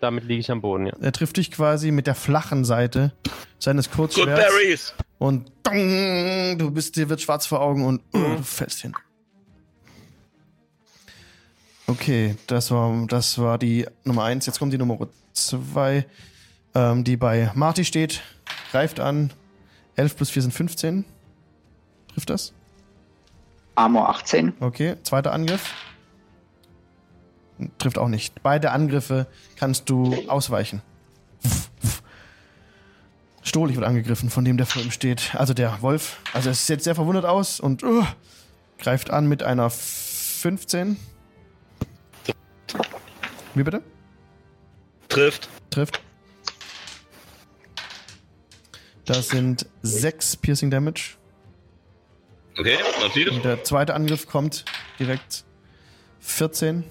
Damit liege ich am Boden, ja. Er trifft dich quasi mit der flachen Seite seines Kurzschwerts. Und dong, du bist, dir wird schwarz vor Augen und uh, du fällst hin. Okay, das war, das war die Nummer 1. Jetzt kommt die Nummer 2, ähm, die bei Marty steht. Greift an. 11 plus 4 sind 15. Trifft das? Armor 18. Okay, zweiter Angriff. Trifft auch nicht. Beide Angriffe kannst du ausweichen. Stolich wird angegriffen, von dem der vor ihm steht. Also der Wolf. Also es sieht sehr verwundert aus und uh, greift an mit einer 15. Wie bitte? Trifft. Trifft. Das sind 6 Piercing Damage. Okay, notiert. Und der zweite Angriff kommt direkt 14.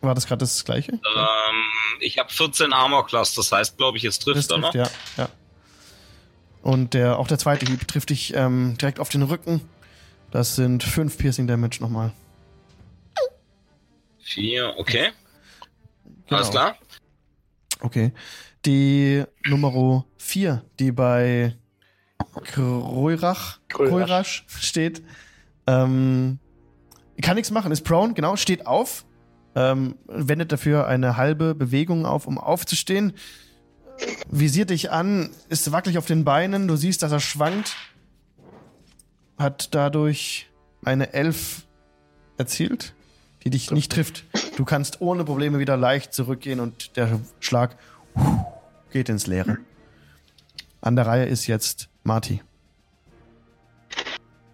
War das gerade das gleiche? Ähm, ich habe 14 Armor Class, das heißt, glaube ich, es trifft noch. trifft, ja, ja. Und der, auch der zweite Hieb trifft dich ähm, direkt auf den Rücken. Das sind 5 Piercing Damage nochmal. Vier, okay. Genau. Alles klar. Okay. Die Nummer 4, die bei Kroirach, Kroirach. Kroirach steht, ähm, kann nichts machen, ist prone, genau, steht auf, ähm, wendet dafür eine halbe Bewegung auf, um aufzustehen, visiert dich an, ist wackelig auf den Beinen, du siehst, dass er schwankt, hat dadurch eine Elf erzielt, die dich nicht trifft. Du kannst ohne Probleme wieder leicht zurückgehen und der Schlag geht ins Leere. An der Reihe ist jetzt Marty.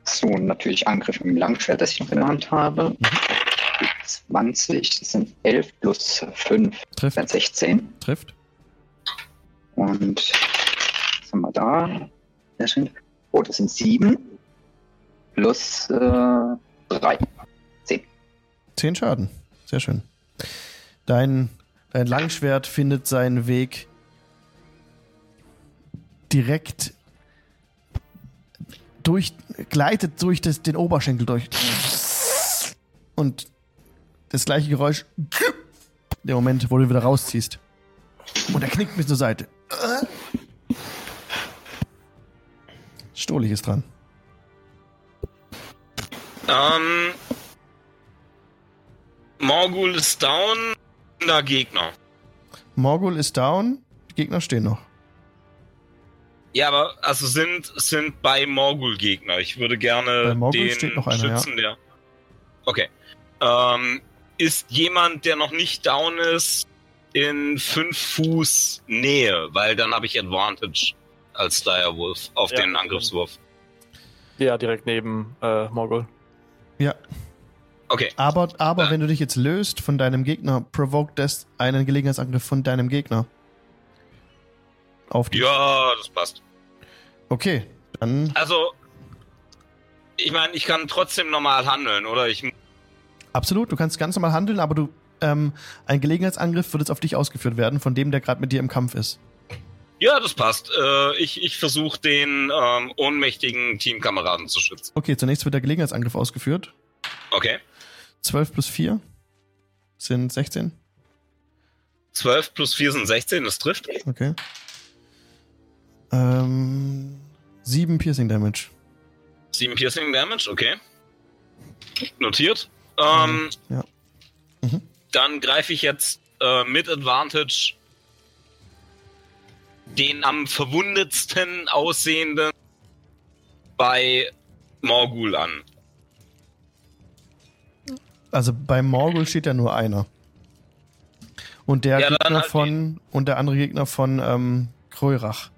So, natürlich Angriff mit dem Langschwert, das ich noch in der Hand habe. 20, das sind 11 plus 5, Trifft, das sind 16. trifft. Und was haben wir da? Sehr schön. Oh, das sind 7 plus äh, 3. 10. Zehn Schaden. Sehr schön. Dein, dein Langschwert findet seinen Weg direkt durch, gleitet durch das, den Oberschenkel durch. Und das gleiche Geräusch, der Moment, wo du wieder rausziehst. Und er knickt bis zur Seite. Stolich ist dran. Ähm, Morgul ist down. Der Gegner. Morgul ist down, die Gegner stehen noch. Ja, aber also sind, sind bei Morgul Gegner. Ich würde gerne den steht noch einer, Schützen, der. Okay. Ähm, ist jemand, der noch nicht down ist, in 5 Fuß Nähe, weil dann habe ich Advantage als Direwolf auf Ja, den Angriffswurf. Ja, direkt neben äh, Morgul. Ja, Okay. Aber, aber Ja. wenn du dich jetzt löst von deinem Gegner, provoked das einen Gelegenheitsangriff von deinem Gegner. Auf dich. Ja, das passt. Okay, dann Also, ich meine, ich kann trotzdem normal handeln, oder? Ich absolut, du kannst ganz normal handeln, aber du ähm, ein Gelegenheitsangriff wird jetzt auf dich ausgeführt werden, von dem, der gerade mit dir im Kampf ist. Ja, das passt. Äh, ich ich versuche den ähm, ohnmächtigen Teamkameraden zu schützen. Okay, zunächst wird der Gelegenheitsangriff ausgeführt. Okay. 12 plus 4 sind 16. 12 plus 4 sind 16, das trifft. Okay. Ähm, 7 Piercing Damage. 7 Piercing Damage, okay. Notiert. Ähm, Ja. Mhm. Dann greife ich jetzt äh, mit Advantage den am verwundetsten aussehenden bei Morgul an. Also bei Morgul steht ja nur einer. Und der Ja, Gegner halt von und der andere Gegner von ähm, Kroirach.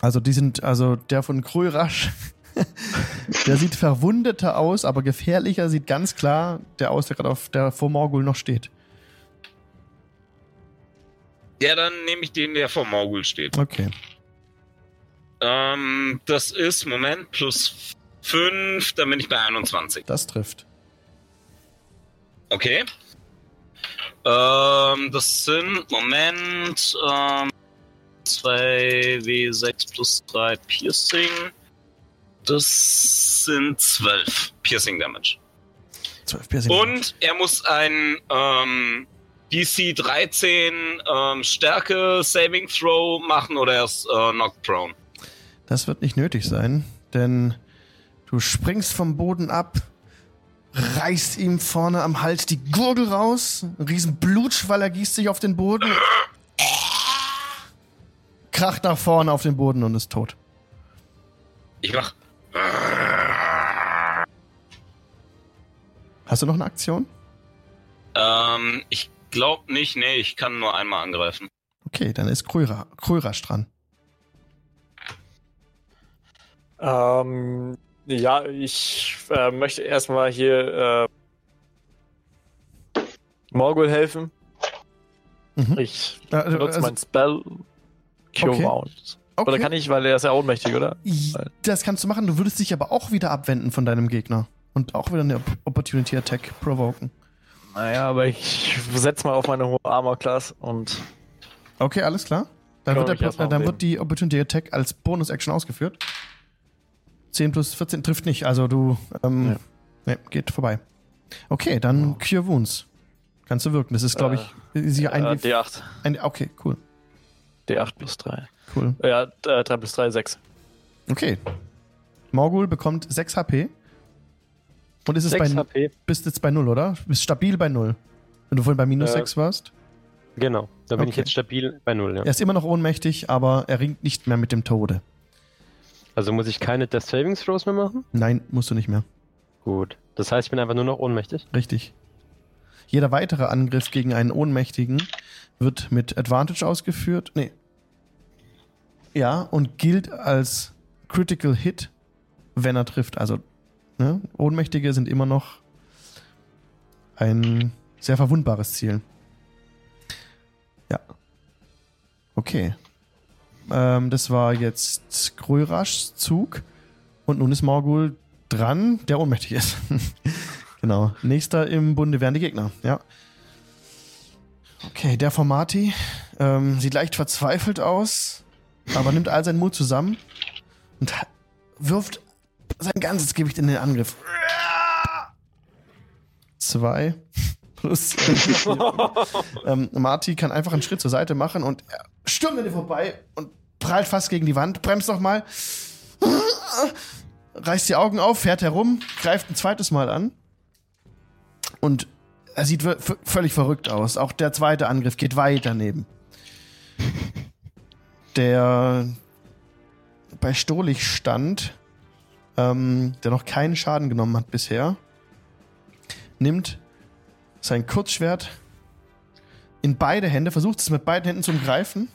Also die sind, also der von Kroirach, der sieht verwundeter aus, aber gefährlicher sieht ganz klar der aus, der gerade auf der vor Morgul noch steht. Ja, dann nehme ich den, der vor Morgul steht. Okay. Ähm, das ist, Moment, plus 5, dann bin ich bei 21. Das trifft. Okay. Ähm, das sind, Moment, ähm, 2W6 plus 3 Piercing. Das sind 12 Piercing Damage. 12 Piercing. Und er muss ein ähm, DC 13 ähm, Stärke Saving Throw machen oder er ist äh, knocked prone. Das wird nicht nötig sein, denn du springst vom Boden ab, reißt ihm vorne am Hals die Gurgel raus, ein riesen Blutschwall ergießt sich auf den Boden, kracht nach vorne auf den Boden und ist tot. Ich mach. Hast du noch eine Aktion? Ähm, ich glaube nicht, nee, ich kann nur einmal angreifen. Okay, dann ist Kröra, Krörasch dran. Ähm, ja, ich äh, möchte erstmal hier äh, Morgul helfen. Mhm. Ich Äh, also- benutze also- mein Spell Cure Okay. Wounds. Okay. Oder kann ich, weil er ist ja ohnmächtig, oder? Das kannst du machen, du würdest dich aber auch wieder abwenden von deinem Gegner. Und auch wieder eine Op- Opportunity Attack provoken. Naja, aber ich setze mal auf meine hohe Armor Class und Okay, alles klar. Dann, wird, der, um dann wird die Opportunity Attack als Bonus-Action ausgeführt. 10 plus 14 trifft nicht, also du. Ähm, Ja. Nee, geht vorbei. Okay, dann Cure Wounds. Kannst du wirken. Das ist, glaube ich, sicher ein, äh, D8. ein. Okay, cool. D8 plus 3. Cool. Ja, äh, 3 plus 3, 6. Okay. Morgul bekommt 6 HP. Und ist es 6 bei, HP. bist jetzt bei 0, oder? Bist stabil bei 0. Wenn du vorhin bei minus Äh, 6 warst. Genau. Da bin ich Okay. jetzt stabil bei 0, ja. Er ist immer noch ohnmächtig, aber er ringt nicht mehr mit dem Tode. Also muss ich keine Death Savings Throws mehr machen? Nein, musst du nicht mehr. Gut. Das heißt, ich bin einfach nur noch ohnmächtig. Richtig. Jeder weitere Angriff gegen einen Ohnmächtigen wird mit Advantage ausgeführt. Nee. Ja, und gilt als Critical Hit, wenn er trifft. Also, ne? Ohnmächtige sind immer noch ein sehr verwundbares Ziel. Ja. Okay. Ähm, das war jetzt Gröraschs Zug. Und nun ist Morgul dran, der ohnmächtig ist. genau. Nächster im Bunde wären die Gegner, ja. Okay, der Formati ähm, sieht leicht verzweifelt aus, aber nimmt all seinen Mut zusammen und wirft sein ganzes Gewicht in den Angriff. Zwei plus äh, vier. ähm, Marty kann einfach einen Schritt zur Seite machen und er stürmt an dir vorbei und prallt fast gegen die Wand, bremst noch mal, reißt die Augen auf, fährt herum, greift ein zweites Mal an und er sieht völlig verrückt aus. Auch der zweite Angriff geht weit daneben. Der bei Stolich stand, ähm, der noch keinen Schaden genommen hat bisher, nimmt sein Kurzschwert in beide Hände, versucht es mit beiden Händen zu greifen,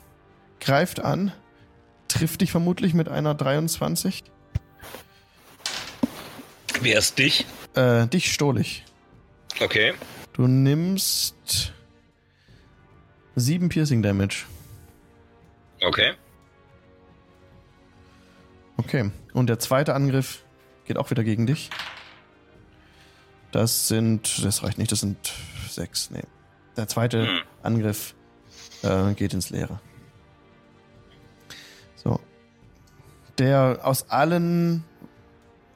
greift an, trifft dich vermutlich mit einer 23. Wer ist dich? Äh, dich Stolich. Okay. Du nimmst sieben Piercing Damage. Okay. Okay. Und der zweite Angriff geht auch wieder gegen dich. Das sind, das reicht nicht, das sind sechs. Nee. Der zweite Hm. Angriff äh, geht ins Leere. So. Der aus allen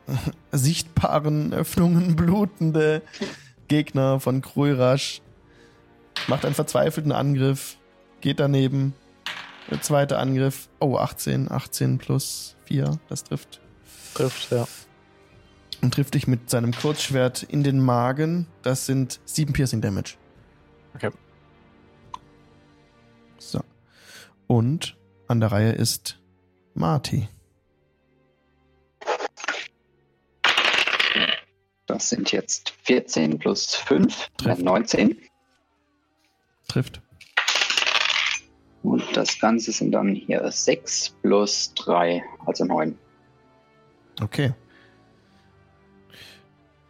sichtbaren Öffnungen blutende Gegner von Kruirasch macht einen verzweifelten Angriff, geht daneben. Der zweite Angriff, oh, 18, 18 plus 4, das trifft. Trifft, ja. Und trifft dich mit seinem Kurzschwert in den Magen. Das sind 7 Piercing Damage. Okay. So. Und an der Reihe ist Marty. Das sind jetzt 14 plus 5, Trifft. äh, 19. Trifft. Und das Ganze sind dann hier 6 plus 3, also 9. Okay.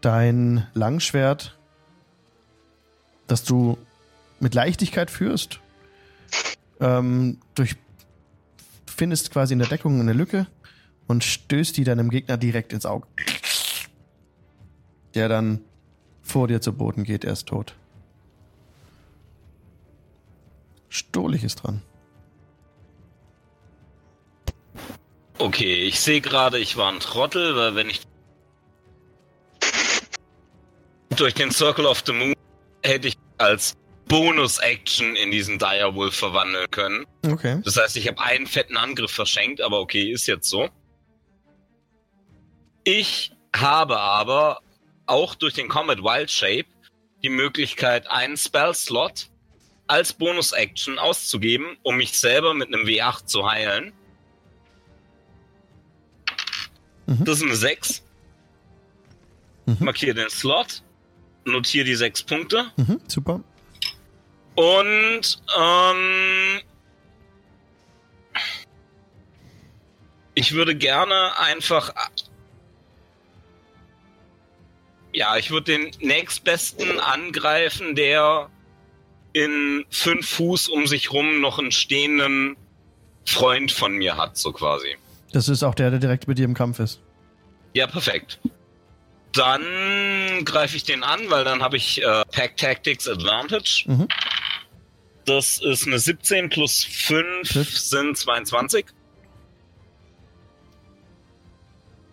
Dein Langschwert, das du mit Leichtigkeit führst, ähm, durch, findest quasi in der Deckung eine Lücke und stößt die deinem Gegner direkt ins Auge. Der dann vor dir zu Boden geht. Er ist tot. Stohlich ist dran. Okay, ich sehe gerade, ich war ein Trottel, weil wenn ich durch den Circle of the Moon hätte ich als Bonus-Action in diesen Direwolf verwandeln können. Okay. Das heißt, ich habe einen fetten Angriff verschenkt, aber okay, ist jetzt so. Ich habe aber auch durch den Comet Wild Shape die Möglichkeit, einen Spell-Slot als Bonus-Action auszugeben, um mich selber mit einem W8 zu heilen. Mhm. Das ist eine 6. Mhm. Markiere den Slot, notiere die 6 Punkte Mhm, super. und ähm, ich würde gerne einfach. Ja, ich würde den nächstbesten angreifen, der in fünf Fuß um sich rum noch einen stehenden Freund von mir hat, so quasi. Das ist auch der, der direkt mit dir im Kampf ist. Ja, perfekt. Dann greife ich den an, weil dann habe ich äh, Pack Tactics Advantage. Mhm. Das ist eine 17 plus 5 Trifft. sind 22.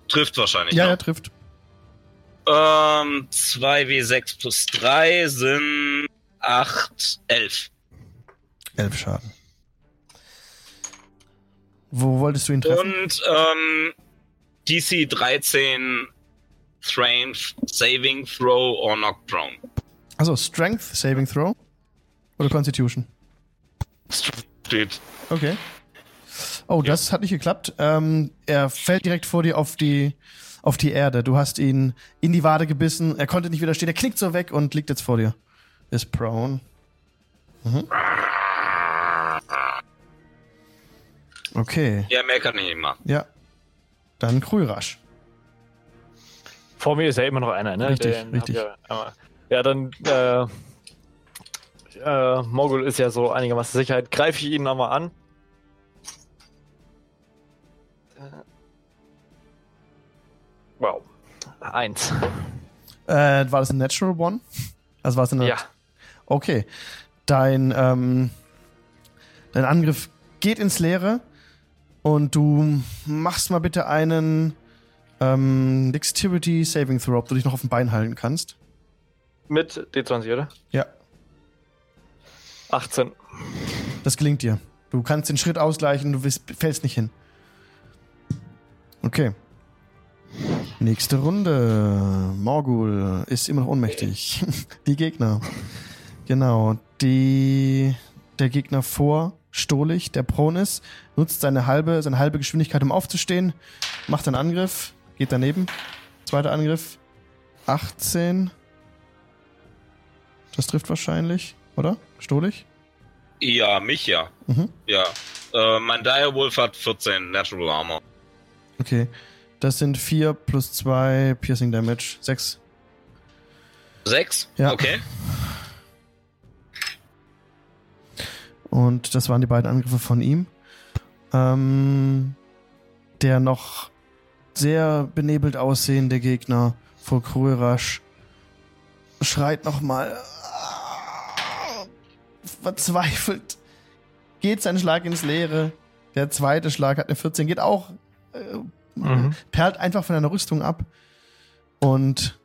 Trifft wahrscheinlich. Ja, ne? er trifft. Ähm, 2w6 plus 3 sind 8, 11. Elf Schaden. Wo wolltest du ihn treffen? Und ähm, DC 13 Strength Saving Throw or Knock Prone. Also Strength Saving Throw oder Constitution? Steht. Okay. Oh, das hat nicht geklappt. Ähm, er fällt direkt vor dir auf die auf die Erde. Du hast ihn in die Wade gebissen. Er konnte nicht widerstehen. Er knickt so weg und liegt jetzt vor dir. Ist prone. Mhm. Okay. Ja, mehr kann ich nicht machen. Ja. Dann Krürasch. Vor mir ist ja immer noch einer, ne? Richtig, Den richtig. Ja, ja, dann, äh, äh, Mogul ist ja so einigermaßen Sicherheit. Greife ich ihn nochmal an. Äh, Wow. Eins. Äh, war das ein Natural One? Also war es eine Ja. Okay. Dein, ähm, dein Angriff geht ins Leere und du machst mal bitte einen ähm, Dexterity Saving Throw, ob du dich noch auf dem Bein halten kannst. Mit D20, oder? Ja, 18. das gelingt dir. Du kannst den Schritt ausgleichen, du fällst nicht hin. Okay. Nächste Runde. Morgul ist immer noch ohnmächtig. Die Gegner. Genau. Die, der Gegner vor Stolich, der prone ist, nutzt seine halbe, seine halbe Geschwindigkeit, um aufzustehen, macht einen Angriff, geht daneben. Zweiter Angriff. 18. Das trifft wahrscheinlich, oder? Stolich? Ja, mich ja. Mhm. Ja. Äh, mein Direwolf hat 14 Natural Armor. Okay. Das sind 4 plus 2 Piercing Damage. 6. 6? Ja. Okay. Und das waren die beiden Angriffe von ihm. Ähm, der noch sehr benebelt aussehende Gegner vor Kruirasch schreit nochmal verzweifelt. Geht sein Schlag ins Leere. Der zweite Schlag hat eine 14, geht auch äh, Mhm. perlt einfach von einer Rüstung ab. Und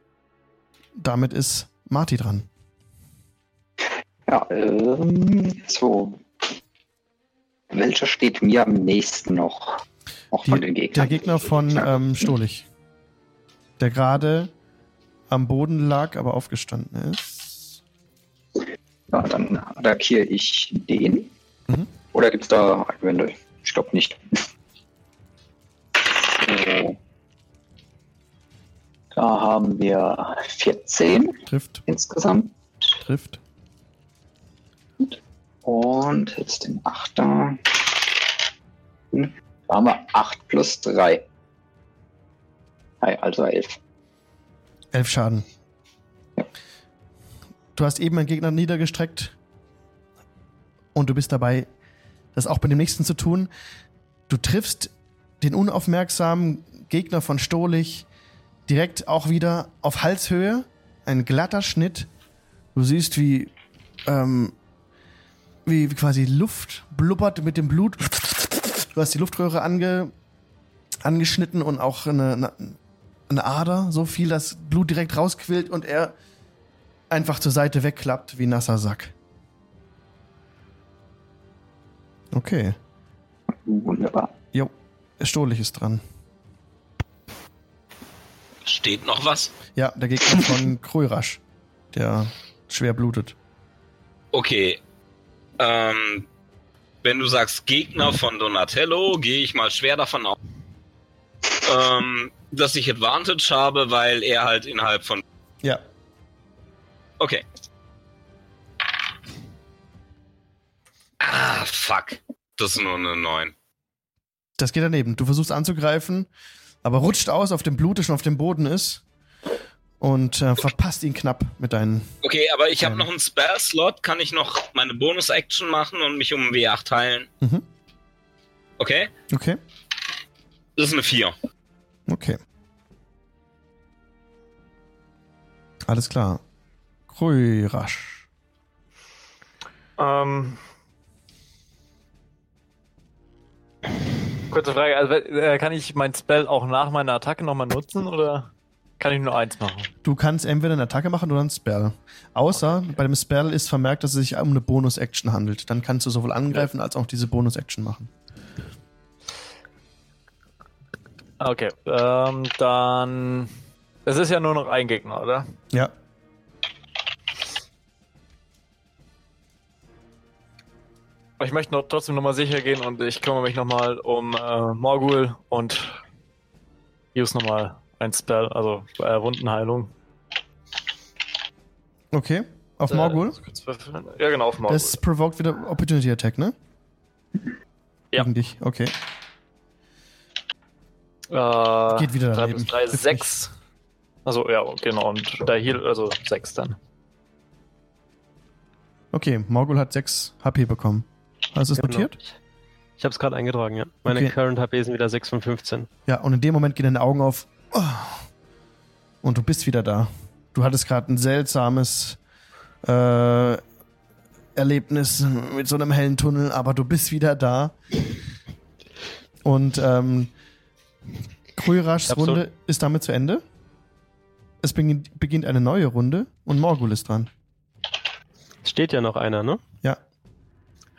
damit ist Marty dran. Ja, ähm, so. Welcher steht mir am nächsten noch? Auch von den Die, Gegnern. der Gegner von ähm, Stolich. Der gerade am Boden lag, aber aufgestanden ist. Ja, dann attackiere ich den. Mhm. Oder gibt es da Einwände? Ich glaube nicht. Da haben wir 14 Trifft, insgesamt. trifft. Und jetzt den Achter. Hm, Da haben wir 8 plus 3. Also 11. Elf Schaden. Du hast eben einen Gegner niedergestreckt und du bist dabei, das auch bei dem nächsten zu tun. Du triffst den unaufmerksamen Gegner von Stolich direkt auch wieder auf Halshöhe, ein glatter Schnitt. Du siehst, wie, ähm, wie, quasi Luft blubbert mit dem Blut. Du hast die Luftröhre ange, angeschnitten und auch eine, eine, eine Ader, so viel, dass Blut direkt rausquillt und er einfach zur Seite wegklappt wie nasser Sack. Okay. Wunderbar. Jo, Stohlich ist dran. Steht noch was? Ja, der Gegner von Krörasch, der schwer blutet. Okay. Ähm, wenn du sagst Gegner von Donatello, gehe ich mal schwer davon aus, ähm, dass ich Advantage habe, weil er halt innerhalb von. Ja, Okay. Ah, fuck. Das ist nur eine 9. das geht daneben. Du versuchst anzugreifen, aber rutscht aus auf dem Blut, das schon auf dem Boden ist. Und äh, verpasst ihn knapp mit deinen. Okay, aber ich habe noch einen Spell-Slot. Kann ich noch meine Bonus-Action machen und mich um einen W8 heilen? Mhm. Okay? Okay, Das ist eine 4. okay. Alles klar. Krörasch. Ähm. Kurze Frage, also äh, kann ich mein Spell auch nach meiner Attacke nochmal nutzen oder kann ich nur eins machen? Du kannst entweder eine Attacke machen oder einen Spell. Außer bei dem Spell ist vermerkt, dass es sich um eine Bonus-Action handelt. Dann kannst du sowohl angreifen als auch diese Bonus-Action machen. Okay, ähm, dann. Es ist ja nur noch ein Gegner, oder? Ja. Ich möchte noch trotzdem nochmal sicher gehen und ich kümmere mich nochmal um äh, Morgul und use nochmal ein Spell, also äh, Wundenheilung. Okay. Auf Äh, Morgul. Ja, genau, auf Morgul. Das provoked wieder Opportunity Attack, ne? Ja. Gegen dich, okay. Äh, Geht wieder 3 daneben. plus 3, Trifft 6. Also, ja, genau. Und der Heal, also 6 dann. Okay, Morgul hat 6 HP bekommen. Hast du es Genau. notiert? Ich habe es gerade eingetragen, ja. Meine Okay. Current HP sind wieder 6 von 15. Ja, und in dem Moment gehen deine Augen auf. Oh. Und du bist wieder da. Du hattest gerade ein seltsames äh, Erlebnis mit so einem hellen Tunnel, aber du bist wieder da. Und ähm, Krüraschs hab so- Runde ist damit zu Ende. Es beginnt, beginnt eine neue Runde und Morgul ist dran. Es steht ja noch einer, ne? Ja.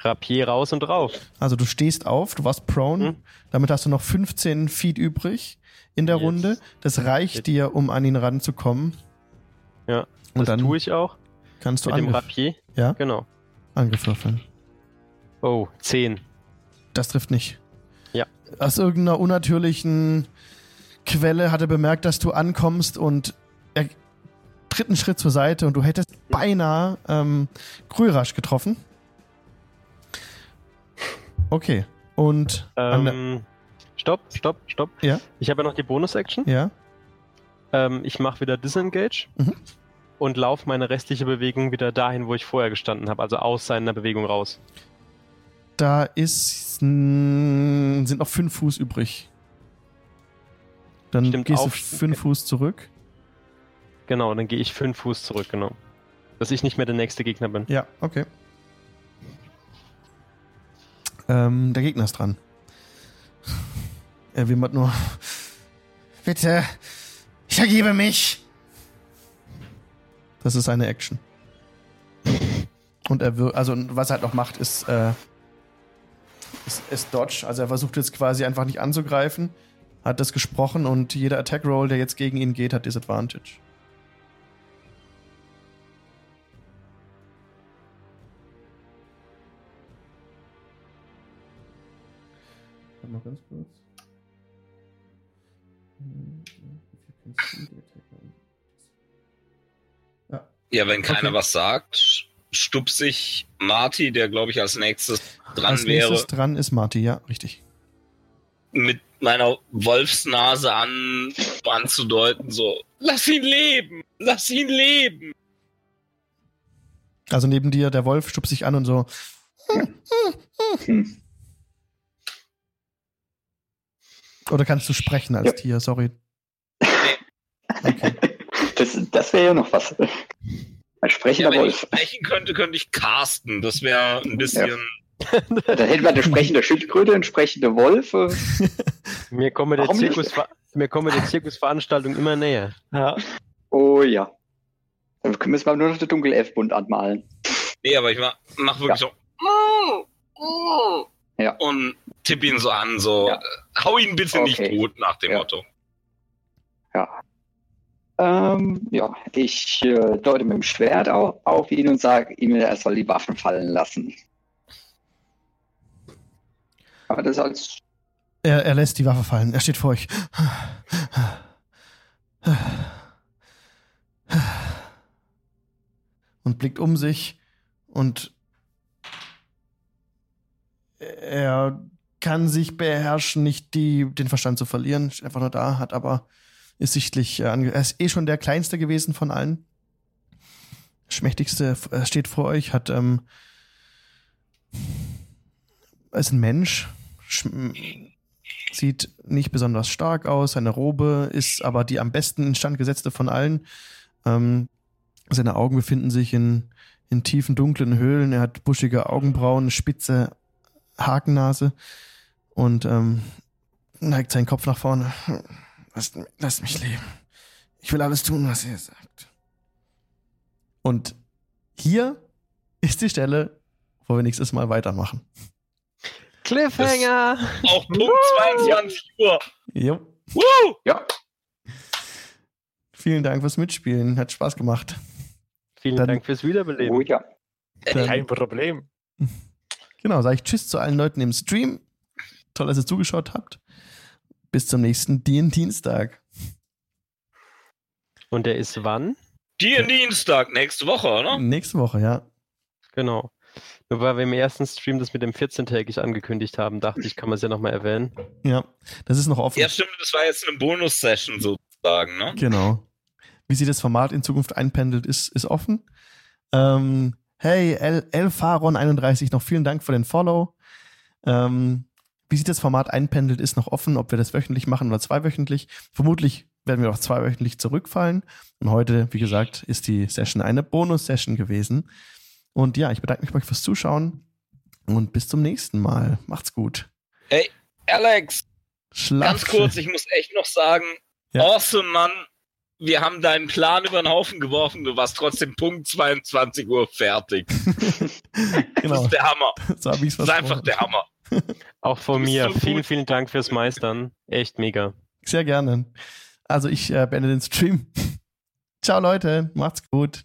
Rapier raus und drauf. Also du stehst auf, du warst prone, Hm. damit hast du noch 15 Feet übrig in der Yes. Runde. Das reicht Jetzt. dir, um an ihn ranzukommen. Ja. Und Das dann tue ich auch. kannst du Mit dem Angriff, Rapier. ja, Genau. Angriff würfeln. Oh, 10. Das trifft nicht. Ja. Aus irgendeiner unnatürlichen Quelle hat er bemerkt, dass du ankommst und er tritt einen Schritt zur Seite und du hättest beinahe ähm, Krürasch getroffen. Okay. Und Ähm, stopp, stopp, stopp. Ja. Ich habe ja noch die Bonus-Action. ja, Ähm, ich mache wieder Disengage Mhm. und laufe meine restliche Bewegung wieder dahin, wo ich vorher gestanden habe, also aus seiner Bewegung raus. da ist mh, sind noch fünf Fuß übrig. Dann Stimmt, gehst du auf- fünf Fuß zurück. Genau, dann gehe ich fünf Fuß zurück, genau. Dass ich nicht mehr der nächste Gegner bin. Ja, okay. Ähm, der Gegner ist dran. Er wimmert nur. Bitte, ich ergebe mich. Das ist eine Action. Und er will, also was er halt noch macht, ist, äh, ist, ist Dodge. Also er versucht jetzt quasi einfach nicht anzugreifen, hat das gesprochen und jeder Attack Roll, der jetzt gegen ihn geht, hat Disadvantage. Warte mal ganz kurz. Ja, Ja, wenn keiner Okay. was sagt, stupst sich Marty, der glaube ich als nächstes dran als wäre, nächstes dran ist Marty, ja, richtig. mit meiner Wolfsnase an, anzudeuten, so, lass ihn leben, lass ihn leben. Also neben dir, der Wolf stupst sich an und so. Hm. Oder kannst du sprechen als Ja. Tier? Sorry. Okay. Das, das wäre ja noch was. Ein Ja, sprechender wenn ich Wolf. sprechen könnte, könnte ich casten. Das wäre ein bisschen. Da hätten wir eine sprechende Schildkröte, ein sprechender Wolf. Mir kommen der? Zirkus, mir kommen der Zirkusveranstaltung immer näher. Ja. Oh ja. Dann müssen wir nur noch den Dunkelelfbund anmalen. Nee, aber ich mach, mach wirklich so. Ja. Und tipp ihn so an, so. Ja. äh, Hau ihn bitte nicht Okay. tot nach dem Ja. Motto. Ähm, ja, ich äh, deute mit dem Schwert auf, auf ihn und sage ihm, er soll die Waffen fallen lassen. Aber das als Er, er lässt die Waffe fallen. Er steht vor euch. Und blickt um sich und er kann sich beherrschen, nicht die, den Verstand zu verlieren. Steht einfach nur da, hat aber ist sichtlich, äh, ange- er ist eh schon der kleinste gewesen von allen. Schmächtigste äh, steht vor euch, hat ähm, ist ein Mensch, sieht nicht besonders stark aus. Seine Robe ist aber die am besten instand gesetzte von allen. Ähm, seine Augen befinden sich in, in tiefen, dunklen Höhlen. Er hat buschige Augenbrauen, spitze Hakennase und ähm, neigt seinen Kopf nach vorne. Lasst, lasst mich leben. Ich will alles tun, was ihr sagt. Und hier ist die Stelle, wo wir nächstes Mal weitermachen. Cliffhanger! Auch Punkt 22 Uhr. Jo. Woo! ja, Vielen Dank fürs Mitspielen. Hat Spaß gemacht. Vielen Dann- Dank fürs Wiederbeleben. oh ja. Dann- Kein Problem. Genau, sage ich Tschüss zu allen Leuten im Stream. Toll, dass ihr zugeschaut habt. Bis zum nächsten Dienstag. Und der ist wann? Die Dienstag, nächste Woche, oder? Nächste Woche, ja. Genau. Nur weil wir im ersten Stream das mit dem 14-tägig angekündigt haben, dachte ich, kann man es ja nochmal erwähnen. Ja, das ist noch offen. Ja, stimmt, das war jetzt eine Bonus-Session sozusagen, ne? Genau. Wie sich das Format in Zukunft einpendelt, ist, ist offen. Ähm, hey, El Elfaron31, noch vielen Dank für den Follow. Ähm, wie sich das Format einpendelt, ist noch offen, ob wir das wöchentlich machen oder zweiwöchentlich. Vermutlich werden wir auf zweiwöchentlich zurückfallen. Und heute, wie gesagt, ist die Session eine Bonus-Session gewesen. Und ja, ich bedanke mich bei euch fürs Zuschauen und bis zum nächsten Mal. Macht's gut. Alex, Schlaf ganz kurz, ich muss echt noch sagen, Ja. awesome, Mann. Wir haben deinen Plan über den Haufen geworfen, du warst trotzdem Punkt 22 Uhr fertig. Das genau, ist der Hammer. so Das ist einfach der Hammer. Auch von mir. so vielen, gut. vielen Dank fürs Meistern. Echt mega. Sehr gerne. Also ich äh, beende den Stream. Ciao Leute, macht's gut.